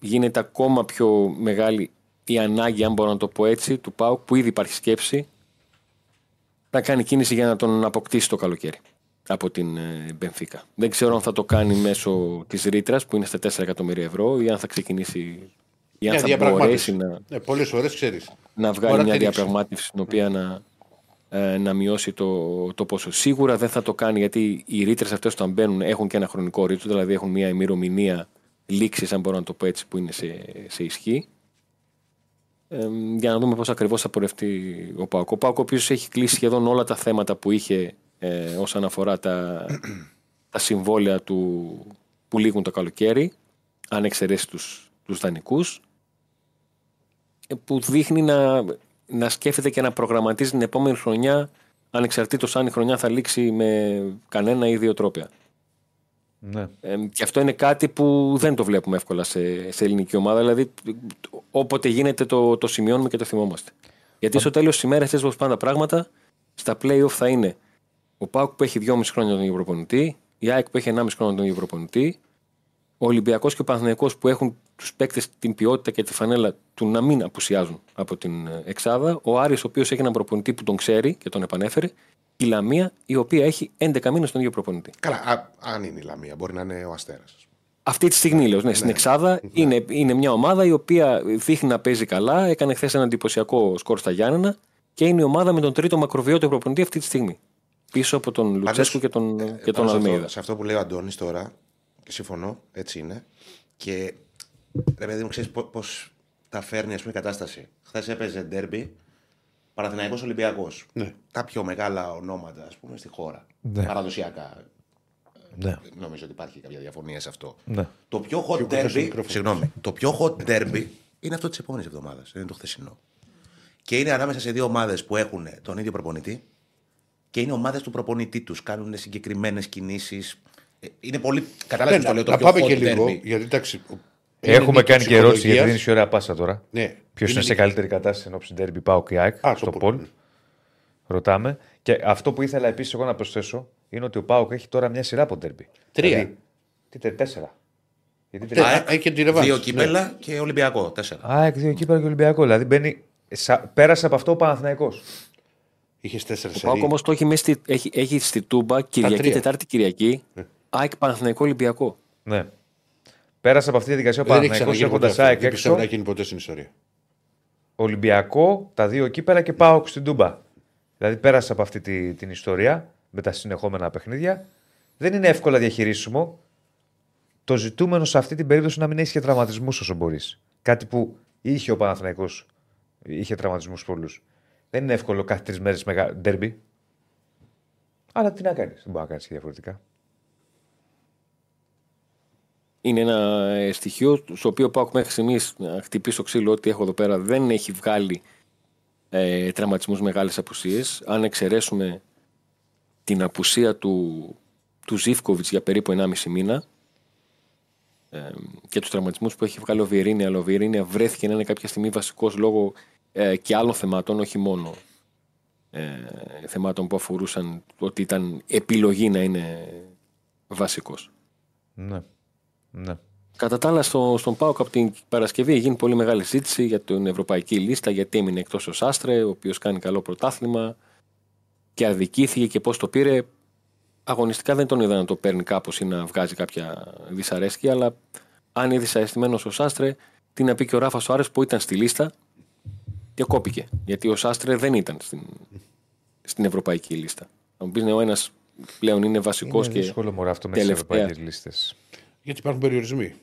γίνεται ακόμα πιο μεγάλη η ανάγκη, αν μπορώ να το πω έτσι, του ΠΑΟΚ που ήδη υπάρχει σκέψη να κάνει κίνηση για να τον αποκτήσει το καλοκαίρι από την ε, Μπενφίκα. Δεν ξέρω αν θα το κάνει μέσω της ρήτρας που είναι στα 4 εκατομμύρια ευρώ ή αν θα ξεκινήσει ή αν Μια θα διαπραγμάτευση. μπορέσει να, Ναι, Πολλές φορές ξέρεις. να βγάλει Μπορεί να μια τη ρίξει. διαπραγμάτευση στην οποία να, ε, να μειώσει το, το ποσό. Σίγουρα δεν θα το κάνει γιατί οι ρήτρες αυτές όταν μπαίνουν έχουν και ένα χρονικό ρήτρο, δηλαδή έχουν μια ημερομηνία λήξης, αν μπορώ να το πω έτσι, που είναι σε, σε ισχύ. Ε, για να δούμε πώς ακριβώς θα πορευτεί ο Πάοκ. Ο Πάοκ, ο οποίος έχει κλείσει σχεδόν όλα τα θέματα που είχε ε, όσον αφορά τα, τα συμβόλαια του που λήγουν το καλοκαίρι, αν εξαιρέσει τους τους δανεικούς, ε, που δείχνει να, να σκέφτεται και να προγραμματίζει την επόμενη χρονιά ανεξαρτήτως αν η χρονιά θα λήξει με κανένα ή δύο τρόπια. Ναι. Ε, και αυτό είναι κάτι που δεν το βλέπουμε εύκολα σε, σε ελληνική ομάδα. Δηλαδή, όποτε γίνεται το, το σημειώνουμε και το θυμόμαστε. Γιατί στο τέλος της ημέρας, έτσι όπω πάνε τα πράγματα, στα playoff θα είναι ο Πάουκ που έχει 2,5 χρόνια τον ίδιο προπονητή, η ΑΕΚ που έχει 1,5 χρόνο τον ίδιο προπονητή, ο Ολυμπιακός και ο Παναθηναϊκός που έχουν τους παίκτες την ποιότητα και τη φανέλα του να μην απουσιάζουν από την ε, Εξάδα, ο Άρης ο οποίος έχει έναν προπονητή που τον ξέρει και τον επανέφερε, η Λαμία η οποία έχει 11 μήνες τον ίδιο προπονητή. Καλά, α, αν είναι η Λαμία, μπορεί να είναι ο Αστέρας. Αυτή τη στιγμή λέω, ναι, στην Εξάδα είναι, είναι μια ομάδα η οποία δείχνει να παίζει καλά. Έκανε χθες ένα εντυπωσιακό σκορ στα Γιάννενα και είναι η ομάδα με τον τρίτο μακροβιότερο προπονητή αυτή τη στιγμή. Πίσω από τον Λουτσέσκου και τον, και τον σε, Αλμέιδα. αυτό, σε αυτό που λέει ο Αντώνης τώρα, και συμφωνώ, έτσι είναι. Και ρε παιδί μου, ξέρεις πώς τα φέρνει ας πούμε, η κατάσταση. Χθες έπαιζε ντέρμπι Παναθηναϊκός Ολυμπιακός. Ναι. Τα πιο μεγάλα ονόματα ας πούμε, στη χώρα. Ναι. Παραδοσιακά. Ναι. Δεν νομίζω ότι υπάρχει κάποια διαφωνία σε αυτό. Ναι. Το πιο hot κοντά στο derby, μικρόφωνο. συγγνώμη, το πιο hot derby είναι αυτό της επόμενης εβδομάδας. Είναι το χθεσινό. Και είναι ανάμεσα σε δύο ομάδες που έχουν τον ίδιο προπονητή και είναι ομάδες του προπονητή τους. Κάνουν συγκεκριμένες κινήσεις. Είναι πολύ. Ναι, Καταλάβει το λέω. Το να πιο πάμε hot και λίγο, derby. γιατί εντάξει. Έχουμε είναι κάνει νίκη και ερώτηση γιατί ψυχολογίας. δεν είσαι ωραία πάσα τώρα. Ναι. Ποιος είναι, Είναι σε νίκη. καλύτερη κατάσταση εν ώψη ντέρμπι Πάο και ΑΕΚ Α, στο το Πολ. Πολ. Ρωτάμε. Και αυτό που ήθελα επίσης εγώ να προσθέσω είναι ότι ο Πάοκ έχει τώρα μια σειρά από ντέρμπι. Τρία. Δηλαδή, τι τε- τέσσερα. Γιατί τρία. Α, έχει και τη ρεβάνς. Δύο Ναι. κύπελα και Ολυμπιακό. Τέσσερα. ΑΕΚ, δύο κύπελα και Ολυμπιακό. Δηλαδή μπαίνει, σα- πέρασε από αυτό ο Παναθηναϊκός. Είχες τέσσερα Ο σερί. Πάοκ όμως το έχει, μέσα στη, έχει, έχει στη Τούμπα Κυριακή, τρία. Τετάρτη Κυριακή. ΑΕΚ Παναθηναϊκό Ολυμπιακό. Ναι. Πέρασε από αυτή τη διαδικασία ο Δεν έχει Παναθηναϊκός ξαναγίνει ποτέ έχοντα αυτό. ΑΕΚ Δεν πιστεύω έξω. να γίνει ποτέ στην ιστορία. Ολυμπιακό, τα δύο κύπελα και πάω στην Τούμπα. Δηλαδή πέρασε από αυτή τη, την ιστορία με τα συνεχόμενα παιχνίδια. Δεν είναι εύκολα διαχειρίσιμο. Το ζητούμενο σε αυτή την περίπτωση είναι να μην έχει και τραυματισμούς όσο μπορείς. Κάτι που είχε ο Παναθηναϊκός. Είχε τραυματισμούς πολλούς. Δεν είναι εύκολο κάθε τρεις μέρες μεγα... ντέρμπι. Αλλά τι να κάνεις. Δεν μπορεί να κάνεις διαφορετικά. Είναι ένα ε, στοιχείο στο οποίο πάω μέχρι στιγμής να χτυπήσω ξύλο ότι έχω εδώ πέρα δεν έχει βγάλει ε, τραυματισμούς μεγάλες απουσίες. Αν εξαιρέσουμε την απουσία του, του Ζήφκοβιτς για περίπου 1,5 μήνα ε, και τους τραυματισμούς που έχει βγάλει ο Βιερίνια, αλλά ο Βιερίνια βρέθηκε να είναι κάποια στιγμή βασικός λόγω ε, και άλλων θεμάτων, όχι μόνο ε, θεμάτων που αφορούσαν ότι ήταν επιλογή να είναι βασικός. Ναι. Ναι. Κατά τα άλλα, στο, στον ΠΑΟΚ από την Παρασκευή έγινε πολύ μεγάλη συζήτηση για την ευρωπαϊκή λίστα, γιατί έμεινε εκτός ο Σάστρε, ο οποίος κάνει καλό πρωτάθλημα και αδικήθηκε και πώς το πήρε. Αγωνιστικά δεν τον είδα να το παίρνει κάπως ή να βγάζει κάποια δυσαρέσκεια, αλλά αν είναι δυσαρεστημένος ο Σάστρε, τι να πει και ο Ράφας Σοάρε που ήταν στη λίστα, διακόπηκε. Γιατί ο Σάστρε δεν ήταν στην, στην ευρωπαϊκή λίστα. Θα μου πεις, ναι, ο ένας πλέον είναι βασικός Είναι και δύσκολο μωρά αυτό με τις τελευταία. ευρωπαϊκές λίστες. Γιατί υπάρχουν περιορισμοί.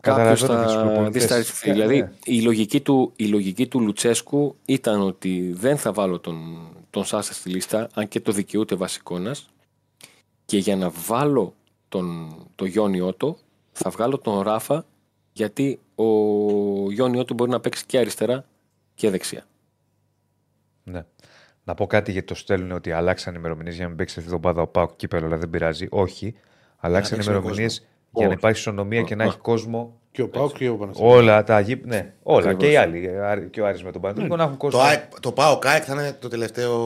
κάποιος Καταλαβαίνω τους θα προπονητές. δισταριστεί. Ε, Δηλαδή, ναι. η, λογική του, η λογική του Λουτσέσκου ήταν ότι δεν θα βάλω τον, τον Σάσα στη λίστα, αν και το δικαιούται βασικόνας. Και για να βάλω τον, το Γιόνι Ότο, θα βγάλω τον Ράφα, γιατί ο Γιόνι Ότο μπορεί να παίξει και αριστερά και δεξιά. Ναι. Να πω κάτι γιατί το στέλνουν ότι αλλάξαν ημερομηνίες για να μην παίξει αυτή την εβδομάδα ο Πάοκ κύπελο, αλλά δεν πειράζει. Όχι. Αλλάξαν παίξει με ημερομηνίες κόσμο. για να Όχι. υπάρχει ισονομία και να έχει κόσμο. Και ο Πάοκ και ο Παναθηναϊκός. Όλα τα γήπ... Ναι, όλα. Ακριβώς. Και οι άλλοι. Και ο Άρης με τον Παναγιώτο να έχουν κόσμο. Το, ΑΕΚ, το ΠΑΟ ΚΑΕΚ θα είναι το τελευταίο.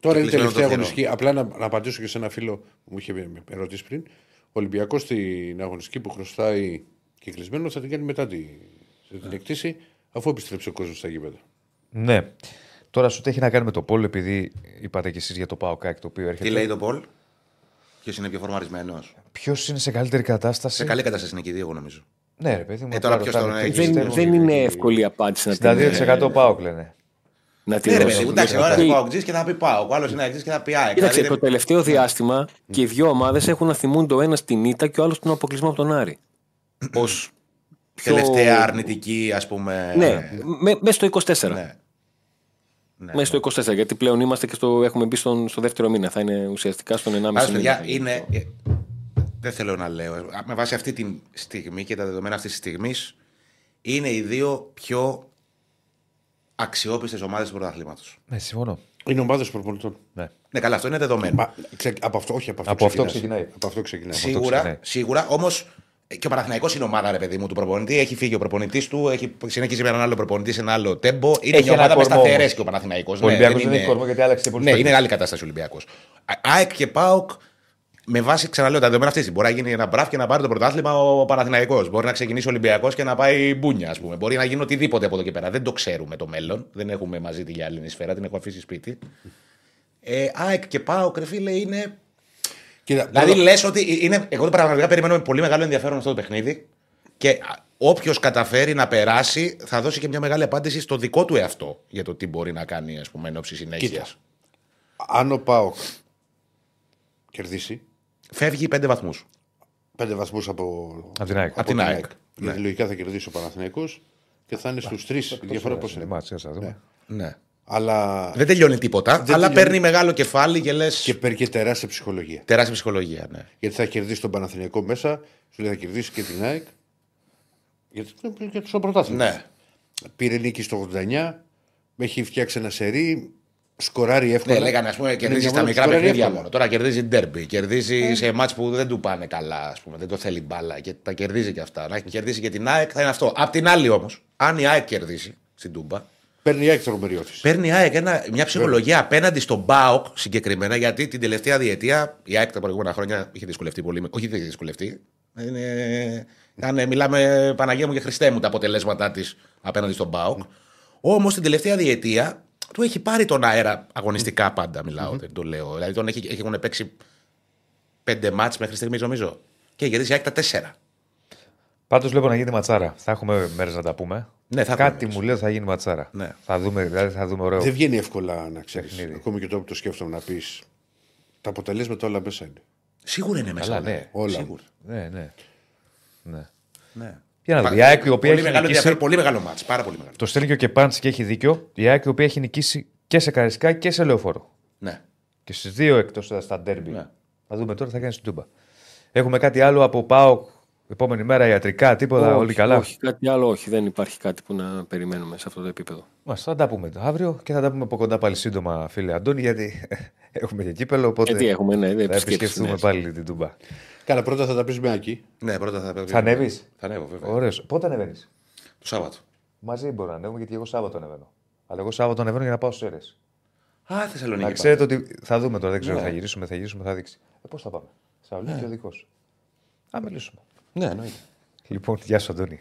Τώρα είναι κλεισμένο τελευταία το θηρόν. αγωνιστική. Απλά να, να απαντήσω και σε ένα φίλο που μου είχε ερωτήσει πριν. Ο Ολυμπιακός στην αγωνιστική που χρωστάει και κλεισμένο θα την κάνει μετά τη, θα την εκτίσει αφού επιστρέψει ο κόσμος στα γήπεδα. Ναι. Τώρα σου τι έχει να κάνει με το πόλο, επειδή είπατε κι εσείς για το ΠΑΟΚ το οποίο έρχεται. Τι λέει το Πολ, Ποιος είναι πιο φορμαρισμένος; Ποιος είναι σε καλύτερη κατάσταση; Σε καλή κατάσταση είναι και οι δύο, εγώ νομίζω. Ναι, ρε παιδί μου. Ε, τώρα απλά ποιος ρωτάμε τον τι έχει. Δεν, πιστεύω. δεν είναι εύκολη η απάντηση να την, 62% ΠΑΟΚ λένε. να την Ναι, ρε δώσω. παιδί, εντάξει, ο ένα Γιατί- είναι Πάοκ και θα πει Πάοκ, ο άλλος είναι Αεξή και θα πει ΑΕΚ. Κοίταξε, Δηλαδή, το τελευταίο διάστημα και οι δύο ομάδες έχουν να θυμούνται ο ένας την ήττα και ο άλλος τον αποκλεισμό από τον Άρη. Ω Τελευταία αρνητική, ας πούμε. Ναι, με- μέσα στο 24. Ναι. Ναι. Μέσα στο 24, γιατί πλέον είμαστε και στο, έχουμε μπει στον, στο δεύτερο μήνα. Θα είναι ουσιαστικά στον 1,5 Πάντως, μήνα. παιδιά, είναι. ε, Δεν θέλω να λέω. ε, Με βάση αυτή τη στιγμή και τα δεδομένα αυτής της στιγμής, είναι οι δύο πιο αξιόπιστες ομάδες του πρωταθλήματος. Ναι, συμφωνώ. Είναι ομάδες προπονητών. Ναι. Ναι, καλά, αυτό είναι δεδομένο. Μα, ξε, από αυτό, όχι από αυτό, Από αυτό ξεκινάς. ξεκινάει. Από αυτό ξεκινάει. ξεκινάει. Σίγουρα, σίγουρα όμως και ο Παναθηναϊκός είναι ομάδα, ρε παιδί μου, του προπονητή. Έχει φύγει ο προπονητής του, έχει συνεχίσει με έναν άλλο προπονητή σε ένα άλλο τέμπο. Είναι Έχει μια ένα ομάδα με κορμό σταθερές όμως. και ο Παναθηναϊκός. Ο Ολυμπιακός δεν έχει κορμό γιατί άλλαξε πολύ Ναι, παίκτες. είναι άλλη κατάσταση ο Ολυμπιακός. ΑΕΚ και ΠΑΟΚ με βάση, ξαναλέω, τα δεδομένα αυτής. Μπορεί να γίνει ένα μπραφ και να πάρει το πρωτάθλημα ο Παναθηναϊκός. Μπορεί να ξεκινήσει ο Ολυμπιακός και να πάει μπούνια, ας πούμε. Μπορεί να γίνει οτιδήποτε από εδώ και πέρα. Δεν το ξέρουμε το μέλλον. Δεν έχουμε μαζί τη γυάλινη σφαίρα, την έχω αφήσει σπίτι. Ε, ΑΕΚ και ΠΑΟΚ, ρε φίλε, είναι Κοίτα, Δηλαδή τώρα- λες ότι είναι. Εγώ το πραγματικά περιμένω με πολύ μεγάλο ενδιαφέρον αυτό το παιχνίδι. Και όποιος καταφέρει να περάσει θα δώσει και μια μεγάλη απάντηση στο δικό του εαυτό για το τι μπορεί να κάνει, ας πούμε, εν ώψη συνέχειας. Κοίτα. αν ο Πάοκ κερδίσει Φεύγει πέντε βαθμούς. πέντε βαθμούς από, Από την ΑΕΚ. Από την ΑΕΚ. Γιατί λογικά θα κερδίσει ο Παναθηναϊκός και θα είναι στους τρεις. Η διαφορά πώς Είναι είναι; μάτς, θα δούμε. Ναι. Αλλά Δεν τελειώνει τίποτα, Δεν αλλά τελειώνει. παίρνει μεγάλο κεφάλι και λε. και παίρνει και τεράστια ψυχολογία. Τεράστια ψυχολογία, ναι. Γιατί θα κερδίσει τον Παναθηναϊκό μέσα, σου λέει θα κερδίσει και την ΑΕΚ. Γιατί και στο πρωτάθλημα. Ναι. Πήρε νίκη στο 89, έχει φτιάξει ένα σερί, σκοράρει εύκολα. Ναι, λέγανε, ας πούμε, Είναι κερδίζει μια στα ομάδα μικρά που σκοράρει παιχνίδια εύκολα. μόνο. Τώρα κερδίζει ντέρμπι, κερδίζει σε μάτς που δεν του πάνε καλά, ας πούμε. Δεν το θέλει μπάλα και τα κερδίζει και αυτά. Να έχει κερδίσει και την ΑΕΚ θα είναι αυτό. Απ' την άλλη όμως, αν η ΑΕΚ κερδίσει στην Τούμπα, Παίρνει η ΑΕΚ τρομερή όθηση. Παίρνει η ΑΕΚ ένα, μια ψυχολογία απέναντι στον ΠΑΟΚ συγκεκριμένα, γιατί την τελευταία διετία η ΑΕΚ τα προηγούμενα χρόνια είχε δυσκολευτεί πολύ. με- Όχι, δεν είχε δυσκολευτεί. Είναι, ήταν, μιλάμε Παναγία μου και Χριστέ μου τα αποτελέσματά της απέναντι στον ΠΑΟΚ. Όμως την τελευταία διετία του έχει πάρει τον αέρα αγωνιστικά πάντα, μιλάω, δεν το λέω. Δηλαδή τον έχει, έχουν παίξει πέντε μάτς μέχρι στιγμής, νομίζω. Και γυρίζει η ΑΕΚ τα τέσσερα. Πάντως βλέπω να γίνει ματσάρα. Θα έχουμε μέρες να τα πούμε. Ναι, θα έχουμε Κάτι μέρες. μου λέει ότι θα γίνει ματσάρα. Ναι. Θα δούμε, δηλαδή θα δούμε ωραίο. Δεν βγαίνει εύκολα να ξέρεις. Παιχνίδι. Ακόμη και τώρα που το σκέφτομαι να πεις. Τα αποτελέσματα όλα μέσα είναι. Σίγουρα είναι μέσα. Καλά, όλα. ναι. Όλα. Σίγουρα. Ναι, ναι. ναι. Ναι. Για να Πα- δούμε. Η ΑΕΚ η οποία πολύ, έχει μεγάλο νικήσει. ενδιαφέρον, πολύ μεγάλο μάτς, πάρα πολύ μεγάλο. Το στέλνει και ο Κεπάντση και έχει δίκιο. Η ΑΕΚ η οποία έχει νικήσει και σε Καρισκά και σε Λεωφόρο. Ναι. Και στις δύο εκτός στα ντέρμπι. Ναι. Θα δούμε τώρα τι θα κάνει στην Τούμπα. Έχουμε κάτι άλλο από ΠΑΟΚ Επόμενη μέρα ιατρικά, τίποτα, όχι, όλοι καλά; Όχι, κάτι άλλο όχι. Δεν υπάρχει κάτι που να περιμένουμε σε αυτό το επίπεδο. Μας, θα τα πούμε αύριο και θα τα πούμε από κοντά πάλι σύντομα, φίλε Αντώνη, γιατί έχουμε και κύπελο. Οπότε Γιατί έχουμε, ναι, δεν θα επισκέψεις, επισκεφτούμε ναι. πάλι την Τούμπα. Καλά, πρώτα θα τα πεις με Άκη. Ναι, πρώτα θα πρέπει. Θα ανέβεις; Θα ανέβω, βέβαια. Ωραίος. Πότε ανεβαίνεις; Το Σάββατο. Μαζί μπορώ να ανέβουμε γιατί εγώ Σάββατο ανεβαίνω. Αλλά εγώ Σάββατο ανεβαίνω για να πάω στις αίρε. Α, Θεσσαλονίκη. Να πάμε. ξέρετε ότι θα δούμε τώρα, δεν ξέρω, Ναι. θα γυρίσουμε, θα γυρίσουμε, θα δείξει. Ε, Πώς θα πάμε; Σαουλίκη ο δικός σου. Α μιλήσουμε. Ναι, εννοείται. Λοιπόν, γεια σου Αντώνη.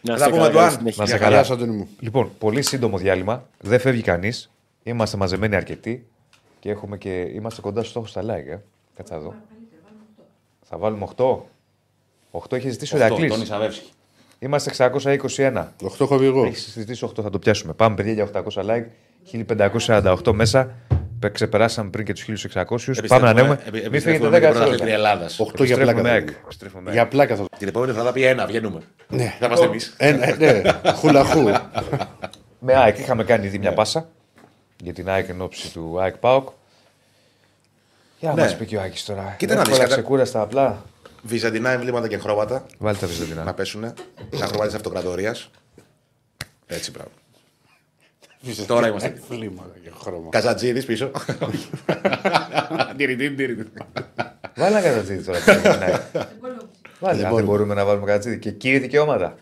Να Θα είστε πούμε καλά, το αν. καλή συνέχεια. Να σε Καλά, καλά. σαν Αντώνη μου. Λοιπόν, πολύ σύντομο διάλειμμα. Δεν φεύγει κανείς. Είμαστε μαζεμένοι αρκετοί και, έχουμε και είμαστε κοντά στο στόχο στα like. Ε. Κάτσε να δω. Θα βάλουμε 8. 8 έχει ζητήσει ο Αυτό, Ηρακλής. Τον Ισαβεύσκη. Είμαστε 621. 8 έχω πει εγώ. Έχεις ζητήσει 8, θα το πιάσουμε. Πάμε, παιδιά, για 800 like. 1548 μέσα. Πε- Ξεπεράσαμε πριν και τους 1600. Πάμε να ανέβουμε. Μην φύγετε 10 δευτερόλεπτα. Ελλάδας. 8 για πλάκα. Επιστρέφουμε με θα ΑΕΚ. πούμε. Επιστρέφουμε με Για ΑΕΚ. πλάκα θα το Την επόμενη θα τα πει ένα, βγαίνουμε. Ναι. Θα είμαστε εμείς. Ένα, ναι, χουλαχού. Με ΑΕΚ είχαμε κάνει ήδη μια πάσα για την ΑΕΚ εν ώψη του ΑΕΚ ΠΑΟΚ. Για να Ναι. μας πει και ο Άκης τώρα. Κοίτα να δεις, Εύκολα κατα- ξεκούραστα απλά. Βυζαντινά εμβλήματα και χρώματα Βάλτε τα βυζαντινά. να πέσουν. Σαν χρώματα τη αυτοκρατορίας. Έτσι, μπράβο. Τώρα είμαστε. Φλήμα για χρώμα. Καζατζίδης πίσω. Τυριντίν, τυριντίν. Βάλε ένα κατατζίδι τώρα. που είναι την ΑΕΚ. Μπορούμε. Βάλε, αν δεν μπορούμε να βάλουμε κατατζίδι. Και κύριε δικαιώματα.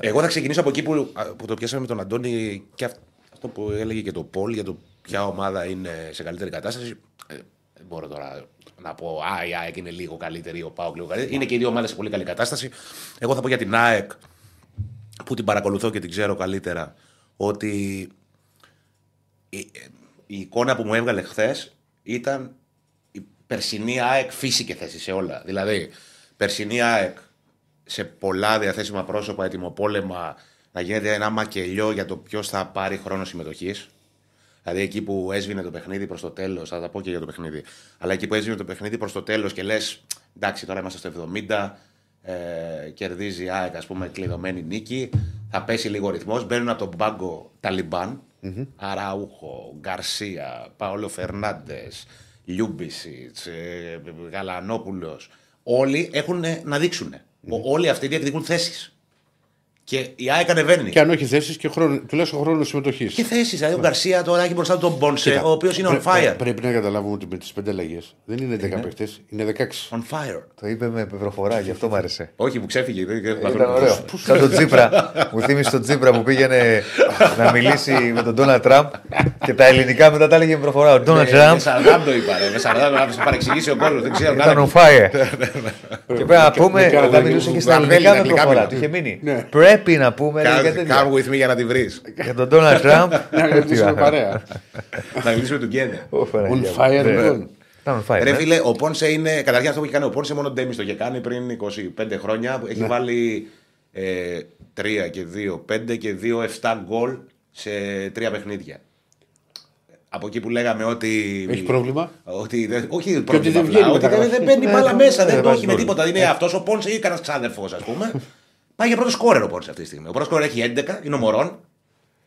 Εγώ θα ξεκινήσω από εκεί που, που το πιάσαμε με τον Αντώνη και αυ- αυτό που έλεγε και το Πολ για το ποια ομάδα είναι σε καλύτερη κατάσταση. Ε, δεν μπορώ τώρα να πω Α, η ΑΕΚ είναι λίγο καλύτερη, ο Πάοκ λίγο καλύτερη. Είναι και οι δύο ομάδες σε πολύ καλή κατάσταση. Εγώ θα πω για την ΑΕΚ που την παρακολουθώ και την ξέρω καλύτερα ότι η, η εικόνα που μου έβγαλε χθες ήταν η περσινή ΑΕΚ φύση και θέση σε όλα. Δηλαδή, περσινή ΑΕΚ σε πολλά διαθέσιμα πρόσωπα, ετοιμοπόλεμα, να γίνεται ένα μακελιό για το ποιος θα πάρει χρόνο συμμετοχής. Δηλαδή εκεί που έσβηνε το παιχνίδι προς το τέλος, θα τα πω και για το παιχνίδι. Αλλά εκεί που έσβηνε το παιχνίδι προς το τέλος και λες, εντάξει, τώρα είμαστε στο 70, ε, κερδίζει η ΑΕΚ, ας πούμε, κλειδωμένη νίκη. Θα πέσει λίγο ο ρυθμός. Μπαίνουν από τον πάγκο Ταλιμπάν. Αραούχο, Γκαρσία, Παόλο Φερνάντες, Λιούμπισιτς, ε, Γαλανόπουλος. Όλοι έχουν να δείξουν. Ο- Όλοι αυτοί διεκδικούν θέσεις. Και η ΑΕΚ ανεβαίνει. Και αν όχι θέσεις και χρόνο, τουλάχιστον χρόνος συμμετοχής. Και θέσεις. Δηλαδή ο Γκαρσία τώρα έχει μπροστά του τον Μπόνσε, ο οποίος είναι on fire. Πρέπει να καταλάβουμε ότι με τις πέντε αλλαγές δεν είναι 10 παίχτε, είναι 16. On fire. Το είπε με προφορά, γι' αυτό μου άρεσε. Όχι, μου ξέφυγε. δεν- δεν- Ήταν ωραίο. Σαν τον Τσίπρα. Μου θύμισε τον Τσίπρα που πήγαινε να μιλήσει με τον Ντόναλτ Τραμπ και τα ελληνικά μετά τα έλεγε με προφορά. Ο Ντόναλτ Με Τραμπ Σαρδάμ το είπα. ρε, Με Σαρδάμ να σε παρεξηγήσει ο κόσμο. Δεν ξέρω. ήταν να- on fire. Και πρέπει να πούμε, με όταν κάνατε μιλούσε και που στα βαρβέλη, ελληνικά τα με αγγλικά προφορά. μιλά. Του είχε μείνει. Ναι. Πρέπει να πούμε. έλεγε Come τέτοια. come with me για να τη βρεις. Για τον Ντόναλτ Τραμπ. Να κρατήσουμε παρέα. Να μιλήσουμε του Γκένε. On fire, λοιπόν. Ήταν on fire. Ρε ναι. φίλε, ο Πόνσε είναι. Καταρχήν αυτό που έχει κάνει ο Πόνσε μόνο Ντέμι το είχε κάνει πριν 25 χρόνια. που Έχει Ναι. βάλει ε, 3 και 2, 5 και 2, 7 γκολ σε 3 παιχνίδια. Από εκεί που λέγαμε ότι. Έχει πρόβλημα; Ότι δεν, όχι ότι πρόβλημα. δεν απλά, βγαίνει ότι δεν, μεταγραφή. δεν μπαίνει Ναι, μπάλα ναι, μέσα. ναι, δεν το βάζει έχει με γκολ. τίποτα. Είναι αυτός ο Πόνσε ή κανένας ξάδερφος, ας πούμε. Πάει για πρώτο σκόρερ ο Πόνσε αυτή τη στιγμή. Ο πρώτος σκόρερ έχει 11, είναι ο Μωρόν.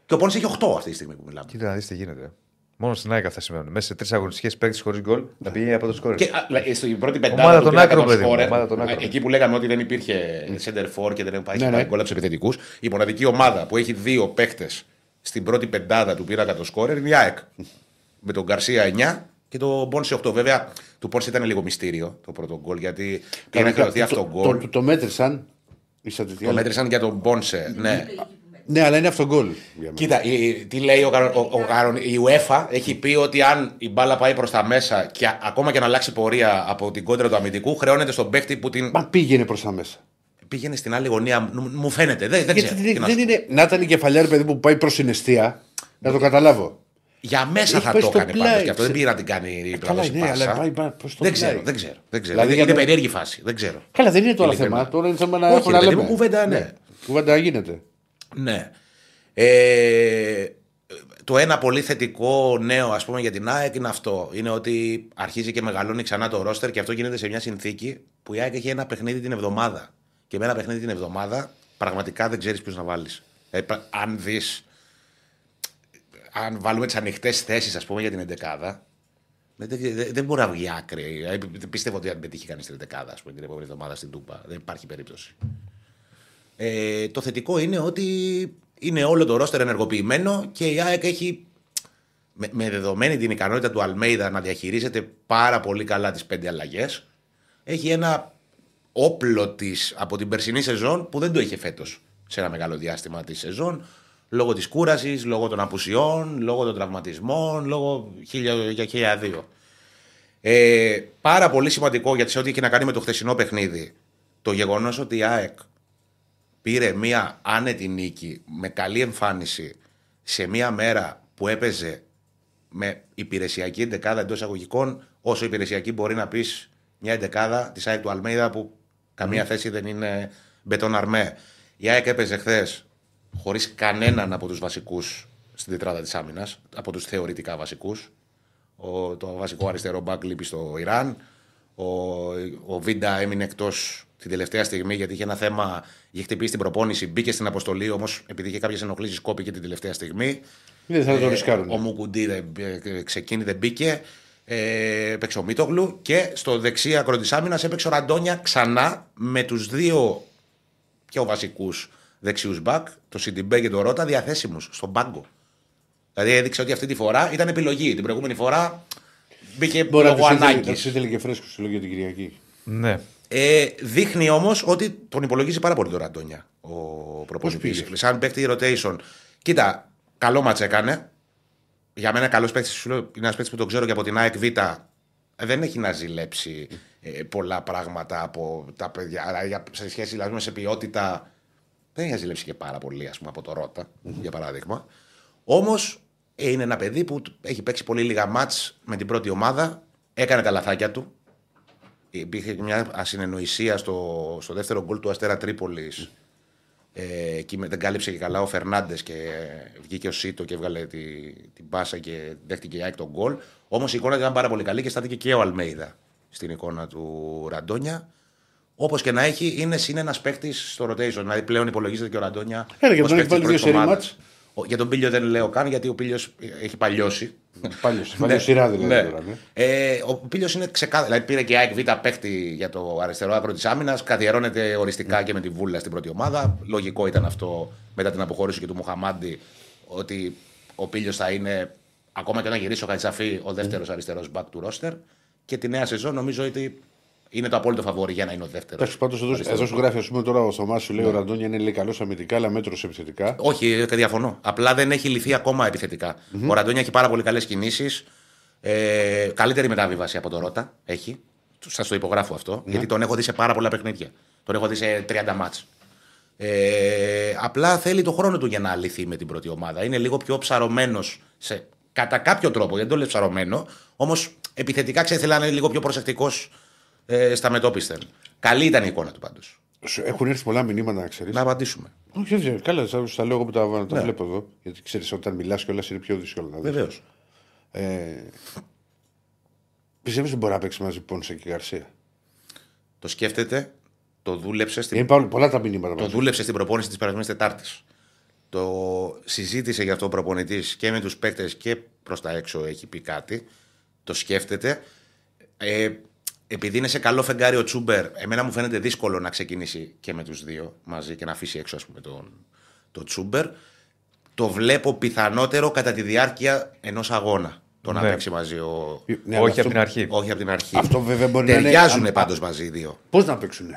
Και ο Πόνσε έχει 8 αυτή τη στιγμή που μιλάμε. Κοίτα να δεις τι γίνεται. Μόνο στην ΑΕΚ αυτά σημαίνουν. Μέσα σε τρεις αγωνιστικές παίκτη χωρίς γκολ να πηγαίνει από το σκόρ. Και α, λα- στην πρώτη Ομάδα πεντάδα. των του πήρα άκρων, κατά παιδί μου, σκόρερ, ομάδα των α, άκρων. Εκεί που λέγαμε ότι δεν υπήρχε center for και δεν πάει Ναι, ναι, ναι. γκολ από τους επιθετικούς. Η μοναδική ομάδα που έχει δύο παίχτε στην πρώτη πεντάδα του πήρα κατά σκόρερ είναι η ΑΕΚ. Με τον Γκαρσία 9 και τον Μπόνσε 8. Βέβαια, του Πόνσε ήταν λίγο μυστήριο το πρώτο γκολ γιατί πήγε να κληρωθεί αυτό το Το- γκολ. Το, το μέτρησαν. Οι στατιστικοί. Το μέτρησαν για τον Μπόνσε. Ναι. Ναι, αλλά είναι αυτό γκολ. για μένα. Κοίτα, η- τι λέει ο, κανο- ο, ο, κανον- η UEFA έχει πει ότι αν η μπάλα πάει προς τα μέσα και α- ακόμα και να αλλάξει πορεία από την κόντρα του αμυντικού, χρεώνεται στον παίχτη που την Μα πήγαινε προς τα μέσα. πήγαινε στην άλλη γωνία. Μου, μου φαίνεται. Δεν, δεν Γιατί ξέρω. δεν, τι να δεν σου πω. είναι. Να ήταν η κεφαλιά, ρε παιδί μου, που πάει προς την αιστεία. Να το καταλάβω. Για μέσα Έχει θα πάει το στο έκανε πλάι, πάντως και αυτό. Δεν ξε- πήγε να την κάνει η Καλά, ναι, αλλά πάει προ το Δεν ξέρω, πλάι. δεν ξέρω. Δεν ξέρω. Δηλαδή, είναι για να- περίεργη φάση. Δεν ξέρω. Καλά, δεν είναι τώρα Ειλικρινά. θέμα. Τώρα είναι θέμα να Όχι, έχουν ρε να παιδί λέμε. μου, κουβέντα, ναι. Κουβέντα γίνεται. Ναι. Ε, το ένα πολύ θετικό νέο ας πούμε για την ΑΕΚ είναι αυτό. Είναι ότι αρχίζει και μεγαλώνει ξανά το ρόστερ και αυτό γίνεται σε μια συνθήκη που η ΑΕΚ έχει ένα παιχνίδι την εβδομάδα. Και με ένα παιχνίδι την εβδομάδα πραγματικά δεν ξέρεις ποιου να βάλεις. Ε, πρα- αν δεις. Αν βάλουμε τις ανοιχτές θέσεις, ας πούμε, για την 11 Δεν, δεν, δεν μπορεί να βγει άκρη. Ε, Πιστεύω ότι αν πετύχει κανείς την δεκάδα ας πούμε, την επόμενη εβδομάδα στην Τούπα. Δεν υπάρχει περίπτωση. Ε, το θετικό είναι ότι είναι όλο το ρόστερ ενεργοποιημένο και η ΑΕΚ έχει με, με δεδομένη την ικανότητα του Αλμέιδα να διαχειρίζεται πάρα πολύ καλά τις πέντε αλλαγές. Έχει ένα όπλο της από την περσινή σεζόν που δεν το είχε φέτος σε ένα μεγάλο διάστημα της σεζόν. Λόγω της κούρασης, λόγω των απουσιών, λόγω των τραυματισμών, λόγω χίλια, για χίλια δύο. Ε, πάρα πολύ σημαντικό γιατί σε ό,τι έχει να κάνει με το χθεσινό παιχνίδι το γεγονός ότι η ΑΕΚ πήρε μία άνετη νίκη με καλή εμφάνιση σε μία μέρα που έπαιζε με υπηρεσιακή εντεκάδα εντός εισαγωγικών, όσο υπηρεσιακή μπορεί να πεις μια εντεκάδα της ΑΕΚ του Αλμέιδα που καμία θέση δεν είναι μπετόν αρμέ. Η ΑΕΚ έπαιζε χθες χωρίς κανέναν από τους βασικούς στην τετράδα της άμυνας, από τους θεωρητικά βασικούς. Το βασικό αριστερό μπακ λείπει στο Ιράν. Ο, ο Βίντα έμεινε εκτός την τελευταία στιγμή γιατί είχε ένα θέμα, είχε χτυπήσει την προπόνηση, μπήκε στην αποστολή όμως επειδή είχε κάποιες ενοχλήσεις κόπηκε την τελευταία στιγμή. Δεν θα το Ε, ρισκάρουν. Ο Μουκουντή δεν ε, ξεκίνη, δεν μπήκε. Ε, έπαιξε ο Μίτογλου και στο δεξί άκρο της άμυνας έπαιξε ο Ραντόνια ξανά με τους δύο πιο βασικούς δεξιούς μπακ, το Σιντιμπέ και το Ρότα, διαθέσιμου στον πάγκο. Δηλαδή έδειξε ότι αυτή τη φορά ήταν επιλογή. Την προηγούμενη φορά μπήκε Μπορεί να λόγω τους ήθελε, ανάγκης. να τους ήθελε και φρέσκος στο λόγιο την Κυριακή. Ναι. Ε, δείχνει όμως ότι τον υπολογίζει πάρα πολύ τον Ραντόνια ο προπονητής. πήγε; Σαν παίκτη rotation. Κοίτα, καλό μάτς έκανε. Για μένα καλός παίκτης είναι ένας παίκτης που τον ξέρω και από την ΑΕΚ Β. Δεν έχει να ζηλέψει ε, πολλά πράγματα από τα παιδιά. Αλλά για- σε σχέση δηλαδή, με σε ποιότητα. Δεν έχει να ζηλέψει και πάρα πολύ ας πούμε, από το Ρότα, για παράδειγμα. Όμως είναι ένα παιδί που έχει παίξει πολύ λίγα μάτς με την πρώτη ομάδα. Έκανε τα λαθάκια του. Υπήρχε και μια ασυνεννοησία στο, στο δεύτερο γκολ του Αστέρα Τρίπολης. Ε, εκεί με- δεν κάλυψε και καλά ο Φερνάντες και ε, βγήκε ο Σίτο και έβγαλε τη, την μπάσα και δέχτηκε η ΑΕΚ τον γκολ. Όμως η εικόνα ήταν πάρα πολύ καλή και στάθηκε και ο Αλμέιδα στην εικόνα του Ραντόνια. Όπως και να έχει, είναι συν ένας παίκτης στο rotation. Δηλαδή πλέον υπολογίζεται και ο Ραντόνια. Έλα, και ως τον έχει παίκτης βάλει της δύο πρώτης σερί ομάδας. μάτς. Ο- Για τον Πίλιο δεν λέω καν γιατί ο Πίλιος έχει παλιώσει. Πάλι, πάλι σειρά δηλαδή Ναι. τώρα. Ναι. Ε, ο Πίλιος είναι ξεκάθαρο. Δηλαδή πήρε και η ΑΕΚ Β παίχτη για το αριστερό άκρο της άμυνας. Καθιερώνεται οριστικά και με τη Βούλα στην πρώτη ομάδα. Λογικό ήταν αυτό μετά την αποχώρηση και του Μουχαμάντη ότι ο Πίλιος θα είναι ακόμα και όταν γυρίσει ο Χαϊτσαφή ο δεύτερος αριστερός back του ρόστερ. Και τη νέα σεζόν νομίζω ότι είναι το απόλυτο φαβόρι για να είναι ο δεύτερος. Εντάξει, πάντως εδώ, εδώ σου γράφει, ας πούμε τώρα ο Θωμάς σου λέει Ναι. ο Ραντόνια είναι λέει καλός αμυντικά, αλλά μέτρο επιθετικά. Όχι, και διαφωνώ. Απλά δεν έχει λυθεί ακόμα επιθετικά. Ο Ραντόνια έχει πάρα πολύ καλές κινήσεις. Ε, καλύτερη μεταβίβαση από το Ρότα έχει. Σας το υπογράφω αυτό. Γιατί τον έχω δει σε πάρα πολλά παιχνίδια. Τον έχω δει σε 30 μάτς. Ε, απλά θέλει το χρόνο του για να λυθεί με την πρώτη ομάδα. Είναι λίγο πιο ψαρωμένος κατά κάποιο τρόπο. Δεν το λέω ψαρωμένο. Όμως επιθετικά ξέρει, θέλει να είναι λίγο πιο προσεκτικός ε, στα μετόπισθεν. Καλή ήταν η εικόνα του πάντως. Σου Έχουν έρθει πολλά μηνύματα να ξέρεις. Να απαντήσουμε. Όχι, όχι, καλά, σα τα λέω εγώ που τα, τα Ναι. βλέπω εδώ. Γιατί ξέρεις, όταν μιλάς κιόλα είναι πιο δύσκολο να δεις. Βεβαίως. Ε, Πιστεύεις ότι μπορεί να παίξει μαζί Πόνσε και Γαρσία; Το σκέφτεται, το δούλεψε στην, Είναι πάρα- πολλά τα μηνύματα το μαζί. δούλεψε στην προπόνηση της περασμένης Τετάρτης. Το συζήτησε για αυτό ο προπονητής και με τους παίκτες και προς τα έξω έχει πει κάτι. Το σκέφτεται. Ε, επειδή είναι σε καλό φεγγάρι ο Τσούμπερ, εμένα μου φαίνεται δύσκολο να ξεκινήσει και με τους δύο μαζί και να αφήσει έξω ας πούμε, τον, τον Τσούμπερ. Το βλέπω πιθανότερο κατά τη διάρκεια ενός αγώνα. Το να Ναι. παίξει μαζί ο. Ναι, αλλά Όχι αυτό- από την αρχή. Όχι από την αρχή. Αυτό βέβαια μπορεί να είναι- Ταιριάζουν αν- πάντως μαζί οι δύο. Πώς να παίξουν.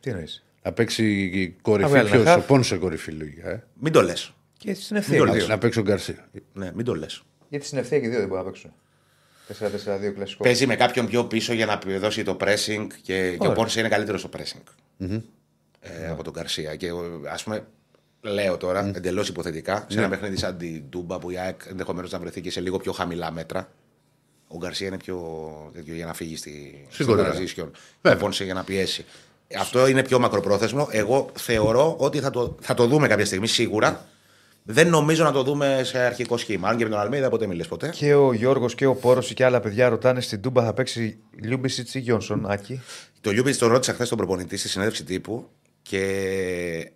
Τι εννοείς; Να παίξει η Να κορυφή. βγάλει Ποιος, ένα ο χαφ. Πόνσε κορυφή λογικά. Ε. Μην το λες. Και στην Μην το ευθεία. λες. Να παίξει ο Γκαρσία. Ναι, μην το λες. Γιατί στην ευθεία και δύο δεν μπορούν να παίξουν. 4-4-2 κλασικό. Παίζει με κάποιον πιο πίσω για να δώσει το pressing και, και ο Πόνσε είναι καλύτερος στο pressing ε, από τον Καρσία. Και ας πούμε, λέω τώρα mm. εντελώς υποθετικά, σε ένα παιχνίδι σαν την Τούμπα που η ΑΕΚ ενδεχομένως να βρεθεί και σε λίγο πιο χαμηλά μέτρα. Ο Γκαρσία είναι πιο τέτοιο για να φύγει στη, στην Σίγουρα. transition. Ο Πόνσε για να πιέσει. Αυτό είναι πιο μακροπρόθεσμο. Εγώ θεωρώ ότι θα το, θα το δούμε κάποια στιγμή σίγουρα. Δεν νομίζω να το δούμε σε αρχικό σχήμα. Αν και με τον Αλμέιδα ποτέ μη λες ποτέ. Και ο Γιώργος και ο Σπύρος και άλλα παιδιά ρωτάνε στην Τούμπα θα παίξει Λιούμπισιτς ή Γιόνσον, Άκη; Το Λιούμπισιτς τον ρώτησα χθες τον προπονητή στη συνέντευξη τύπου και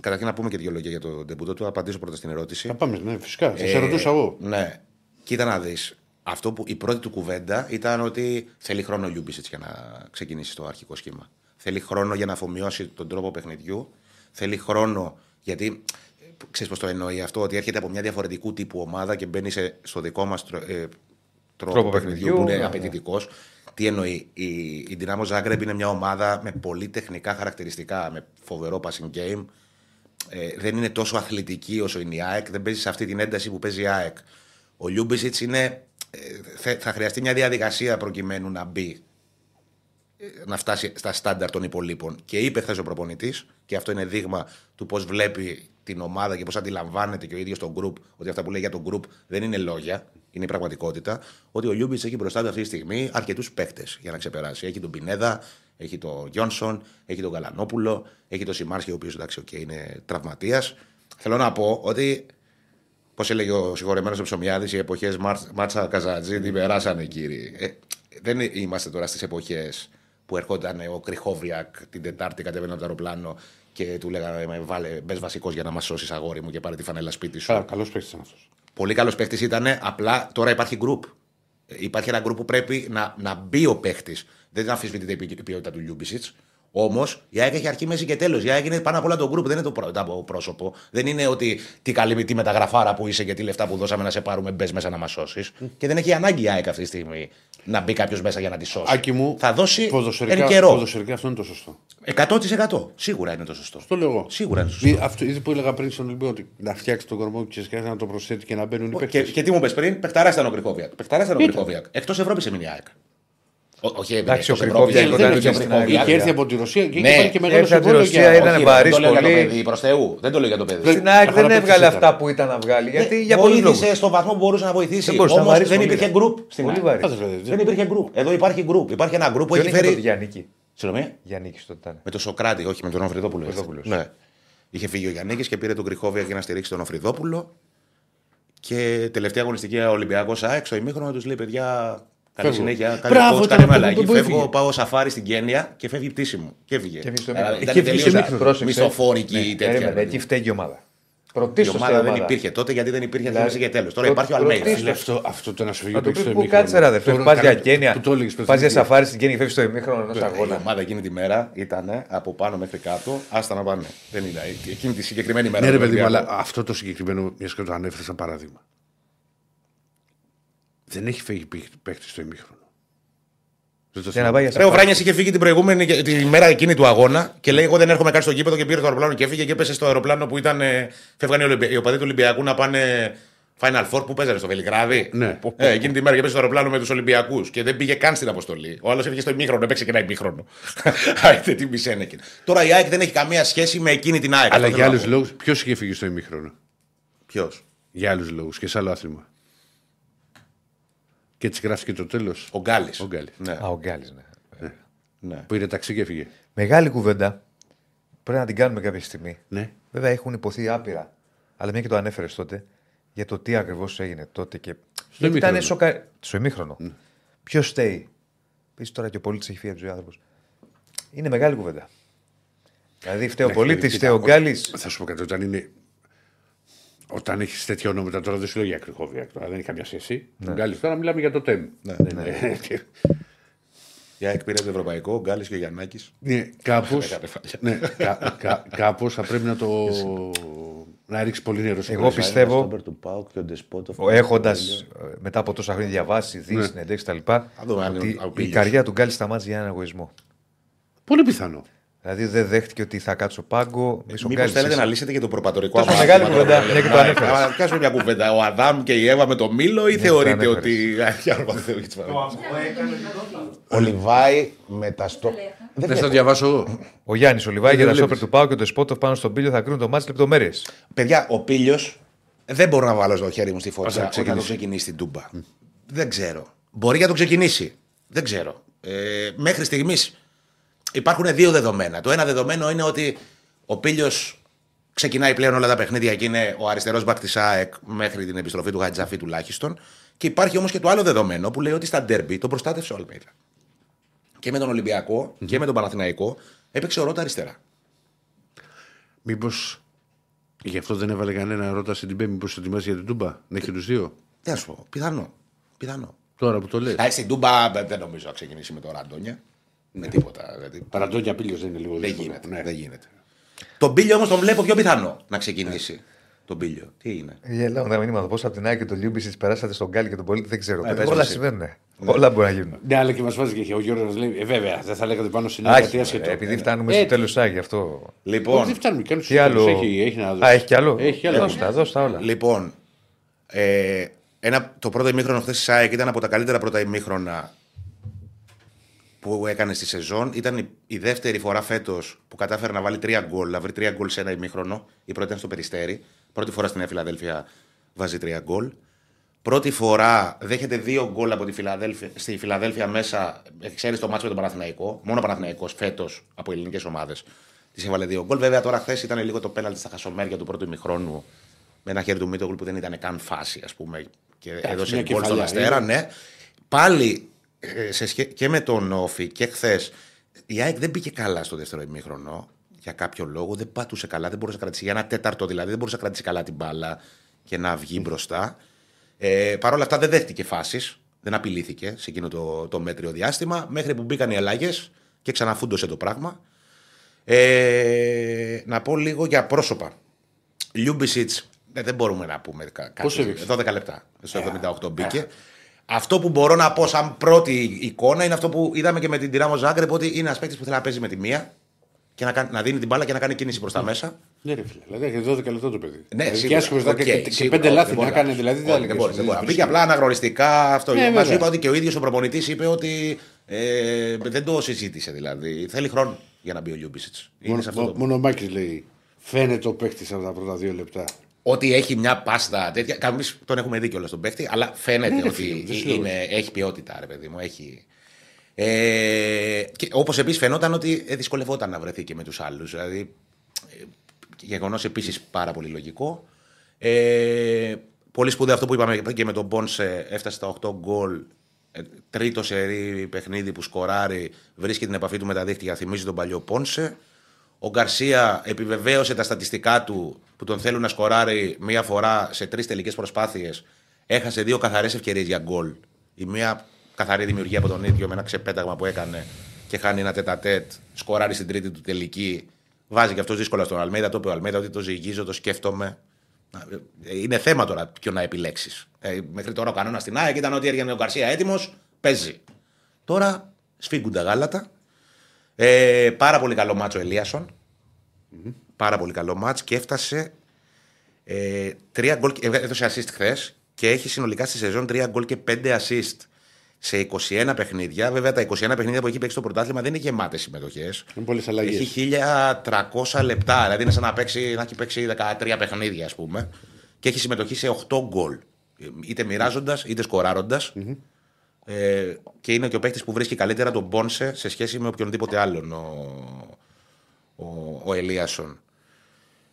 καταρχήν να πούμε και δύο λόγια για το ντεμπούτο του. Απαντήσω πρώτα στην ερώτηση. Να πάμε, ναι, φυσικά. Θα σε Ε, ρωτούσα εγώ. Ναι. Κοίτα να δεις. αυτό που η πρώτη του κουβέντα ήταν ότι θέλει χρόνο ο Λιούμπισιτς για να ξεκινήσει το αρχικό σχήμα. Θέλει χρόνο για να αφομοιώσει τον τρόπο παιχνιδιού. Θέλει χρόνο γιατί. Ξέρεις πώς το εννοεί αυτό, ότι έρχεται από μια διαφορετικού τύπου ομάδα και μπαίνει σε, στο δικό μας ε, τρόπο, Τρόπο παιχνιδιού παιχνιδιού, που είναι ναι. απαιτητικός. Τι εννοεί, η, η Dinamo Zagreb είναι μια ομάδα με πολύ τεχνικά χαρακτηριστικά, με φοβερό passing game. Ε, δεν είναι τόσο αθλητική όσο είναι η ΑΕΚ, δεν παίζει σε αυτή την ένταση που παίζει η ΑΕΚ. Ο Λιούμπισιτς είναι. ε, θε- θα χρειαστεί μια διαδικασία προκειμένου να μπει ε, να φτάσει στα στάνταρ των υπολοίπων. Και είπε χθες ο προπονητής, και αυτό είναι δείγμα του πώς βλέπει την ομάδα και πώς αντιλαμβάνεται και ο ίδιος το γκρουπ, ότι αυτά που λέει για το γκρουπ δεν είναι λόγια, είναι η πραγματικότητα. Ότι ο Λιούμπισιτς έχει μπροστά του αυτή τη στιγμή αρκετούς παίκτες για να ξεπεράσει. Έχει τον Πινέδα, έχει τον Γιόνσον, έχει τον Γαλανόπουλο, έχει τον Σιμάνσκι, ο οποίος εντάξει, οκ, είναι τραυματίας. Θέλω να πω ότι Πώς έλεγε ο συγχωρεμένος ο Ψωμιάδης, οι εποχές Μάρτζα Χατζατζή την περάσανε, κύριοι. Ε, δεν είμαστε τώρα στις εποχές που ερχόταν ο Κριχόβιακ την Τετάρτη κατέβαινε από το αεροπλάνο και του λέγανε «Με Βάλε, μπες βασικός για να μας σώσεις αγόρι μου και πάρε τη φανέλα σπίτι σου. Καλά, καλός παίκτης ήταν αυτός. Πολύ καλός παίχτης ήταν, απλά τώρα υπάρχει γκρουπ. Ε, Υπάρχει ένα γκρουπ που πρέπει να, να μπει ο παίχτης. Δεν αμφισβητείται η ποι- η ποιότητα του Λιούμπισιτς. Όμως η ΑΕΚ έχει αρχή, μέση και τέλος. Η ΑΕΚ είναι πάνω απ' όλα το γκρουπ, δεν είναι το πρω- το πρόσωπο. Δεν είναι ότι τι καλή τι μεταγραφάρα που είσαι και τι λεφτά που δώσαμε να σε πάρουμε μπες μέσα να μας σώσεις. Και δεν έχει ανάγκη η ΑΕΚ αυτή τη στιγμή να μπει κάποιος μέσα για να τη σώσει. Άκη μου, Θα δώσει ποδοσφαιρικά, εν καιρό. ποδοσφαιρικά αυτό είναι το σωστό. 100% σίγουρα είναι το σωστό. Το λέω εγώ. Σίγουρα είναι το σωστό. Μη- Αυτό είδε που έλεγα πριν στον Ολυμπιακό ότι να φτιάξει τον κορμό και σκέφτεται να το προσθέτει και να μπαίνουν οι Και, παίκτες. και τι μου πες πριν, παιχταράς ήταν ο Κρυκόβιακ. Παιχταράς ήταν ο Κρυκόβιακ. Εκτός Ευρώπης έμεινε η ΑΕΚ. Ό- Όχι, Εντάξει, ο εκτός Κρυκόβιακ Ευρώπης, όταν δεν ήρθε είναι στην ο Κρυκόβιακ. Είχε έρθει από τη Ρωσία και Ναι, είχε πάρει και μεγάλο έρθει από τη συμβόλαιο Ρωσία, για- ήταν Όχι, βαρύς δεν το λέω για το πολύ. παιδί, προς Θεού. Δεν το λέω για το παιδί. Στην ΑΕΚ δεν Αχαραπέτης έβγαλε ήταν. αυτά που ήταν να βγάλει. Γιατί για πολλούς λόγους. Βοήθησε στον βαθμό που μπορούσε να βοηθήσει. Δεν μπορούσε να Όμως βαρύσει δεν πολύ, υπήρχε ρε. γκρουπ στην Πολύ ΑΕΚ. βαρύς. Άντε, ρε, Δεν υπήρχε γκρουπ. Εδώ υπάρχει γκρουπ. Υπάρχει ένα γκρουπ που Ποιον έχει είχε τότε φέρει. Γιάννικη; Συγγνώμη. Γιάννικη τότε ήταν. Με τον Σοκράτη, όχι με τον Οφριδόπουλο. Οφριδόπουλος. Ναι. Είχε φύγει ο Γιάννη και πήρε τον Κρυχόβια για να στηρίξει τον Οφριδόπουλο. Και τελευταία αγωνιστική Ολυμπιακός ΑΕΚ στο ημίχρονο τους λέει: Παιδιά, καλή Φεύγω. συνέχεια. Καλή Μπράβο, coach, ήταν καλή με αυτό που αλλαγή. το Φεύγω, έφυγε. πάω σαφάρι στην Κένια και φεύγει η πτήση μου. Και έφυγε. Και φύγει στο Ε, ημίχρονο. ήταν Είχε φύγει στο τελείως ημίχρονο. Πρόσεξε. Μισθοφόρικη Ναι, τέτοια. περίμενε, εκεί φταίει η ομάδα. Η Πρωτίστως ομάδα δεν υπήρχε τότε γιατί δεν υπήρχε Δηλαδή, θέση και τέλος. Τώρα πρω- υπάρχει ο Αλμέιδας. πρωτίστως. Φίλε, Αυτό, αυτό το να σου φύγει Να ο του παίκτης πει στο που ημίχρονο. κάτσε ρε αδερφέ, Τώρα πα για καλά- Κένια, που το έλεγες πριν πας για στην σαφάρι στην Κένια και φεύγεις στο ημίχρονο ενός Η αγώνα. ομάδα εκείνη τη μέρα ήταν από πάνω μέχρι κάτω. Άστα να πάνε. Δεν είναι. Εκείνη τη συγκεκριμένη μέρα. Ναι, ρε του παιδί μου, Ολυμπιακού. αλλά αυτό το συγκεκριμένο, μιας και το ανέφερες σαν παράδειγμα. Δεν έχει φύγει παίκτης στο ημίχρονο. Δεν το Για να θυμάμαι. πάει για Ρε, ο σαφάρι. Βράνια είχε φύγει την προηγούμενη τη μέρα εκείνη του αγώνα και λέει: Εγώ δεν έρχομαι καν στο γήπεδο και πήρε το αεροπλάνο και έφυγε και έπεσε στο αεροπλάνο που ήταν. ε, Φεύγανε οι Ολυμπια- οι οπαδοί του Ολυμπιακού να πάνε Final Four που παίζανε στο Βελιγράδι. Ναι. Ε, εκείνη τη μέρα και έπεσε στο αεροπλάνο με τους Ολυμπιακούς και δεν πήγε καν στην αποστολή. Ο άλλος έφυγε στο ημίχρονο, έπαιξε και ένα ημίχρονο. Άιτε τι μισένε εκείνη. Τώρα η ΑΕΚ δεν έχει καμία σχέση με εκείνη την ΑΕΚ. Αλλά για άλλους λόγους, ποιος είχε φύγει στο ημίχρονο; Ποιος; Για άλλους λόγους και σε άλλο άθλημα. Και έτσι γράφεις και το τέλος. Ο Γκάλης. Ο Γκάλης. Ναι. Α, ο Γκάλης, ναι. ναι. Που είναι ταξί και έφυγε. Μεγάλη κουβέντα. Πρέπει να την κάνουμε κάποια στιγμή. Ναι. Βέβαια έχουν υποθεί άπειρα. Αλλά μια και το ανέφερες τότε για το τι ακριβώς έγινε τότε. Και... Γιατί ημίχρονο. ήταν σοκα... Στο ημίχρονο. Ποιος στέει; Πεις τώρα και ο πολίτης έχει φύγει από του άνθρωπου. Είναι μεγάλη κουβέντα. Δηλαδή φταίει ο Ναι, πολίτης, κοίτα, φταίει ο ο- Γκάλης. Θα σου πω κάτι. Όταν είναι. Όταν έχεις τέτοια ονόματα τώρα δεν σου λέω για Κρυκόβια. Τώρα δεν έχει καμιά σχέση. Ναι. τώρα μιλάμε για το τέμ. Ναι. Δεν είναι- Η ΑΕΚ πήρε το ευρωπαϊκό, ο Γκάλης και ο Γιαννάκης. Ναι, κάπω. Έκανε φάλια. ναι, κα, κα, κάπως θα πρέπει να το. να ρίξεις πολύ νερό στο Εγώ κρασί. πιστεύω, του Πάουκ και ο Ντεσπότοφ. έχοντας μετά από τόσα χρόνια διαβάσει, δεις Ναι. συνεντεύξεις κτλ., δούμε αν- ότι αν η πήγες. καρδιά του Γκάλη σταμάτησε για έναν εγωισμό. Πολύ πιθανό. Δηλαδή δεν δέχτηκε ότι θα κάτσω πάγκο. Μισό Μήπως Γκάλης θέλετε είσαι. να λύσετε και το προπατορικό Τόσο αμάρτημα μεγάλη τώρα κουβέντα, που μια και το λέμε. ανέφερες. Να πιάσουμε μια κουβέντα. Ο Αδάμ και η Εύα με το Μήλο ή το θεωρείτε ανέφερες. ότι. Για όνομα του Θεού, έτσι παρακαλώ. Ο Λιβάη με τα στο. Δεν θα το διαβάσω εγώ. Ο Γιάννης Ολιβάη Δεν και τα βλέπεις. σόπερ του Πάου και το Σπότοφ πάνω στον πύλιο θα κρίνουν το μάτι λεπτομέρειες. Παιδιά, ο Πίλιο δεν μπορώ να βάλω το χέρι μου στη Ας φωτιά να όταν το ξεκινήσει. ξεκινήσει την τούμπα. Δεν ξέρω. Μπορεί να το ξεκινήσει. Δεν ξέρω. Ε, μέχρι στιγμής υπάρχουν δύο δεδομένα. Το ένα δεδομένο είναι ότι ο Πίλιο ξεκινάει πλέον όλα τα παιχνίδια και είναι ο αριστερός μπακ της ΑΕΚ μέχρι την επιστροφή του Χατζαφή τουλάχιστον. Και υπάρχει όμως και το άλλο δεδομένο που λέει ότι στα ντέρμπι τον προστάτευσε ο Αλμέιδα. Και με τον ολυμπιακο και με τον Παναθηναϊκό έπαιξε ο Ρότα αριστερά. Μήπως. Γι' αυτό δεν έβαλε κανένα ερώτηση στην Πέμπτη. Μήπως ετοιμάζει για την Τούμπα. Να έχει τους δύο. Τι να σου πω, πιθανό. Πιθανό. Τώρα που το λες. Α, στην Τούμπα δεν νομίζω να ξεκινήσει με το Ραντόνια. Με τίποτα. Δηλαδή, Παραντώνια πύλιος δεν είναι λίγο δεν δύσκολο. γίνεται. Ναι. Δεν γίνεται. Τον Μπίλιο όμως τον βλέπω πιο πιθανό να ξεκινήσει. Τον Μπίλιο. Τι είναι; Γελάω τα μηνύματα. Πώς από την Άκη και το Λιούμπισιτ περάσατε στον Γκάλι και τον Πολίτη δεν ξέρω. Ε, πες Όλα εσύ. συμβαίνουν. Όλα μπορεί να γίνουν. Ναι, αλλά και μας βάζει και ο Γιώργος λέει: ε, Βέβαια, δεν θα λέγατε πάνω στην Άχι, γιατί άσχετο. επειδή Ε, φτάνουμε ε, στο τέλος Άκη αυτό. Λοιπόν, Όχι, δεν φτάνουμε. Κάνεις Τι άλλο. Έχει, έχει να δώσει. Α, έχει κι άλλο; Έχει κι άλλο. Δώσ' τα, δώσ' τα όλα. Λοιπόν, ε, ένα, το πρώτο ημίχρονο χθες της ΑΕΚ ήταν από τα καλύτερα πρώτα ημίχρονα που έκανε στη σεζόν. Ήταν η, η δεύτερη φορά φέτος που κατάφερε να βάλει τρία γκολ, να βρει τρία γκολ σε ένα ημίχρονο. Η πρώτη ήταν στο Περιστέρι. Πρώτη φορά στην Νέα Φιλαδέλφια βάζει τρία γκολ. Πρώτη φορά δέχεται δύο γκολ από τη Φιλαδέλφια, στη Φιλαδέλφια μέσα. Ξέρεις το μάτσο με τον Παναθηναϊκό. Μόνο ο Παναθηναϊκός φέτος από ελληνικές ομάδες της έβαλε δύο γκολ. Βέβαια τώρα χθες ήταν λίγο το πέναλτι στα χασομέρια του πρώτου ημιχρόνου με ένα χέρι του Μίτογλου που δεν ήταν καν φάση, ας πούμε. Και έδωσε μια γκολ στον κεφαλιά, Αστέρα, είναι. ναι. Πάλι ε, σε σχέ- και με τον Όφη και χθες η ΑΕΚ δεν πήγε καλά στο δεύτερο ημίχρονο. Για κάποιο λόγο δεν πάτουσε καλά, δεν μπορούσε να κρατήσει. Για ένα τέταρτο δηλαδή, δεν μπορούσε να κρατήσει καλά την μπάλα και να βγει μπροστά. Ε, Παρ' όλα αυτά δεν δέχτηκε φάσεις. Δεν απειλήθηκε σε εκείνο το, το μέτριο διάστημα. Μέχρι που μπήκαν οι αλλαγές και ξαναφούντωσε το πράγμα. Ε, να πω λίγο για πρόσωπα. Λιούμπισιτς δεν μπορούμε να πούμε κα- κάτι. Πώς έδειξε; 12 λεπτά. Στο 78 μπήκε. Αυτό που μπορώ να πω σαν πρώτη εικόνα είναι αυτό που είδαμε και με την Ντιναμό Ζάγκρεμπ ότι είναι ένας παίκτης που θέλει να παίζει με τη μία και να, κάνει- να δίνει την μπάλα και να κάνει κίνηση προς τα μέσα. Ναι, ρε φίλε. Δηλαδή έχεις 12 λεπτά το παιδί. Ναι, δηλαδή, σίγουρα. και άσχημες Οκ, και, και, και σίγουρα. πέντε Όχι, λάθη δεν να μπορεί κάνει. να- Δηλαδή δεν Όχι, θα δεν μπορεί, δεν μπορεί. έλεγες. Μπήκε απλά αναγνωριστικά αυτό. Ναι, Μα βέβαια. σου είπα ότι και ο ίδιος ο προπονητής είπε ότι ε, δεν το συζήτησε δηλαδή. Θέλει χρόνο για να μπει ο Λιούμπισιτς. Είναι σε αυτό Μόνο, το μόνο ο Μάκης λέει. Φαίνεται ο παίκτης από τα πρώτα δύο λεπτά. Ότι έχει μια πάστα τέτοια. Εμείς τον έχουμε δει κιόλας τον παίχτη, αλλά φαίνεται Ναι, ρε ότι φίλε, δεν σου λέω. είναι, έχει ποιότητα, ρε παιδί μου. Έχει... Ε, και όπως επίσης φαινόταν ότι ε, δυσκολευόταν να βρεθεί και με τους άλλους. Δηλαδή, ε, γεγονός επίσης πάρα πολύ λογικό. Ε, πολύ σπουδαίο αυτό που είπαμε και με τον Πόνσε, έφτασε στα 8 γκολ. Ε, τρίτο σερή παιχνίδι που σκοράρει, βρίσκει την επαφή του με τα δίχτυα, θυμίζει τον παλιό Πόνσε. Ο Γκαρσία επιβεβαίωσε τα στατιστικά του που τον θέλουν να σκοράρει μία φορά σε τρεις τελικές προσπάθειες. Έχασε δύο καθαρές ευκαιρίες για γκολ. Η μία καθαρή δημιουργία από τον ίδιο με ένα ξεπέταγμα που έκανε και χάνει ένα τετατέτ. Σκοράρει στην τρίτη του τελική. Βάζει και αυτός δύσκολα στον Αλμέδα. Το είπε ο Αλμέδα ότι το ζυγίζω, το σκέφτομαι. Ε, Είναι θέμα τώρα ποιο να επιλέξεις. Ε, μέχρι τώρα ο κανόνας στην ΑΕΚ ήταν ότι έρχεται ο Γκαρσία έτοιμος, παίζει. Τώρα σφίγγουν τα γάλατα. Ε, πάρα πολύ καλό μάτσο ο ελιασον Πάρα πολύ καλό μάτσο και έφτασε. Ε, τρία γκολ, ε, έδωσε assist χθες και έχει συνολικά στη σεζόν 3 γκολ και 5 assist σε 21 παιχνίδια. Βέβαια, τα 21 παιχνίδια που έχει παίξει στο πρωτάθλημα δεν είναι γεμάτες συμμετοχές. Είναι πολλέ αλλαγέ. Έχει 1300 λεπτά. Δηλαδή είναι σαν να, παίξει, να έχει παίξει 13 παιχνίδια, ας πούμε. Και έχει συμμετοχή σε 8 γκολ. Είτε μοιράζοντας είτε σκοράροντας. Ε, και είναι και ο παίκτης που βρίσκει καλύτερα τον Μπόνσε σε σχέση με οποιονδήποτε άλλον ο, ο, ο Ελίασον.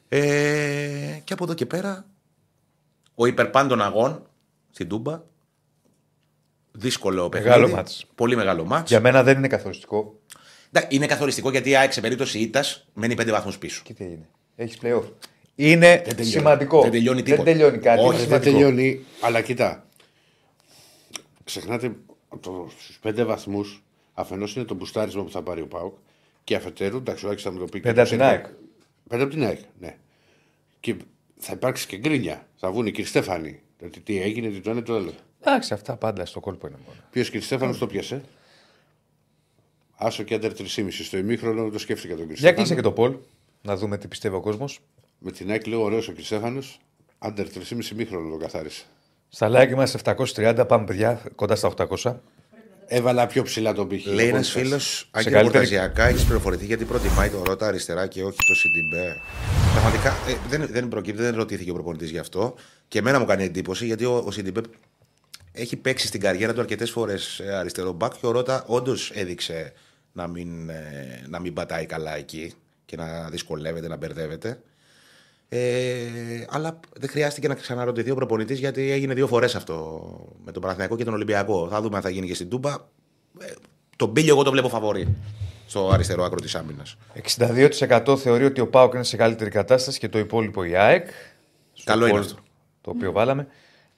Ε, και από εδώ και πέρα, ο υπερπάντων αγών στην Τούμπα. Δύσκολο παιχνίδι. Μεγάλο μάτς. Πολύ μεγάλο μάτς. Για μένα δεν είναι καθοριστικό. Εντάξει, Είναι καθοριστικό γιατί η ΑΕΚ σε περίπτωση ήττας μένει 5 βαθμούς πίσω. Και τι έγινε. Έχεις playoff. Είναι τελειώνει. σημαντικό. Δεν τελειώνει τίποτα. Δεν τελειώνει κάτι. Όχι, είναι Δεν σημαντικό. τελειώνει, αλλά κοιτά. Ξεχνάτε στους πέντε βαθμούς αφενός είναι το μπουστάρισμα που θα πάρει ο Πάουκ και αφετέρου, εντάξει, ο Άκης θα μου το πει. Πέντε από την ΑΕΚ. Πέντε από την ΑΕΚ, ναι. Και θα υπάρξει και γκρίνια. Θα βγουν οι κύριοι Στέφανοι. Δηλαδή τι έγινε, τι το ένα, το άλλο. Εντάξει, αυτά πάντα στο κόλπο είναι μόνο. Ποιος κύριε Στέφανο το πιασε. Άσο και άντερ 3,5 στο ημίχρονο το σκέφτηκα τον κύριο Για κλείσε Στέφανο. και το Πολ. Να δούμε τι πιστεύει ο κόσμος. Με την ΑΕΚ λέω ωραίος ο κύριος Στέφανος. Άντερ 3,5 ημίχρονο το καθάρισε. Στα like είμαστε 730. Πάμε, παιδιά, κοντά στα 800. Έβαλα πιο ψηλά τον πύχη. Λέει ένας Podcast. φίλος, Άγγελο καλύτερη- Πορταζιακά, έχεις πληροφορηθεί γιατί προτιμάει το Ρότα αριστερά και όχι το Σιντιμπέ. Πραγματικά ε, δεν, δεν προκύπτει, δεν ρωτήθηκε ο προπονητής γι' αυτό. Και εμένα μου κάνει εντύπωση γιατί ο, ο Σιντιμπέ έχει παίξει στην καριέρα του αρκετές φορές αριστερό μπακ και ο Ρότα όντως έδειξε να μην, ε, να μην πατάει καλά εκεί και να δυσκολεύεται, να μπερδεύεται. Ε, αλλά δεν χρειάστηκε να ξαναρωτηθεί ο προπονητής γιατί έγινε δύο φορές αυτό με τον Παναθηναϊκό και τον Ολυμπιακό. Θα δούμε αν θα γίνει και στην Τούμπα. Ε, τον Μπίλιο εγώ το βλέπω φαβορή στο αριστερό άκρο της άμυνας. 62% θεωρεί ότι ο Πάοκ είναι σε καλύτερη κατάσταση και το υπόλοιπο η ΑΕΚ. Στο Καλό είναι poll αυτό. Το οποίο βάλαμε.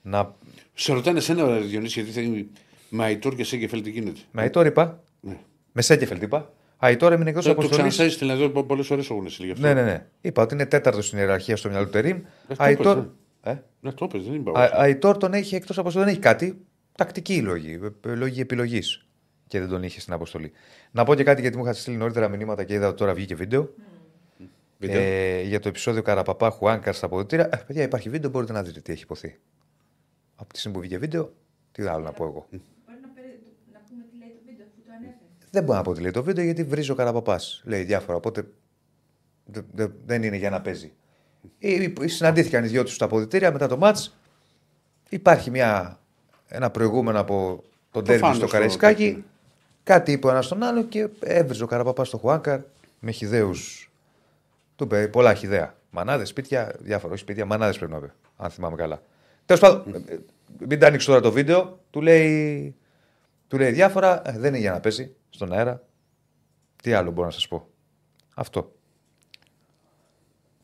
Να... Σε ρωτάνε εσένα, ρε Διονύση, γιατί θέλει Μαϊτόρ και Σέγκεφελ τι γίνεται; Με Αϊτόρ είπα. Ναι. Με Σέγκεφελτ είπα. Αϊτόρ έμεινε εκτό Το, το αποστολής. ξανασάει στην Ελλάδα πολλές φορέ έχουν συλλογεί αυτό. Ναι, ναι, ναι. Είπα ότι είναι τέταρτος στην ιεραρχία στο μυαλό του Τερήμ. το Αϊτόρ. είπες, Ε; Ναι, το είπες, δεν είπα. Α- Αϊτόρ τον έχει εκτός αποστολής. Δεν έχει κάτι. Τακτική λόγη. ε, Λόγη επιλογής. Και δεν τον είχε στην αποστολή. Να πω και κάτι γιατί μου είχατε στείλει νωρίτερα μηνύματα και είδα ότι τώρα βγήκε βίντεο. Βίντεο. Ε, για το επεισόδιο Καραπαπάχου Άγκαρ στα αποδοτήρια. Ε, παιδιά, υπάρχει βίντεο, μπορείτε να δείτε τι έχει υποθεί. Από τη στιγμή που βγήκε βίντεο, τι άλλο να πω εγώ. Μπορεί να, περι- να πούμε τι λέει το βίντεο που το ανέφερε. Δεν μπορώ να πω τι λέει το βίντεο γιατί βρίζει ο Καραπαπά. Λέει διάφορα. Οπότε δε- δε- δεν είναι για να παίζει. Ε, ε, Συναντήθηκαν οι δυο τους στα αποδητήρια μετά το μάτς. Υπάρχει μια, ένα προηγούμενο από τον Τέρμι φάνηκε στο στο Καραϊσκάκι. τέτοιο. Κάτι είπε ο ένας τον άλλο και έβριζε ο Καραπαπάς στο Χουάνκαρ με χιδαίου. Του είπε πολλά χιδαία. Μανάδες, σπίτια, διάφορα. Όχι σπίτια, μανάδες πρέπει να πει. Αν θυμάμαι καλά. Τέλος πάντων, ε, ε, μην τα ανοίξεις τώρα το βίντεο. Του λέει, του λέει διάφορα. ε, δεν είναι για να παίζει στον αέρα. Τι άλλο μπορώ να σας πω. Αυτό.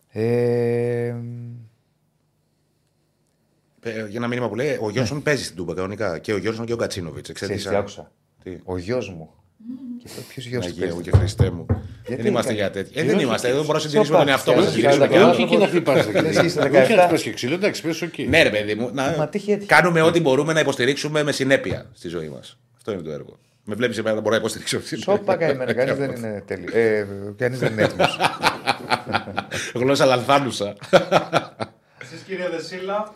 Ε, Ε, για ένα μήνυμα που λέει: Ο Γιώργο παίζει στην Τούμπα κανονικά. Και ο Γιώργο και ο Κατσίνοβιτς. ξέρεις τι άκουσα. Τι; Ο γιος μου. Και ποιος γιος του Αγία μου παίζει. και Χριστέ μου. Γιατί δεν είμαστε κάνει- για τέτοια. Ε, Γιατί δεν όχι, είμαστε. Εδώ μπορούμε να σε συντηρήσουμε τον όπα- εαυτό μα. σε Να γυρίσουμε όπα- και άλλα. Όχι εκεί να χτυπάς. Εσύ είστε Όχι 17. να χτυπάς και ξύλο, εντάξει, πες οκ. Ναι, ρε παιδί μου. να- Μα τι είχε έτυχε. Κάνουμε ό,τι μπορούμε να υποστηρίξουμε με συνέπεια στη ζωή μας. Αυτό είναι το έργο. Με βλέπεις εμένα να μπορώ να υποστηρίξω. με συνέπεια. Σόπα καημένα. Κανείς δεν είναι τέλειο. Ε, Κανείς δεν είναι έτοιμος. Γλώσσα λανθάνουσα. Εσείς κύριε Δεσίλα,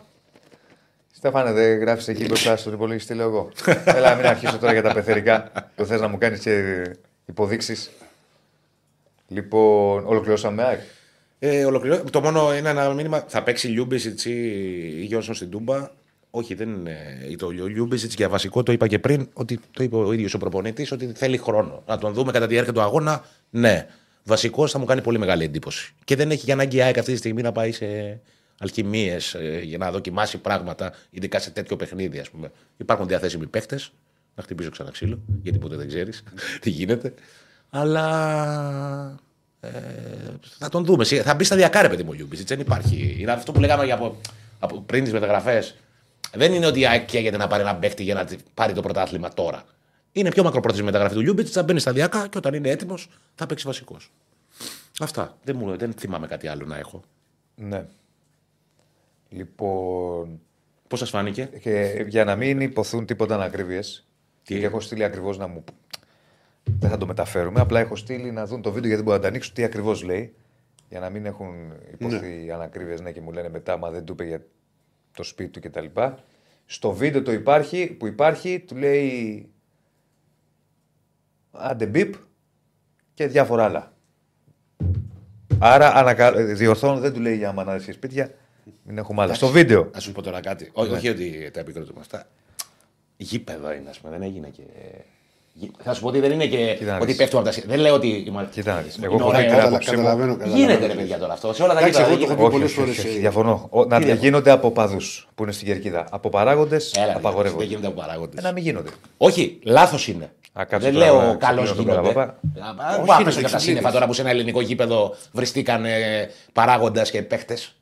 Στέφανε, δεν γράφεις εκεί μπροστά στον υπολογιστή, λέω εγώ. Έλα, μην αρχίσω τώρα για τα πεθερικά. Το θες να μου κάνεις και υποδείξεις. Λοιπόν, ολοκληρώσαμε ΑΕΚ. Ε, ολοκληρώ... Το μόνο είναι ένα μήνυμα. Θα παίξει Λιούμπισιτς ή Γιώργο στην Τούμπα. Όχι, δεν είναι. Το Λιούμπισιτς για βασικό το είπα και πριν, ότι το είπε ο ίδιος ο προπονητής, ότι θέλει χρόνο. Να τον δούμε κατά τη διάρκεια του αγώνα. Ναι. Βασικός θα μου κάνει πολύ μεγάλη εντύπωση. Και δεν έχει για ανάγκη η ΑΕΚ αυτή τη στιγμή να πάει σε αλχημείες για να δοκιμάσει πράγματα, ειδικά σε τέτοιο παιχνίδι, ας πούμε. Υπάρχουν διαθέσιμοι παίχτες. Να χτυπήσω ξανά ξύλο, γιατί ποτέ δεν ξέρεις τι γίνεται. Αλλά ε, θα τον δούμε. Σιγά- Θα μπει σταδιακά, ρε παιδί μου, ο Λιούμπισιτς. Δεν υπάρχει. Είναι αυτό που λέγαμε για από, από πριν τις μεταγραφές. Δεν είναι ότι η ΑΕΚ καίγεται να πάρει ένα παίχτη για να τη- πάρει το πρωτάθλημα τώρα. Είναι πιο μακροπρόθεσμη η μεταγραφή του Λιούμπισιτς. Θα μπαίνει σταδιακά και όταν είναι έτοιμος θα παίξει βασικός. Αυτά. Δεν, μου, δεν θυμάμαι κάτι άλλο να έχω. Ναι. Λοιπόν, Πώς σας φάνηκε; και για να μην υποθούν τίποτα ανακρίβειες. Τι; Και έχω στείλει ακριβώς να μου. Δεν θα το μεταφέρουμε. Απλά έχω στείλει να δουν το βίντεο γιατί μπορώ να το ανοίξω τι ακριβώς λέει. Για να μην έχουν υποθεί ναι. ανακρίβειες ναι, και μου λένε μετά, μα δεν του είπε για το σπίτι του κτλ. Στο βίντεο το υπάρχει, που υπάρχει, του λέει. Άντε μπιπ και διάφορα άλλα. Άρα ανακα... διορθώνω, δεν του λέει για μανάδε και σπίτια. Μην έχουμε άλλα. Στο βίντεο. Να σου πω τώρα κάτι. Όχι, όχι ότι τα επικροτούμε αυτά. Γήπεδο είναι, ας πούμε. Δεν έγινε και. Γι- Θα σου πω ότι δεν είναι και Κοίτα να ότι δεις. πέφτουμε από τα σύννεφα. Δεν λέω ότι. είμαστε- Κοίτα να δεις. είναι Εγώ έχω ωραίο. δει την Καταλα- άποψή μου. Καταλαβαίνω, καταλαβαίνω. Γίνεται ρε παιδιά τώρα αυτό. Σε όλα τα Εντάξει, γήπεδα. εγώ το γίνεται. έχω Όχι, πολλές όχι, φορές, όχι, όχι, ε, διαφωνώ. Ο- να διαφωνώ; γίνονται από παδού που είναι στην κερκίδα. Από παράγοντες Έλα, ρε, απαγορεύονται. Δεν γίνεται από παράγοντες. Ε, να μην γίνονται. Όχι, λάθος είναι. Α, κάτσε δεν τώρα να λέω καλώ ξεκινήσω τον γίνονται. Καραπαπά. Όχι, είναι είναι τα εξυπνίδες. σύννεφα τώρα που σε ένα ελληνικό γήπεδο βριστήκαν παράγοντας και παίχτες.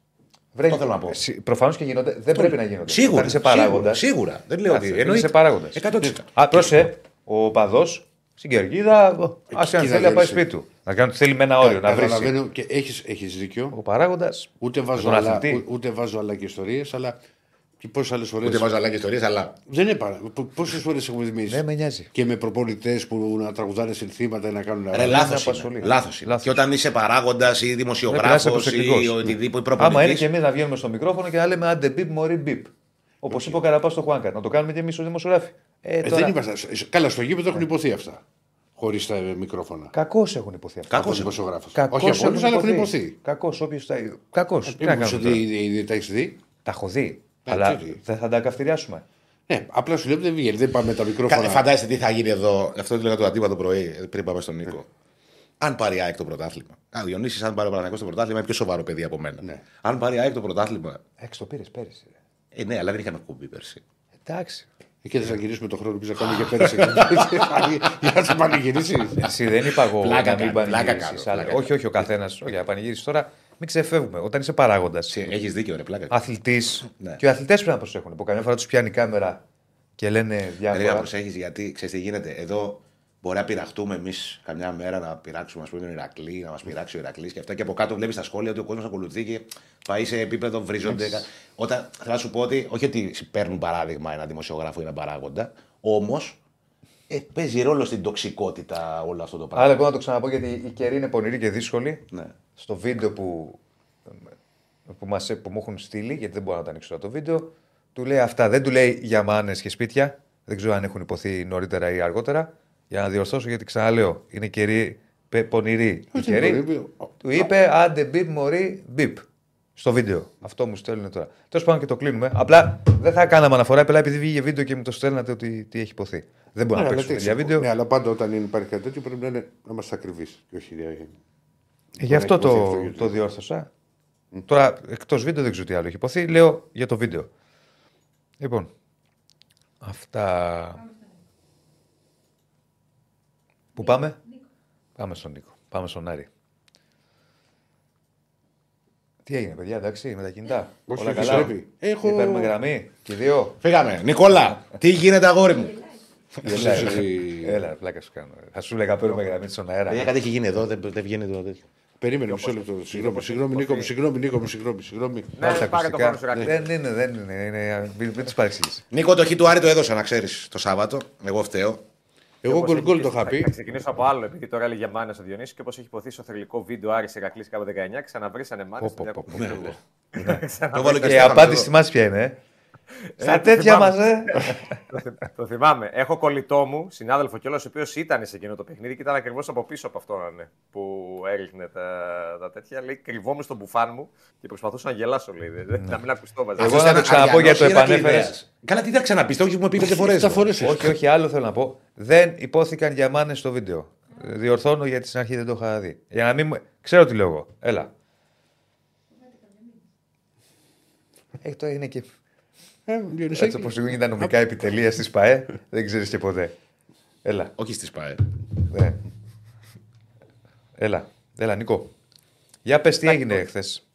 Βρε, Το θέλω να πω. Προφανώς και γίνονται. Δεν πρέπει να γίνονται. Σίγουρα. Όταν είσαι παράγοντας. Σίγουρα. σίγουρα. Δεν λέω ότι. Είσαι εννοείται. παράγοντας. 100%. Α, πρόσε, ο παδός στην κερκίδα, ας αν κοίτα, θέλει να πάει δεν σπίτι του. Να κάνει θέλει με ένα όριο, να βρει. Καταλαβαίνω και έχεις, έχεις δίκιο. Ο παράγοντας. Ούτε βάζω, τον άλλα, αθλητή. ού- ούτε βάζω άλλα και ιστορίες, αλλά και πόσες άλλες φορέ. Ούτε βάζω άλλα και ιστορίες, αλλά. Δεν είναι παρά. Πόσες φορές έχουμε δημιουργήσει; Δεν με νοιάζει. Και με προπονητές που να τραγουδάνε συνθήματα ή να κάνουν. Ρε, άλλα. λάθος απασχολεί. είναι. Λάθος είναι. Λάθος. Και όταν είσαι παράγοντας ή Πρέπει να είσαι δημοσιογράφος προσεκτικός. ή οτιδήποτε Άμα είναι και προπονητή. εμείς να βγαίνουμε στο μικρόφωνο και να λέμε άντε μπιπ, μωρή μπιπ. Όπως είπε ο Καραπάς στο Χουάνκα. Να το κάνουμε και εμείς ως δημοσιογράφοι. Ε, Ε, τώρα... δεν είμαστε. Καλά, στο γήπεδο έχουν υποθεί αυτά. Χωρίς τα ε, μικρόφωνα. Κακώς έχουν υποθεί αυτά. Από Κακώς δημοσιογράφου. Κακώς Όχι από όλους, αλλά έχουν υποθεί. Κακώς, όποιος τα. Κακώς. Τι να Μήπως κάνουμε. ότι τώρα; ήδη τα έχεις δει; Τα έχω δει. Ε, Αλλά τι δει. δεν θα τα καυτηριάσουμε. Ναι, απλά σου λέω ότι δεν βγαίνει. Δεν πάμε τα Κα- μικρόφωνα. Φαντάζεστε τι θα γίνει εδώ. Αυτό το λέγα το αντίπα το πρωί, πριν πάμε στον Νίκο. Αν πάρει η ΑΕΚ το πρωτάθλημα. Α, Διονύσης, αν πάρει ο Παναγιώτης το πρωτάθλημα, είναι πιο σοβαρό παιδί από μένα. Ναι. Αν πάρει η ΑΕΚ το πρωτάθλημα. Έξω το πήρες πέρυσι. ρε. Ε, ναι, αλλά δεν είχαμε κουμπί πέρσι. Εντάξει. Και δεν θα γυρίσουμε το χρόνο που θα κάνουμε και πέρυσι. Για να το πανηγυρίσει. Εσύ δεν είπα εγώ Πλάκα να μην κάνω, πλάκα πανηγυρίσεις, κάνω, αλλά- πλάκα Όχι, όχι, ο καθένας. Όχι, να πανηγυρίσεις τώρα. μην ξεφεύγουμε. Όταν είσαι παράγοντας, Έχεις δίκιο, ρε πλάκα. αθλητής, Ναι. και οι αθλητές πρέπει να προσέχουν. Που καμιά φορά τους πιάνει η κάμερα και λένε Πρέπει να διάφορα. προσέχεις γιατί ξέρεις τι γίνεται. Εδώ μπορεί να πειραχτούμε εμείς καμιά μέρα να πειράξουμε ας πούμε, τον Ηρακλή, να μας πειράξει ο Ηρακλής και αυτά. Και από κάτω βλέπεις τα σχόλια ότι ο κόσμος ακολουθεί και πάει σε επίπεδο βρίζονται. Όταν θα σου πω ότι, όχι ότι παίρνουν παράδειγμα ένα δημοσιογράφο ή ένα παράγοντα, όμως ε, παίζει ρόλο στην τοξικότητα όλο αυτό το πράγμα. Άρα, εγώ να το ξαναπώ γιατί η καιρή είναι πονηρή και δύσκολη. Ναι. Στο βίντεο που, που, μας, που μου έχουν στείλει, γιατί δεν μπορώ να το ανοίξω τώρα το βίντεο, του λέει αυτά. Δεν του λέει για μάνες και σπίτια. Δεν ξέρω αν έχουν υποθεί νωρίτερα ή αργότερα. Για να διορθώσω, γιατί ξαναλέω, είναι καιρή πε- πονηρή. Η Όχι, καιρή. πονηρή. Του είπε άντε μπιπ, μωρή, μπιπ. Στο βίντεο. Αυτό μου στέλνουν τώρα. Τέλος πάντων και το κλείνουμε. Απλά δεν θα κάναμε αναφορά, απλά επειδή βγήκε βίντεο και μου το στέλνατε ότι τι έχει υποθεί. Δεν μπορούμε Ναι, να αλλά παίξουμε τι, για βίντεο. Ναι, αλλά πάντα όταν είναι- υπάρχει κάτι τέτοιο πρέπει να, είναι, να είμαστε ακριβείς. Και όχι. ε, Ε, Γι' αυτό έχει υποθεί το, αυτό, γιατί- το διόρθωσα. Τώρα εκτός βίντεο δεν ξέρω τι άλλο έχει υποθεί. Λέω για το βίντεο. Λοιπόν. Αυτά. Πού πάμε? Πάμε στον Νίκο. Πάμε στον Άρη. Τι έγινε, παιδιά, εντάξει, με τα κινητά. Όχι, Όλα όχι, καλά. πρέπει. Έχω- Τι παίρνουμε γραμμή, και οι δύο. Φύγαμε. Νικόλα, τι γίνεται, αγόρι μου. Έλα, έλα. ότι- Έλα, πλάκα σου κάνω. Θα σου λέγα παίρνουμε γραμμή στον αέρα. Παιδιά, κάτι έχει γίνει εδώ, δεν, δεν βγαίνει εδώ. τέτοιο. Περίμενε μισό λεπτό. Συγγνώμη, συγγνώμη, Νίκο μου, συγγνώμη, Νίκο μου, συγγνώμη. συγγνώμη. Βάλτε Ναι, πάρε το ακουστικά. χρόνο σου, Ηρακλή. Δεν είναι, δεν είναι. είναι μην μην τις παρεξηγείς. Νίκο, το χ του Άρη το έδωσα να ξέρει το Σάββατο. Εγώ φταίω. Εγώ γκολ γκολ το είχα Θα, πει. θα ξεκινήσω από άλλο, επειδή τώρα έλεγε Μάνε ο Διονύσης και όπως έχει υποθεί στο θρηλυκό βίντεο Άρης Ερακλής κάπου 19, ξαναβρίσανε Μάνε. Πω, πω, πω, πω. Το βάλω και Και η στο απάντηση στη μας ποια είναι. Ε; Στα το τέτοια θυμάμαι. μας, ε. το, θυ- το θυμάμαι. Έχω κολλητό μου, συνάδελφο κιόλας, ο οποίος ήταν σε εκείνο το παιχνίδι και ήταν ακριβώς από πίσω από αυτό ναι, που έριχνε τα, τα τέτοια. Λέει, κρυβόμουν στον μπουφάν μου και προσπαθούσα να γελάσω, λέει. δεν- Να μην ακουστώ μαζί. Εγώ να το ξαναπώ γιατί το επανέφερες. Καλά, τι θα ξαναπείς, το έχεις μου πει πέντε φορές. Τα φορές Όχι, όχι, άλλο θέλω να πω. Δεν υπόθηκαν για μάνες στο βίντεο. Διορθώνω γιατί στην αρχή δεν το είχα δει. Για να μην μου... Ξέρω τι λέω εγώ. Έλα. Ε, το είναι και. Ε, Διονυσάκη. Έτσι όπω είναι τα νομικά επιτελεία τη ΠαΕ, δεν ξέρεις και ποτέ. Έλα. Όχι στις ΠαΕ. Ναι. Έλα. Έλα, Νίκο. Για πες τι έγινε χθες;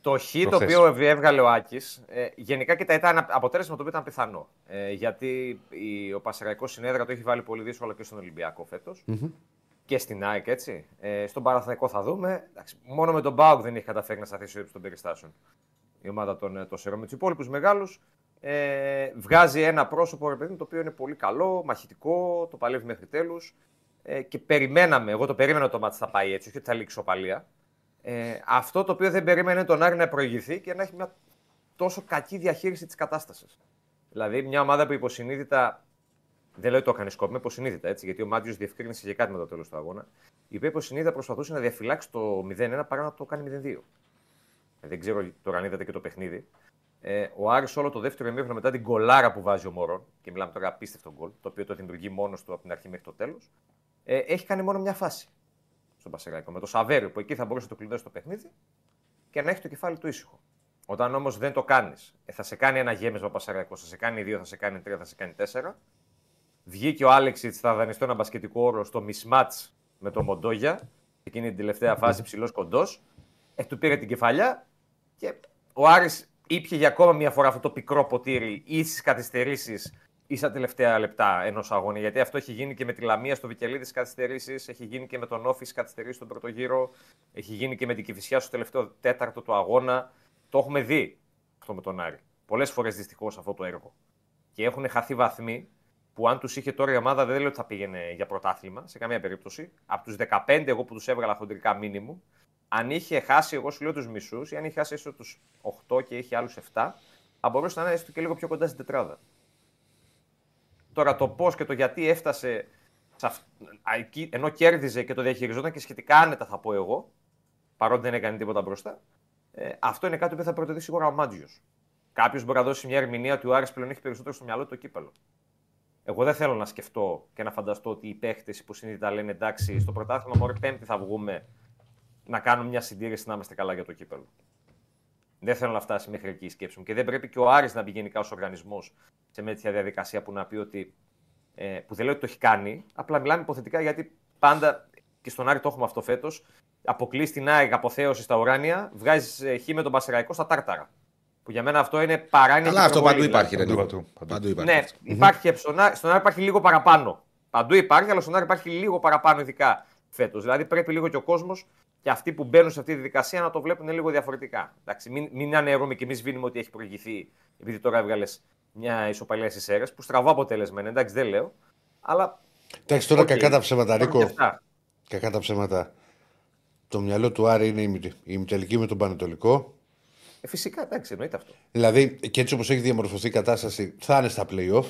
Το χ το Προχθές. οποίο έβγαλε ο Άκης, ε, γενικά και τα ήταν ένα αποτέλεσμα το οποίο ήταν πιθανό. Ε, γιατί η, ο Πασαραϊκό συνέδρα το έχει βάλει πολύ δύσκολο και στον Ολυμπιακό φέτος. Και στην ΑΕΚ, έτσι. Ε, στον Παραθαϊκό θα δούμε. Εντάξει, μόνο με τον Μπάουκ δεν έχει καταφέρει να σταθεί στο ύψο των περιστάσεων. Η ομάδα των, ε, των Σερών. Με τους υπόλοιπους μεγάλους ε, βγάζει ένα πρόσωπο ρε παιδί, μου, το οποίο είναι πολύ καλό, μαχητικό, το παλεύει μέχρι τέλους. Ε, και περιμέναμε, εγώ το περίμενα ότι το μάτι θα πάει έτσι, όχι ότι θα λήξει οπαλία. Ε, αυτό το οποίο δεν περίμενε τον Άρη να προηγηθεί και να έχει μια τόσο κακή διαχείριση της κατάστασης. Δηλαδή, μια ομάδα που υποσυνείδητα. Δεν λέω ότι το έκανε σκόπιμα, υποσυνείδητα έτσι, γιατί ο Μάτιο διευκρίνησε και κάτι με το τέλος του αγώνα. Η οποία υποσυνείδητα προσπαθούσε να διαφυλάξει το 0-1 παρά να το κάνει 0-2. Ε, δεν ξέρω τώρα αν είδατε και το παιχνίδι. Ε, ο Άρης όλο το δεύτερο ημίχρονο μετά την γκολάρα που βάζει ο Μωρόν, και μιλάμε τώρα απίστευτο γκολ, το οποίο το δημιουργεί μόνος του από την αρχή μέχρι το τέλος, ε, έχει κάνει μόνο μια φάση στον Πασεραϊκό. Με το Σαβέριο που εκεί θα μπορούσε να το κλειδώσει το παιχνίδι και να έχει το κεφάλι του ήσυχο. Όταν όμως δεν το κάνεις, ε, θα σε κάνει ένα γέμισμα ο Πασεραϊκός, θα σε κάνει δύο, θα σε κάνει τρία, θα σε κάνει τέσσερα. Βγήκε ο Άλεξιτς, θα δανειστώ ένα μπασκετικό όρο στο mismatch με το Μοντόγια, εκείνη την τελευταία φάση ψηλός κοντός. Ε, του πήρε την κεφαλιά και ο Άρης ήπια για ακόμα μια φορά αυτό το πικρό ποτήρι ή στις καθυστερήσεις ή στα τελευταία λεπτά ενός αγώνα. Γιατί αυτό έχει γίνει και με τη Λαμία στο Βικελίδη στις καθυστερήσεις, έχει γίνει και με τον Όφη στις καθυστερήσεις στον πρώτο γύρο, έχει γίνει και με την Κυφυσιά στο τελευταίο τέταρτο του αγώνα. Το έχουμε δει αυτό με τον Άρη. Πολλές φορές δυστυχώς αυτό το έργο. Και έχουν χαθεί βαθμοί που αν τους είχε τώρα η ομάδα δεν λέω ότι θα πήγαινε για πρωτάθλημα σε καμία περίπτωση. Από τους 15 εγώ που τους έβγαλα χοντρικά μήνυμου, αν είχε χάσει, εγώ σου λέω τους μισούς, ή αν είχε χάσει έστω τους 8 και είχε άλλους 7, θα μπορούσε να είναι έστω και λίγο πιο κοντά στην τετράδα. Τώρα το πώς και το γιατί έφτασε σε αυ- α, εκεί, ενώ κέρδιζε και το διαχειριζόταν και σχετικά άνετα, θα πω εγώ, παρότι δεν έκανε τίποτα μπροστά, ε, αυτό είναι κάτι που θα προτεθεί σίγουρα ο Μάντζιος. Κάποιος μπορεί να δώσει μια ερμηνεία ότι ο Άρης πλέον έχει περισσότερο στο μυαλό του το κύπελο. Εγώ δεν θέλω να σκεφτώ και να φανταστώ ότι οι παίχτε υποσυνείδητα λένε εντάξει, στο πρωτάθλημα μόνο Πέμπτη θα βγούμε να κάνουμε μια συντήρηση να είμαστε καλά για το κύπελο. Δεν θέλω να φτάσει μέχρι εκεί η σκέψη μου. Και δεν πρέπει και ο Άρης να μπει γενικά ω οργανισμό σε μια τέτοια διαδικασία που να πει ότι. Ε, που δεν λέω ότι το έχει κάνει, απλά μιλάμε υποθετικά γιατί πάντα και στον Άρη το έχουμε αυτό φέτος. Αποκλείς την ΑΕΚ αποθέωση στα ουράνια, βγάζεις χ με τον Πασεραϊκό στα τάρταρα. Που για μένα αυτό είναι παράνοια. Αλλά και αυτό υπερβολή, παντού δηλαδή. υπάρχει. Ρε, Παντού, Νίκο. παντού, παντού. Παντού υπάρχει. Ναι, υπάρχει και στον Άρη, στον Άρη υπάρχει λίγο παραπάνω. Παντού υπάρχει, αλλά στον Άρη υπάρχει λίγο παραπάνω, ειδικά φέτος. Δηλαδή πρέπει λίγο και ο κόσμος και αυτοί που μπαίνουν σε αυτή τη διαδικασία να το βλέπουν λίγο διαφορετικά. Εντάξει, μην, μην αναιρούμε και εμείς βίνουμε ότι έχει προηγηθεί, επειδή τώρα έβγαλες μια ισοπαλία στις Σέρρες, που στραβό αποτέλεσμα είναι, εντάξει, δεν λέω. Αλλά. Εντάξει, τώρα οκ, κακά τα ψέματα, υπάρχουν Νίκο. και αυτά. Κακά τα ψέματα. Το μυαλό του Άρη είναι η μη- η ημιτελική με τον Πανετολικό. Ε, φυσικά, εντάξει, εννοείται αυτό. Δηλαδή, και έτσι όπως έχει διαμορφωθεί η κατάσταση, θα είναι στα playoff.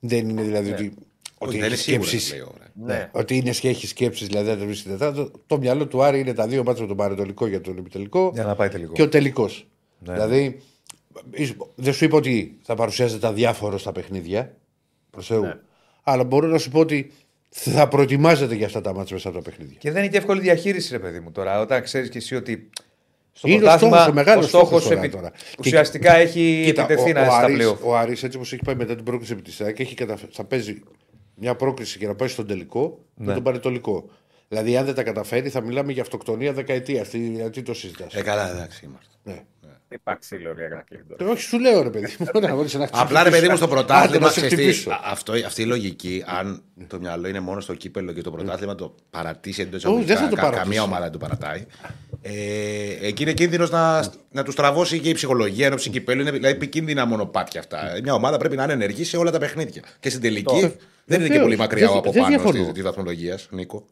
Δεν είναι δηλαδή Ναι. ότι, Όχι, ότι δεν είναι έχεις σίγουρο. Σκέψεις. λέει, ωραία. Ναι. Ότι είναι και έχει σκέψεις, δηλαδή δεν βρίσκει τετράδο. Το μυαλό του Άρη είναι τα δύο μάτια με τον Πανετολικό για τον επιτελικό Για να πάει τελικό. και ο τελικός. Ναι. Δηλαδή, ίσ- δεν σου είπα ότι θα παρουσιάζεται αδιάφορο στα παιχνίδια. Προς Θεού. Ναι. Αλλά μπορώ να σου πω ότι θα προετοιμάζεται για αυτά τα μάτια μέσα από τα παιχνίδια. Και δεν είναι και εύκολη διαχείριση, ρε παιδί μου τώρα. Όταν ξέρεις και εσύ ότι. Στο Είναι ο πρωτάθλημα, στόχος, ο μεγάλος στόχος στόχος τώρα, επι- τώρα. ουσιαστικά έχει επιτεθεί να ο, είναι ο, στα Άρης, πλέον. ο Άρης έτσι όπως έχει πάει μετά την πρόκληση επί της ΑΕΚ έχει καταφ... θα παίζει μια πρόκληση για να πάει στον τελικό με Ναι. τον Πανετολικό. Δηλαδή, αν δεν τα καταφέρει, θα μιλάμε για αυτοκτονία δεκαετία. Τι, γιατί το συζητά. Ε, καλά, εντάξει είμαστε. ναι. Υπάρχει ξύλο, ρε Ερακλή, τώρα. Ε, όχι, σου λέω ρε παιδί. μου, να μπορείς να Απλά ρε παιδί μου στο Άντε, πρωτάθλημα. να σε ξέρεις τι, χτυπήσω. α- αυτό, αυτή η λογική, αν το μυαλό είναι μόνο στο κύπελο και το πρωτάθλημα το παρατήσει εντός Όχι, δεν θα το παρατήσει. καμία ομάδα δεν το παρατάει. Ε, εκεί είναι κίνδυνος να, να τους τραβώσει και η ψυχολογία ενό κυπέλου. Είναι δηλαδή επικίνδυνα μονοπάτια αυτά. Μια ομάδα πρέπει να είναι ενεργή σε όλα τα παιχνίδια. Και στην τελική δεν είναι και Βεβαίως. πολύ μακριά Δεν- ο από δεν πάνω διαφωνώ. της βαθμολογίας, Νίκο.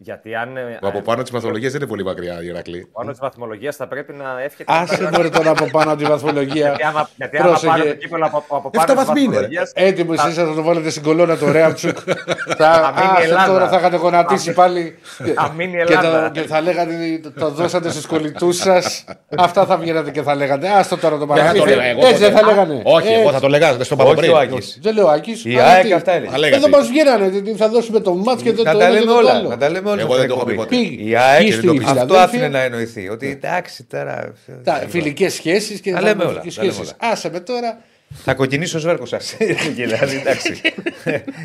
Γιατί αν. ε, Ο από πάνω της βαθμολογία δεν είναι πολύ μακριά, Ηρακλή. πάνω της βαθμολογία θα πρέπει να εύχεται. Άσε μπορεί τώρα από πάνω από τη βαθμολογία. Γιατί άμα, γιατί άμα Πρόσεχε. πάρει το κύπελο από, από Εφτά πάνω της βαθμοί είναι, ρε. βαθμολογία. Έτοιμος εσεί θα το βάλετε στην κολόνα το Ρέαμτσουκ. θα, μείνει η άσε Ελλάδα. τώρα θα είχατε γονατίσει πάλι. Θα μείνει η και, Ελλάδα. θα, και θα λέγατε το, το δώσατε στους κολλητούς σας. Αυτά θα βγαίνατε και θα λέγατε. Άστο τώρα το Δεν θα το παραμύθι. λέγα εγώ Έτσι δεν ποτέ. θα λέγανε. Όχι, εγώ Έτσι. θα το λέγα στο είπα Όχι πριν. ο Άκης. Δεν λέω Άκης. Η ΑΕΚ αυτά έλεγε. Θα λέγατε. Εδώ μας βγαίνανε. τι- τι Θα δώσουμε το μάτς και δεν Να το τα ένα και λέμε το όλα. άλλο. Να τα λέμε όλα. Εγώ σε δεν το έχω πει εκπομπή. ποτέ. Πήγε. Η ΑΕΚ Ή στη το- αυτό Φιλαδέλφια; άφηνε να εννοηθεί. Ότι εντάξει τώρα. Φιλικές σχέσεις και Τα λέμε όλα, φιλικές τα λέμε σχέσεις. Άσε με τώρα. Θα κοκκινήσει ο Σβέρκο σας. δηλαδή, εντάξει.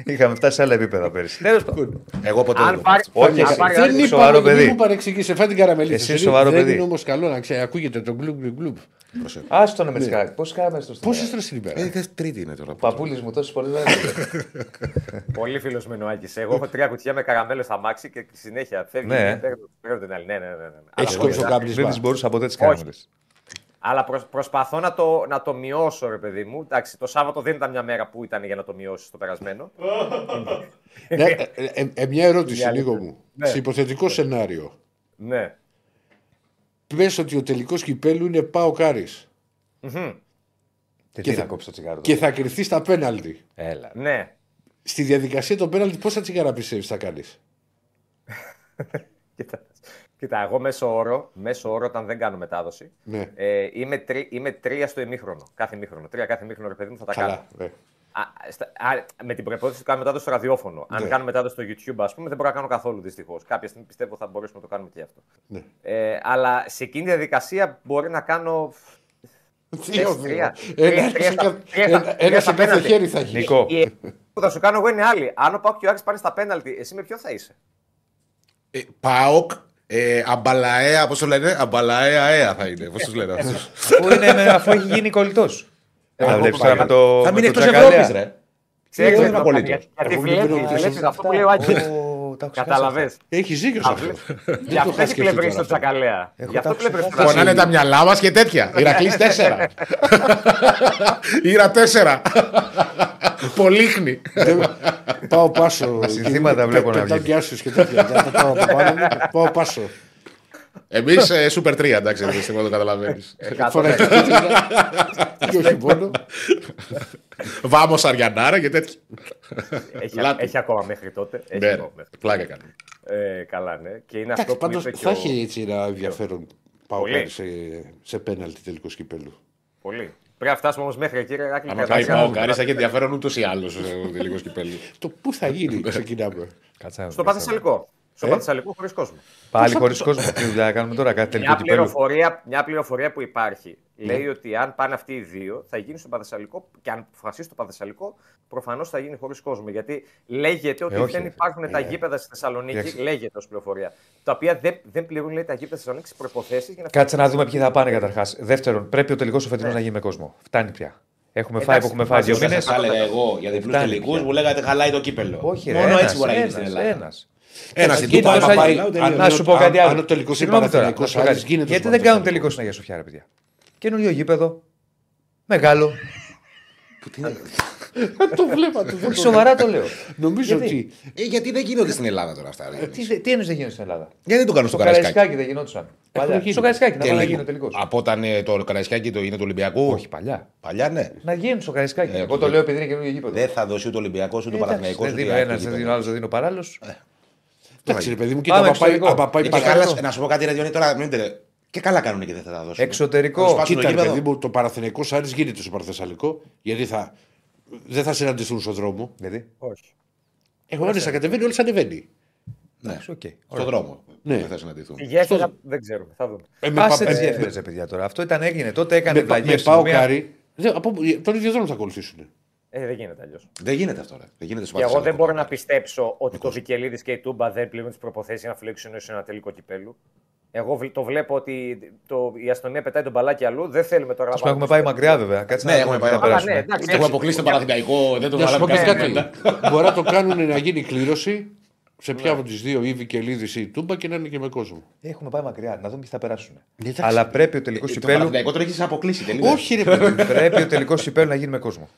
Είχαμε φτάσει σε άλλα επίπεδα πέρυσι. Τέλος πάντων. Εγώ ποτέ δεν Αν το πάρει. Όχι, αν εσύ. πάρει Δεν άλλη- είναι είπα σοβαρό ότι παιδί. μου παρεξηγήσει. Φάει την καραμελή. Εσύ σας. σοβαρό Δεν παιδί. είναι όμως καλό να ξέρει. Ακούγεται το γκλουμπ γκλουμπ γκλουμπ. Άστο να με τι κάνει. Πώς κάναμε στο Πόσε τρει είναι η Ε, μέρα. δε- Τρίτη είναι τώρα. Παππούλης μου τόσες πολλές μέρες. Πολύ φίλος με Νοάκη. Εγώ έχω τρία κουτιά με καραμέλο στα μάξι και συνέχεια φεύγει. Ναι. Ναι, παίρνω την άλλη. Ναι, ναι, ναι. ναι. Έχεις Αλλά- κόψει το Δεν κάμπλισμα. τις μπορούσα ποτέ τις Όχι. Κάνουμε. Αλλά προσ- προσπαθώ να το, να το μειώσω, ρε παιδί μου. Εντάξει, το Σάββατο δεν ήταν μια μέρα που ήταν για να το μειώσεις το περασμένο. Ναι, ε, ε, ε, Μια ερώτηση Είναι λίγο αλήθεια. μου. Ναι. Σε υποθετικό σενάριο. ναι. Πες ότι ο τελικός κυπέλου είναι πάω κάρι Και Και τι θα- να κόψει το τσιγάρο. και θα κρυφθεί στα πέναλτι. Έλα. Ναι. Στη διαδικασία των πέναλτι, πόσα τσιγάρα πιστεύεις θα κάνεις; Κοίτα, κοίτα, εγώ μέσω όρο, μέσο όρο όταν δεν κάνω μετάδοση, Ναι. ε, είμαι, τρι, είμαι τρία στο ημίχρονο. Κάθε ημίχρονο. Τρία κάθε ημίχρονο, ρε παιδί μου, θα τα κάνω. Καλά. ναι. Α, στα- α, με την προπόθεση ότι κάνω μετάδοση στο ραδιόφωνο. Αν Ναι. κάνω μετάδοση στο YouTube, ας πούμε, δεν μπορώ να κάνω καθόλου δυστυχώς. Κάποια στιγμή πιστεύω θα μπορέσουμε να το κάνουμε και αυτό. Ναι. Ε, αλλά σε εκείνη τη διαδικασία μπορεί να κάνω. Δύο, δύο. τρία. Ένα Τρία- σε τρία- κα- τρία- ένα- τρία Ένα στα σε κάθε πέναλτι. χέρι θα γίνει. Νικό, Η ερώτηση που θα σου κάνω εγώ είναι άλλη. Αν ο Πάοκ και ο Άκης πάνε στα πέναλτι, εσύ με ποιο θα είσαι; Ε, Πάοκ, ε, αμπαλαέα, πώ το λένε, αμπαλαέα αέα θα είναι. Πώ του λένε αυτούς. αφού, είναι, με- αφού έχει γίνει κολλητό. Θα βλέπει τώρα με το. Θα με μείνει το εκτό Τζακαλέα. Ευρώπη, ρε. Ξέρεις, δεν γιατί- είμαι απολύτως. γιατί- Γιατί Εγώ βλέπει, δεν μπορώ να βλέπεις ξέρω αυτό που λέει ο Άκης. Ω, τα έχω ξεχάσει Καταλαβες. Έχει δίκιο σε αυτό. Γι' αυτό είχα έχει σκεφτεί πλευρίσει τώρα το αυτό. τσακαλέα. Γι' αυτό τα πλευρίσει το ξεχάσει. Πονάνε τα μυαλά μας και τέτοια. Ηρακλής 4. Ήρα 4. Πολύχνη. Πάω πάσο. συνθήματα βλέπω να Πετάω βγαίνει. γκιάσους και τέτοια. Δεν τα πάω από πάνω μου. Πάω πάσο. Εμείς Super 3, εντάξει, δεν ξέρω το καταλαβαίνεις. Φοράει και κίτρινα. Και όχι μόνο. Βάμο Αριανάρα και τέτοια. Έχει, Λάτι. έχει ακόμα μέχρι τότε. Έχει Ναι, ακόμα μέχρι. πλάκα κάνει. Ε, καλά, ναι. Και είναι Εντάξει, αυτό που πάντως είπε και θα ο... έχει έτσι ένα ενδιαφέρον. Πάω Πολύ. κάτι σε, σε πέναλτι τελικό κυπέλου. Πολύ. Πρέπει να φτάσουμε όμως μέχρι εκεί, ρε Ράκλη. Αν και πάει να- πάω καρί, θα έχει ενδιαφέρον ούτως ή άλλως ο τελικός κυπέλι. Το πού θα γίνει, ξεκινάμε. Κάτσε να Στο δεις τώρα. Παθεσσαλικό. Στο Ε; Πανθεσσαλικό χωρίς κόσμο. Πάλι χωρίς κόσμο. Τι δουλειά κάνουμε τώρα, κάτι τελικό Μια κυπέλου. πληροφορία, μια πληροφορία που υπάρχει Ναι. λέει ότι αν πάνε αυτοί οι δύο θα γίνει στο Πανθεσσαλικό και αν αποφασίσει το Πανθεσσαλικό προφανώς θα γίνει χωρίς κόσμο. Γιατί λέγεται ότι Ε, όχι, δεν ρε. υπάρχουν τα γήπεδα στη Θεσσαλονίκη, Εντάξει. λέγεται ως πληροφορία. Τα οποία δεν, δεν πληρούν λέει, τα γήπεδα στη Θεσσαλονίκη τι προποθέσει για να Κάτσε να δούμε ποιοι θα πάνε καταρχάς. Δεύτερον, πρέπει ο τελικός ο φετινός Ναι. να γίνει με κόσμο. Φτάνει πια. Έχουμε Εντάξει, φάει που έχουμε φάει δύο μαζί μήνες. σας. Θα έλεγα εγώ για διπλούς Φτάνει τελικούς, πια. μου λέγατε χαλάει το κύπελο. Όχι, ρε, Μόνο ένας, έτσι μπορεί να γίνει ένας, στην Ελλάδα. Ένας. Ένα στην Κοίτα, Τούπα, πώς άμα θα πάει. γίνει. αν- τελείωσε. Να σου πω κάτι αν- άλλο. αν ο τελικός είναι Συγγνώμη τώρα, Παναθηναϊκός, να σου πω Άρης κάτι. γίνεται Γιατί στο δεν κάνουν Παναθηναϊκό. τελικό στην Αγία Σοφιά, ρε παιδιά. Καινούριο γήπεδο. Μεγάλο. το βλέπα. το βλέπα. Σοβαρά το λέω. Νομίζω Γιατί; ότι. Ε, γιατί δεν γίνονται στην Ελλάδα τώρα αυτά. ρε. Τι, τι έννοια δεν γίνονται στην Ελλάδα; Γιατί δεν το κάνουν στο Στο Καραϊσκάκι. Καραϊσκάκι; δεν γινόντουσαν. Παλιά. γίνει. Στο Καραϊσκάκι να πάει να Τελικό. γίνει ο τελικό. Από όταν ε, το Καραϊσκάκι το είναι του Ολυμπιακού; Όχι, παλιά. Παλιά ναι. Να γίνουν στο Καραϊσκάκι. Ε, Εγώ το δεν- λέω επειδή είναι καινούριο γήπεδο. Δεν θα δώσει ούτε ο Ολυμπιακός ούτε ο Εντάξει, Παναθηναϊκός Δεν ούτε δίνω η ΑΕΚ ένας, το δεν γήπεδο. δίνω άλλος, δεν δίνω παράλληλος. Εντάξει, ρε παιδί μου, Πάμε κοίτα, άμα πάει, εξωτερικό. άμα πάει Ε, Και παρακάτω- καλά, να σου πω κάτι, Ρε Διονύη, τώρα μην τε- Και καλά κάνουν και δεν θα τα δώσουν. Εξωτερικό. Θα σπάσουν το Κοίτα, ρε γήπεδο. παιδί μου, το Παραθυναϊκό Άρης γίνεται στο Παρθεσσαλικό, γιατί θα, δεν θα συναντηθούν στον δρόμο. Γιατί; Όχι. Εγώ αν κατεβαίνει, όλοι ανεβαίνει. Ναι, οκ. στον δρόμο. Ναι. Δεν θα συναντηθούν. Η γέφυρα δεν ξέρουμε. Θα δούμε. Ε, με Άσε πα- τις ε, γέφυρες, ρε παιδιά τώρα. Αυτό ήταν έγινε. Τότε έκανε με, πα- βλαγίε. με πάω κάρι. Δεν, από, τον ίδιο δρόμο θα ακολουθήσουν. Ε, δεν γίνεται αλλιώς. Δεν γίνεται αυτό. Ρε. Δεν γίνεται στο Και εγώ δεν Παναθηναϊκό. μπορώ να πιστέψω ότι το Βικελίδης και η Τούμπα δεν πληρούν τις προποθέσει για να φιλοξενήσουν σε ένα τελικό κυπέλου. Εγώ βλ- το βλέπω ότι το, η αστυνομία πετάει τον μπαλάκι αλλού. Δεν θέλουμε τώρα Α να πούμε, έχουμε πάει μακριά βέβαια. Κάτσε Ναι, να έχουμε δούμε πάει τι θα μακριά. Αλλά ναι, περάσουμε. εντάξει, Έχουμε έτσι. αποκλείσει τον Παναθηναϊκό, δεν το Να σου πω βάλαμε και καν κάτι. κουβέντα. Μπορεί να το κάνουν να γίνει κλήρωση σε ποια από τις δύο, ή Βικελίδης ή η Τούμπα και να είναι και με κόσμο. Έχουμε πάει μακριά. Να δούμε ποιοι θα περάσουν. εντάξει. Αλλά πρέπει ο τελικός Ε, Το κυπέλου. Παναθηναϊκό τον έχεις αποκλείσει τελείως. Όχι, ρε παιδί. Πρέπει ο τελικός κυπέλου να γίνει με κόσμο.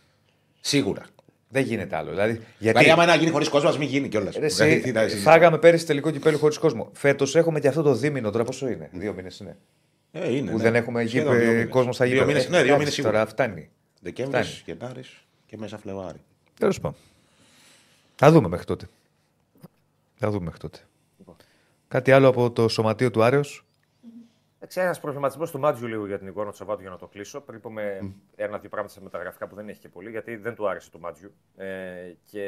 Σίγουρα. Δεν γίνεται άλλο. Δηλαδή, Δηλαδή, γιατί άμα να γίνει χωρίς κόσμο, ας μην γίνει κιόλας. Ρε, εσύ, φάγαμε πέρυσι τελικό κυπέλου χωρίς κόσμο. Φέτος έχουμε και αυτό το δίμηνο τώρα. Πόσο είναι, δύο μήνες είναι. Ε, είναι, Που ναι. δεν έχουμε Σχεδόν γήπε- δύο μήνες. κόσμος στα Δύο γήπεδα. μήνες, Ε, Ναι, δύο εντάξει, μήνες σίγουρα. Τώρα φτάνει. Δεκέμβρης, Φτάνει. Γενάρης και μέσα Φλεβάρι. Τέλος πάντων. Θα δούμε μέχρι τότε. Θα δούμε μέχρι τότε. Κάτι άλλο από το σωματείο του Άρεος; Ένας προβληματισμός του Μάτζιου λίγο για την εικόνα του Σαββάτου για να το κλείσω. Πριν πούμε ένα-δύο πράγματα στα μεταγραφικά που δεν έχει και πολύ, γιατί δεν του άρεσε το Μάτζιου. Ε, και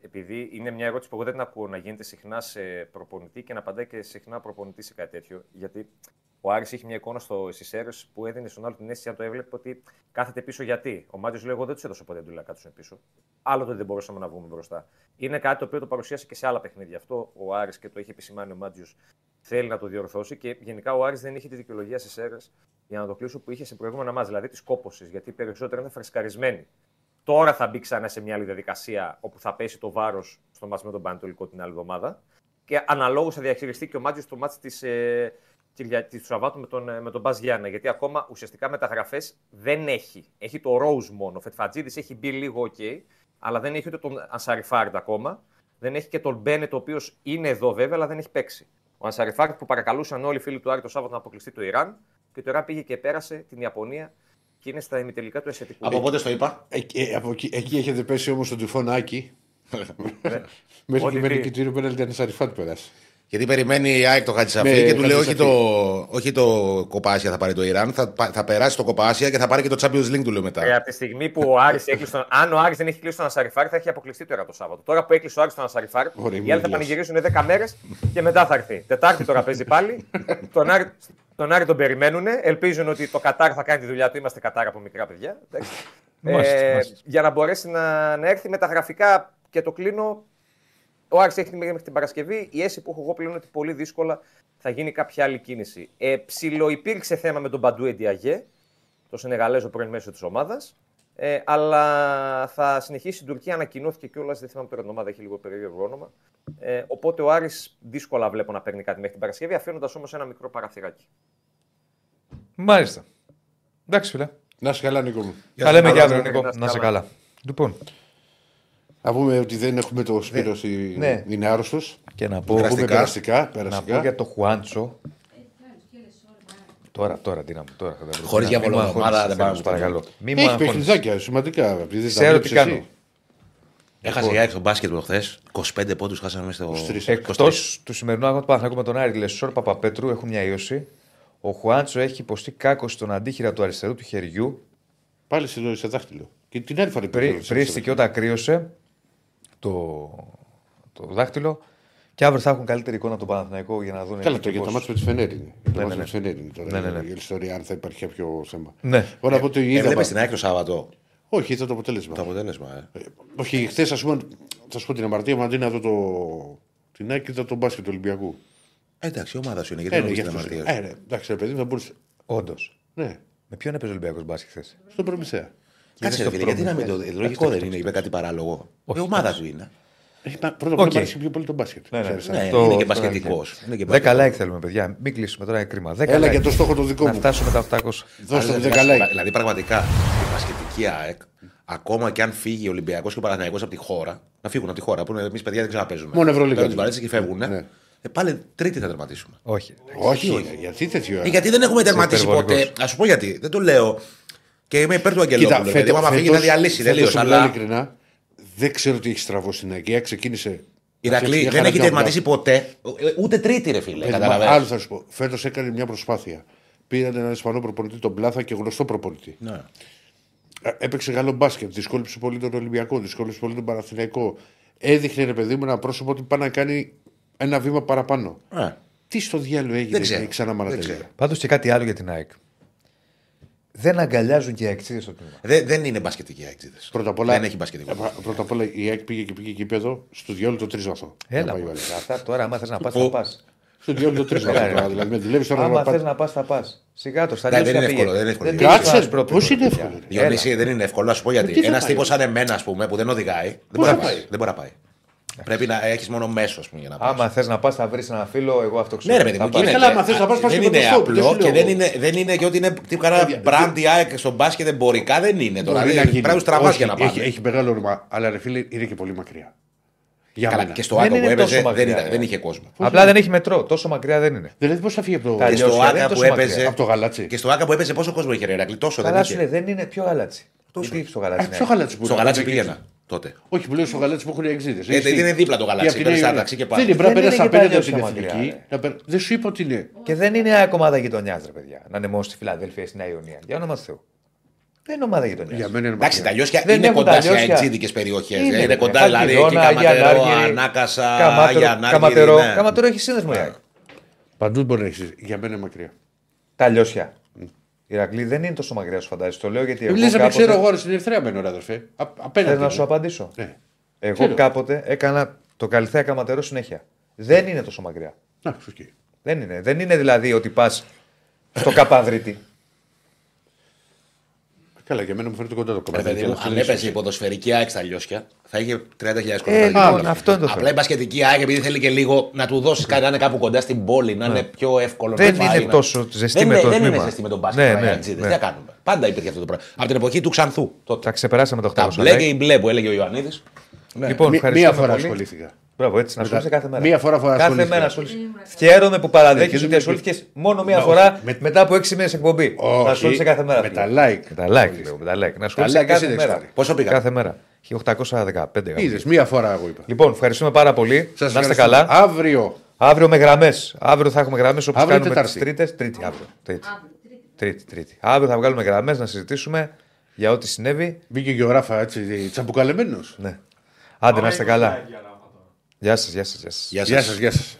επειδή είναι μια ερώτηση που εγώ δεν την ακούω να γίνεται συχνά σε προπονητή και να απαντάει και συχνά προπονητή σε κάτι τέτοιο. Γιατί ο Άρης είχε μια εικόνα στο Σισέρε που έδινε στον άλλο την αίσθηση, αν το έβλεπε, ότι κάθεται πίσω γιατί. Ο Μάτζιο λέει: Εγώ δεν τους έδωσα ποτέ δουλειά κάτω πίσω. Άλλο το δεν μπορούσαμε να βγούμε μπροστά. Είναι κάτι το οποίο το παρουσίασε και σε άλλα παιχνίδια. Αυτό ο Άρης και το είχε επισημάνει ο Μάτζιο θέλει να το διορθώσει και γενικά ο Άρης δεν είχε τη δικαιολογία στι αίρε για να το κλείσω που είχε σε προηγούμενα μάτς, δηλαδή της κόποση, γιατί οι περισσότεροι είναι φρεσκαρισμένοι. Τώρα θα μπει ξανά σε μια άλλη διαδικασία όπου θα πέσει το βάρος στο μάτς με τον Πανετολικό την άλλη εβδομάδα και αναλόγως θα διαχειριστεί και ο Μάτζιο το μάτς της ε, Κυρια- της του Σαββάτου με τον, ε, με τον Μπα Γιάννα. Γιατί ακόμα ουσιαστικά μεταγραφές δεν έχει. Έχει το Rose μόνο. Ο Φετφατζίδης έχει μπει λίγο OK, αλλά δεν έχει ούτε τον Ανσαριφάρντ ακόμα. Δεν έχει και τον Μπένετ, ο οποίος είναι εδώ βέβαια, αλλά δεν έχει παίξει. Ο Ανσαριφάρντ που παρακαλούσαν όλοι οι φίλοι του Άρη το Σάββατο να αποκλειστεί το Ιράν και το Ιράν πήγε και πέρασε την Ιαπωνία και είναι στα ημιτελικά του εσετικού. Από πότε στο είπα; Εκεί, ε, από εκεί, εκεί έχετε πέσει όμως τον τυφώνάκι. Μέχρι Ότι και με τι. νικητήριο πέναλτι αν Σαριφάτ περάσει. Γιατί περιμένει η ΑΕΚ το Χατζησαφή Με και του λέει όχι το, Χατζησαφή. όχι το Κοπάσια θα πάρει το Ιράν, θα, πα- θα περάσει το Κοπάσια και θα πάρει και το Champions League του λέω μετά. Ε, από τη στιγμή που ο Άρης έκλεισε τον... Αν ο Άρης δεν έχει κλείσει τον Ανσαριφάρη, θα έχει αποκλειστεί τώρα το Σάββατο. Τώρα που έκλεισε ο Άρης τον Ανσαριφάρη, Ωραία, οι μην άλλοι θα λες. πανηγυρίσουν 10 μέρες και μετά θα έρθει. Τετάρτη τώρα παίζει πάλι. τον, Άρη, τον Άρη τον περιμένουν. Ελπίζουν ότι το Κατάρ θα κάνει τη δουλειά του. Είμαστε Κατάρ από μικρά παιδιά. εντάξει. Μάλιστα, ε, μάλιστα. για να μπορέσει να, να έρθει με τα γραφικά και το κλείνω. Ο Άρης έχει μέχρι την Παρασκευή. Η αίσθηση που έχω εγώ πλέον είναι ότι πολύ δύσκολα θα γίνει κάποια άλλη κίνηση. Ε, ψιλο υπήρξε θέμα με τον Παντού Εντιαγέ, το Σενεγαλέζο πρώην μέσο της ομάδας. Ε, αλλά θα συνεχίσει η Τουρκία. Ανακοινώθηκε κιόλας, δεν θυμάμαι τώρα την ομάδα, έχει λίγο περίεργο όνομα. Ε, οπότε ο Άρης δύσκολα βλέπω να παίρνει κάτι μέχρι την Παρασκευή, αφήνοντας όμως ένα μικρό παραθυράκι. Μάλιστα. Εντάξει, φίλε. Να είσαι καλά, Νίκο μου. Τα λέμε και καλά, αύριο, να Νίκο. είστε Να είσαι καλά. καλά. Λοιπόν, Να πούμε ότι δεν έχουμε το Σπύρος, η- ναι. είναι άρρωστος. και να πω, Να πούμε Περαστικά. περαστικά. να πω περαστικά. για το Χουάντσο. Τώρα, τώρα, τι να μου, τώρα. θα τα βρω. Χωρίς Μη μου διαβολοβδομάδα αγχώνεις, δεν θέλω, πάμε σε στο Παρακαλώ. Μη μου Έχει αγχώνεις. παιχνιδάκια σημαντικά. επειδή δεν τα Ξέρω τι βλέπεις κάνω. εσύ. Έχασε η ΑΕΚ στο μπάσκετ χθες. 25 πόντους χάσαμε μέσα στο. 23. Εκτός του σημερινού αγώνα του Παναθηναϊκού με τον Άρη Λεσόρ Παπαπέτρου έχουν μια ίωση. Ο Χουάντσο έχει υποστεί κάκο στον αντίχειρα του αριστερού του χεριού. Πάλι σε, σε δάχτυλο. Και την άλλη φορά Πρι, υπήρχε. πρίστηκε όταν κρύωσε το, το δάχτυλο Και αύριο θα έχουν καλύτερη εικόνα από τον Παναθηναϊκό για να δουν. Καλά, και το για το πώς- μάτι με τη Φενέρ είναι. Το Ναι, μάτς ναι, με τη Φενέρ είναι τώρα. Ναι, ναι, ναι. Η ιστορία, αν θα υπάρχει κάποιο θέμα. Ναι. Μπορώ να πω ότι είδα. Έβλεπε την ΑΕΚ το Σάββατο; Όχι, είδα το αποτέλεσμα. το αποτέλεσμα. Ε. Ε, Όχι, χθες, ας πούμε, θα σου πω την αμαρτία μου αντί να δω το. Την ΑΕΚ είδα τον μπάσκετ του Ολυμπιακού. Ε, εντάξει, η ομάδα σου είναι. Γιατί Ε, δεν ναι, έχει γι' την αυτό σου αμαρτία. λέω. Ε, ναι, εντάξει, ρε παιδί, θα μπορούσε. Όντως. Ναι, Με ποιον έπαιζε ο Ολυμπιακός μπάσκετ χθες; στον Προμηθέα. Κάτσε, ρε φίλε, γιατί να μην το. Λογικό δεν είναι, είπε κάτι παράλογο. Η ομάδα σου είναι. Έχει, μα- πρώτα απ' όλα Οκ. μου αρέσει πιο πολύ τον μπάσκετ. Ναι, ναι. ξέρεις, Ναι, ε. Το- είναι και το- μπασκετικός. 10 like θέλουμε, παιδιά. Μην κλείσουμε τώρα, είναι κρίμα. 10 Έλα like. για το στόχο το δικό Να μου. φτάσουμε τα 800. Δώστε μου Δηλαδή, 10 like. Δηλαδή, πραγματικά η μπασκετική ΑΕΚ, ακόμα και αν φύγει ο Ολυμπιακός και ο Παναθηναϊκός από τη χώρα, να φύγουν από τη χώρα που εμείς παιδιά δεν ξαναπέζουμε. Μόνο Ευρωλίγα Παίρνουν είναι. τις βαλίτσες και φεύγουν. Ναι. Ε, πάλι τρίτη θα τερματίσουμε. Όχι. Όχι, γιατί τέτοιο. Ε, γιατί δεν έχουμε τερματίσει υπερβολικός. ποτέ. Α σου πω γιατί. Δεν το λέω. Και είμαι υπέρ του Αγγελόπουλου. Κοίτα, γιατί άμα φύγει θα διαλύσει τελείω. Αλλά... Αλλά Ειλικρινά, δεν ξέρω τι έχει στραβώσει στην ΑΕΚ. Η ΑΕΚ ξεκίνησε. η να φτιάξει Ηρακλή μια δεν έχει χαρά τερματίσει ποτέ. ε, Ούτε τρίτη, ρε φίλε. Παιδί, μα, Καταλαβαίνεις. Άλλο θα σου πω. Φέτος έκανε μια προσπάθεια. Πήραν έναν Ισπανό προπονητή, τον Πλάθα και γνωστό προπονητή. Ναι. Ε, Έπαιξε καλό μπάσκετ. Δυσκόλυψε πολύ τον Ολυμπιακό, δυσκόλυψε πολύ τον Παναθηναϊκό. Έδειχνε ρε παιδί μου ένα πρόσωπο ότι πάει να κάνει ένα βήμα παραπάνω. Ε, Τι στο διάλογο έγινε Δεν ξέρω. και ξανά Δεν μαρατέλεια. ξέρω. Πάντως και κάτι άλλο για την ΑΕΚ. Δεν αγκαλιάζουν και οι αεξίδε στο τμήμα. Δεν, δεν είναι μπασκετική ΑΕΚ. τζίδες. Πρώτα απ' όλα, Δεν έχει μπασκετικό. ε, πρώτα απ' όλα η ΑΕΚ πήγε και πήγε γήπεδο στο διόλο το τρίσβαθο. Έλα. Να πάει μωρέ. ο Άρης. Αυτά τώρα, άμα θες να πας, Πού; θα πας. Στο διόλο το τρίσβαθο. Έλα, ρε. τώρα, Δηλαδή με δουλεύει τώρα Άμα να θες πάω. να πας, θα πας. Σιγά το, στα Ναι, δεν λιώσια είναι εύκολο, πήγε. δεν είναι εύκολο. πήγε Κάτσε, στο ασπρόπυρο, πώς είναι παιδιά. εύκολο, ρε. Διονύση, δεν είναι εύκολο. Να σου πω γιατί. τι θα Ένας πάει, τύπος ρε. σαν εμένα, ας πούμε, που δεν οδηγάει, δεν μπορεί θα να πάει. Πρέπει να έχεις μόνο μέσο, ας πούμε, για να πάει. Άμα θες να πας, θα βρεις ένα φίλο, εγώ αυτό ξέρω. Ναι, ρε παιδί Θα μου, πας. και είναι- Καλά, άμα θες να πας, πας δεν και με είναι το στόπ, δεν απλό σου και λέω δεν εγώ. είναι, δεν είναι και ότι είναι τι κανένα Παιδιά, brand η ΑΕΚ στο μπάσκετ εμπορικά δεν είναι τώρα. Μπορεί Δηλαδή, να γίνει. Πρέπει να του τραβά Όχι, για να Έχει, πάει. έχει μεγάλο όνομα, αλλά ρε φίλε είναι και πολύ μακριά. Για Καλά, μένα. και στο Δεν άκο είναι που έπαιζε τόσο δεν, μακριά, ήταν, ε. δεν είχε κόσμο. Απλά δεν έχει μετρό. Τόσο μακριά δεν είναι. Δηλαδή πώς θα φύγει από το. Τα Και στο Αλλιώς, δεν είναι άκα που τόσο μακριά. έπαιζε. Από το γαλάτσι. Και στο άκα που έπαιζε πόσο κόσμο είχε ρε Ηρακλή, τόσο δεν Καλά σου είχε; λέει, δεν είναι πιο γαλάτσι. Γιατί στο γαλάτσι. Ε, ναι. Ποιο γαλάτσι που Στο είναι, γαλάτσι εκεί. πήγαινα τότε. Όχι, που λέω στο γαλάτσι που έχουν οι εξήδε. Ε, δεν είναι δίπλα το γαλάτσι, παίρνεις ένα ταξί και πας. Δεν είναι, πρέπει να Δεν περάσει είναι και απέναντι από παλιός την στα μακριά, εθνική. να περ- Δεν σου είπα ότι είναι. Και δεν είναι ομάδα γειτονιάς, ρε παιδιά. Να είναι μόνος στη Φιλαδέλφια ή στη Νέα Ιωνία. Για όνομα του Θεού. Δεν είναι ομάδα γειτονιάς. Για μένα είναι Εντάξει, τα μακριά. λιώσια Δεν είναι έχουν κοντά τα σε λιώσια. αεξίδικε περιοχές. Είναι, Είναι ρε, κοντά δηλαδή εκεί Χαλκιδόνα, Αγία Καματερό, Ανάργυρη, Ανάκασα, Καμάτερο, Άγια Ανάργυρη. Καματερό. ναι. Καματερό έχεις σύνδεσμο η ΑΕΚ. Παντού μπορεί να έχεις. Για μένα είναι μακριά. Τα λιώσια. Η Ηρακλή δεν είναι τόσο μακριά, σου φαντάζεσαι. Το λέω γιατί εγώ. Λε να μην κάποτε- ξέρω εγώ ρε, στην Ερυθρέα μένω, ρε αδερφέ. Α- Απέναντι. Θέλω να μου. σου απαντήσω. Ναι. Εγώ Ξέρω. κάποτε έκανα το καλυθέα καματερό συνέχεια. Δεν είναι τόσο μακριά. Να, σου εκεί. Δεν είναι. Δεν είναι δηλαδή ότι πας στο Καπαδρίτη. Καλά, για μένα μου φαίνεται κοντά το Ρε κομμάτι. παιδί μου, αν έπαιζε η ποδοσφαιρική ΑΕΚ στα λιώσια, θα είχε 30.000 κόσμο. Ε, να λοιπόν, δει. αυτό είναι το Απλά θέμα. η μπασκετική ΑΕΚ, επειδή θέλει και λίγο να του δώσεις κάτι να είναι κάπου κοντά στην πόλη, να είναι πιο εύκολο Δεν να πάει, είναι να- τόσο ζεστή δεν με είναι- το Δεν είναι τμήμα. ζεστή με τον μπάσκετ. Ναι, τώρα, οι ναι, αεξίδες. ναι. Τι θα κάνουμε. Πάντα υπήρχε αυτό το πράγμα. Από την εποχή του Ξανθού. Τότε. Τα ξεπεράσαμε το Τα 800. μπλε like. και η μπλε που έλεγε ο Ιωαννίδης. Λοιπόν, Μη- ευχαριστούμε Μία φορά πολύ. ασχολήθηκα. Μπράβο, έτσι να Μετά- ασχολείσαι κάθε μέρα. μία φορά φορά Κάθε ασχολήθηκα. μέρα ασχολείσαι. Χαίρομαι που παραδέχει Ναι, και ότι δεν- ασχολήθηκε μόνο μία Μα, φορά με- μετά από 6 μήνες εκπομπή. Όχι, να ασχολείσαι κάθε μέρα. με φίλε. τα like. Με τα like, λέω, με τα like. Να ασχολείσαι like κάθε εσύ μέρα. δεν Πόσο πήγα; Κάθε μέρα. 1815. γάμο. Είδες, μία φορά εγώ είπα. Λοιπόν, ευχαριστούμε πάρα πολύ. Σας να είστε ευχαριστούμε. καλά. Αύριο. Αύριο με γραμμές. Αύριο θα έχουμε γραμμές όπως Αύριο κάνουμε τις Τετάρτη. Τρίτες. Τρίτη, αύριο. Τρίτη. Αύριο, τρίτη. Τρίτη, τρίτη. Αύριο θα βγάλουμε γραμμές να συζητήσουμε για ό,τι συνέβη. Μπήκε και ο Ράφα έτσι, τσαμπουκαλεμένος. Ναι. Άντε να είστε καλά. Like για Ράφα τώρα. Γεια σας, γεια σας. Γεια σας. Γεια Γεια σας. σας, γεια σας.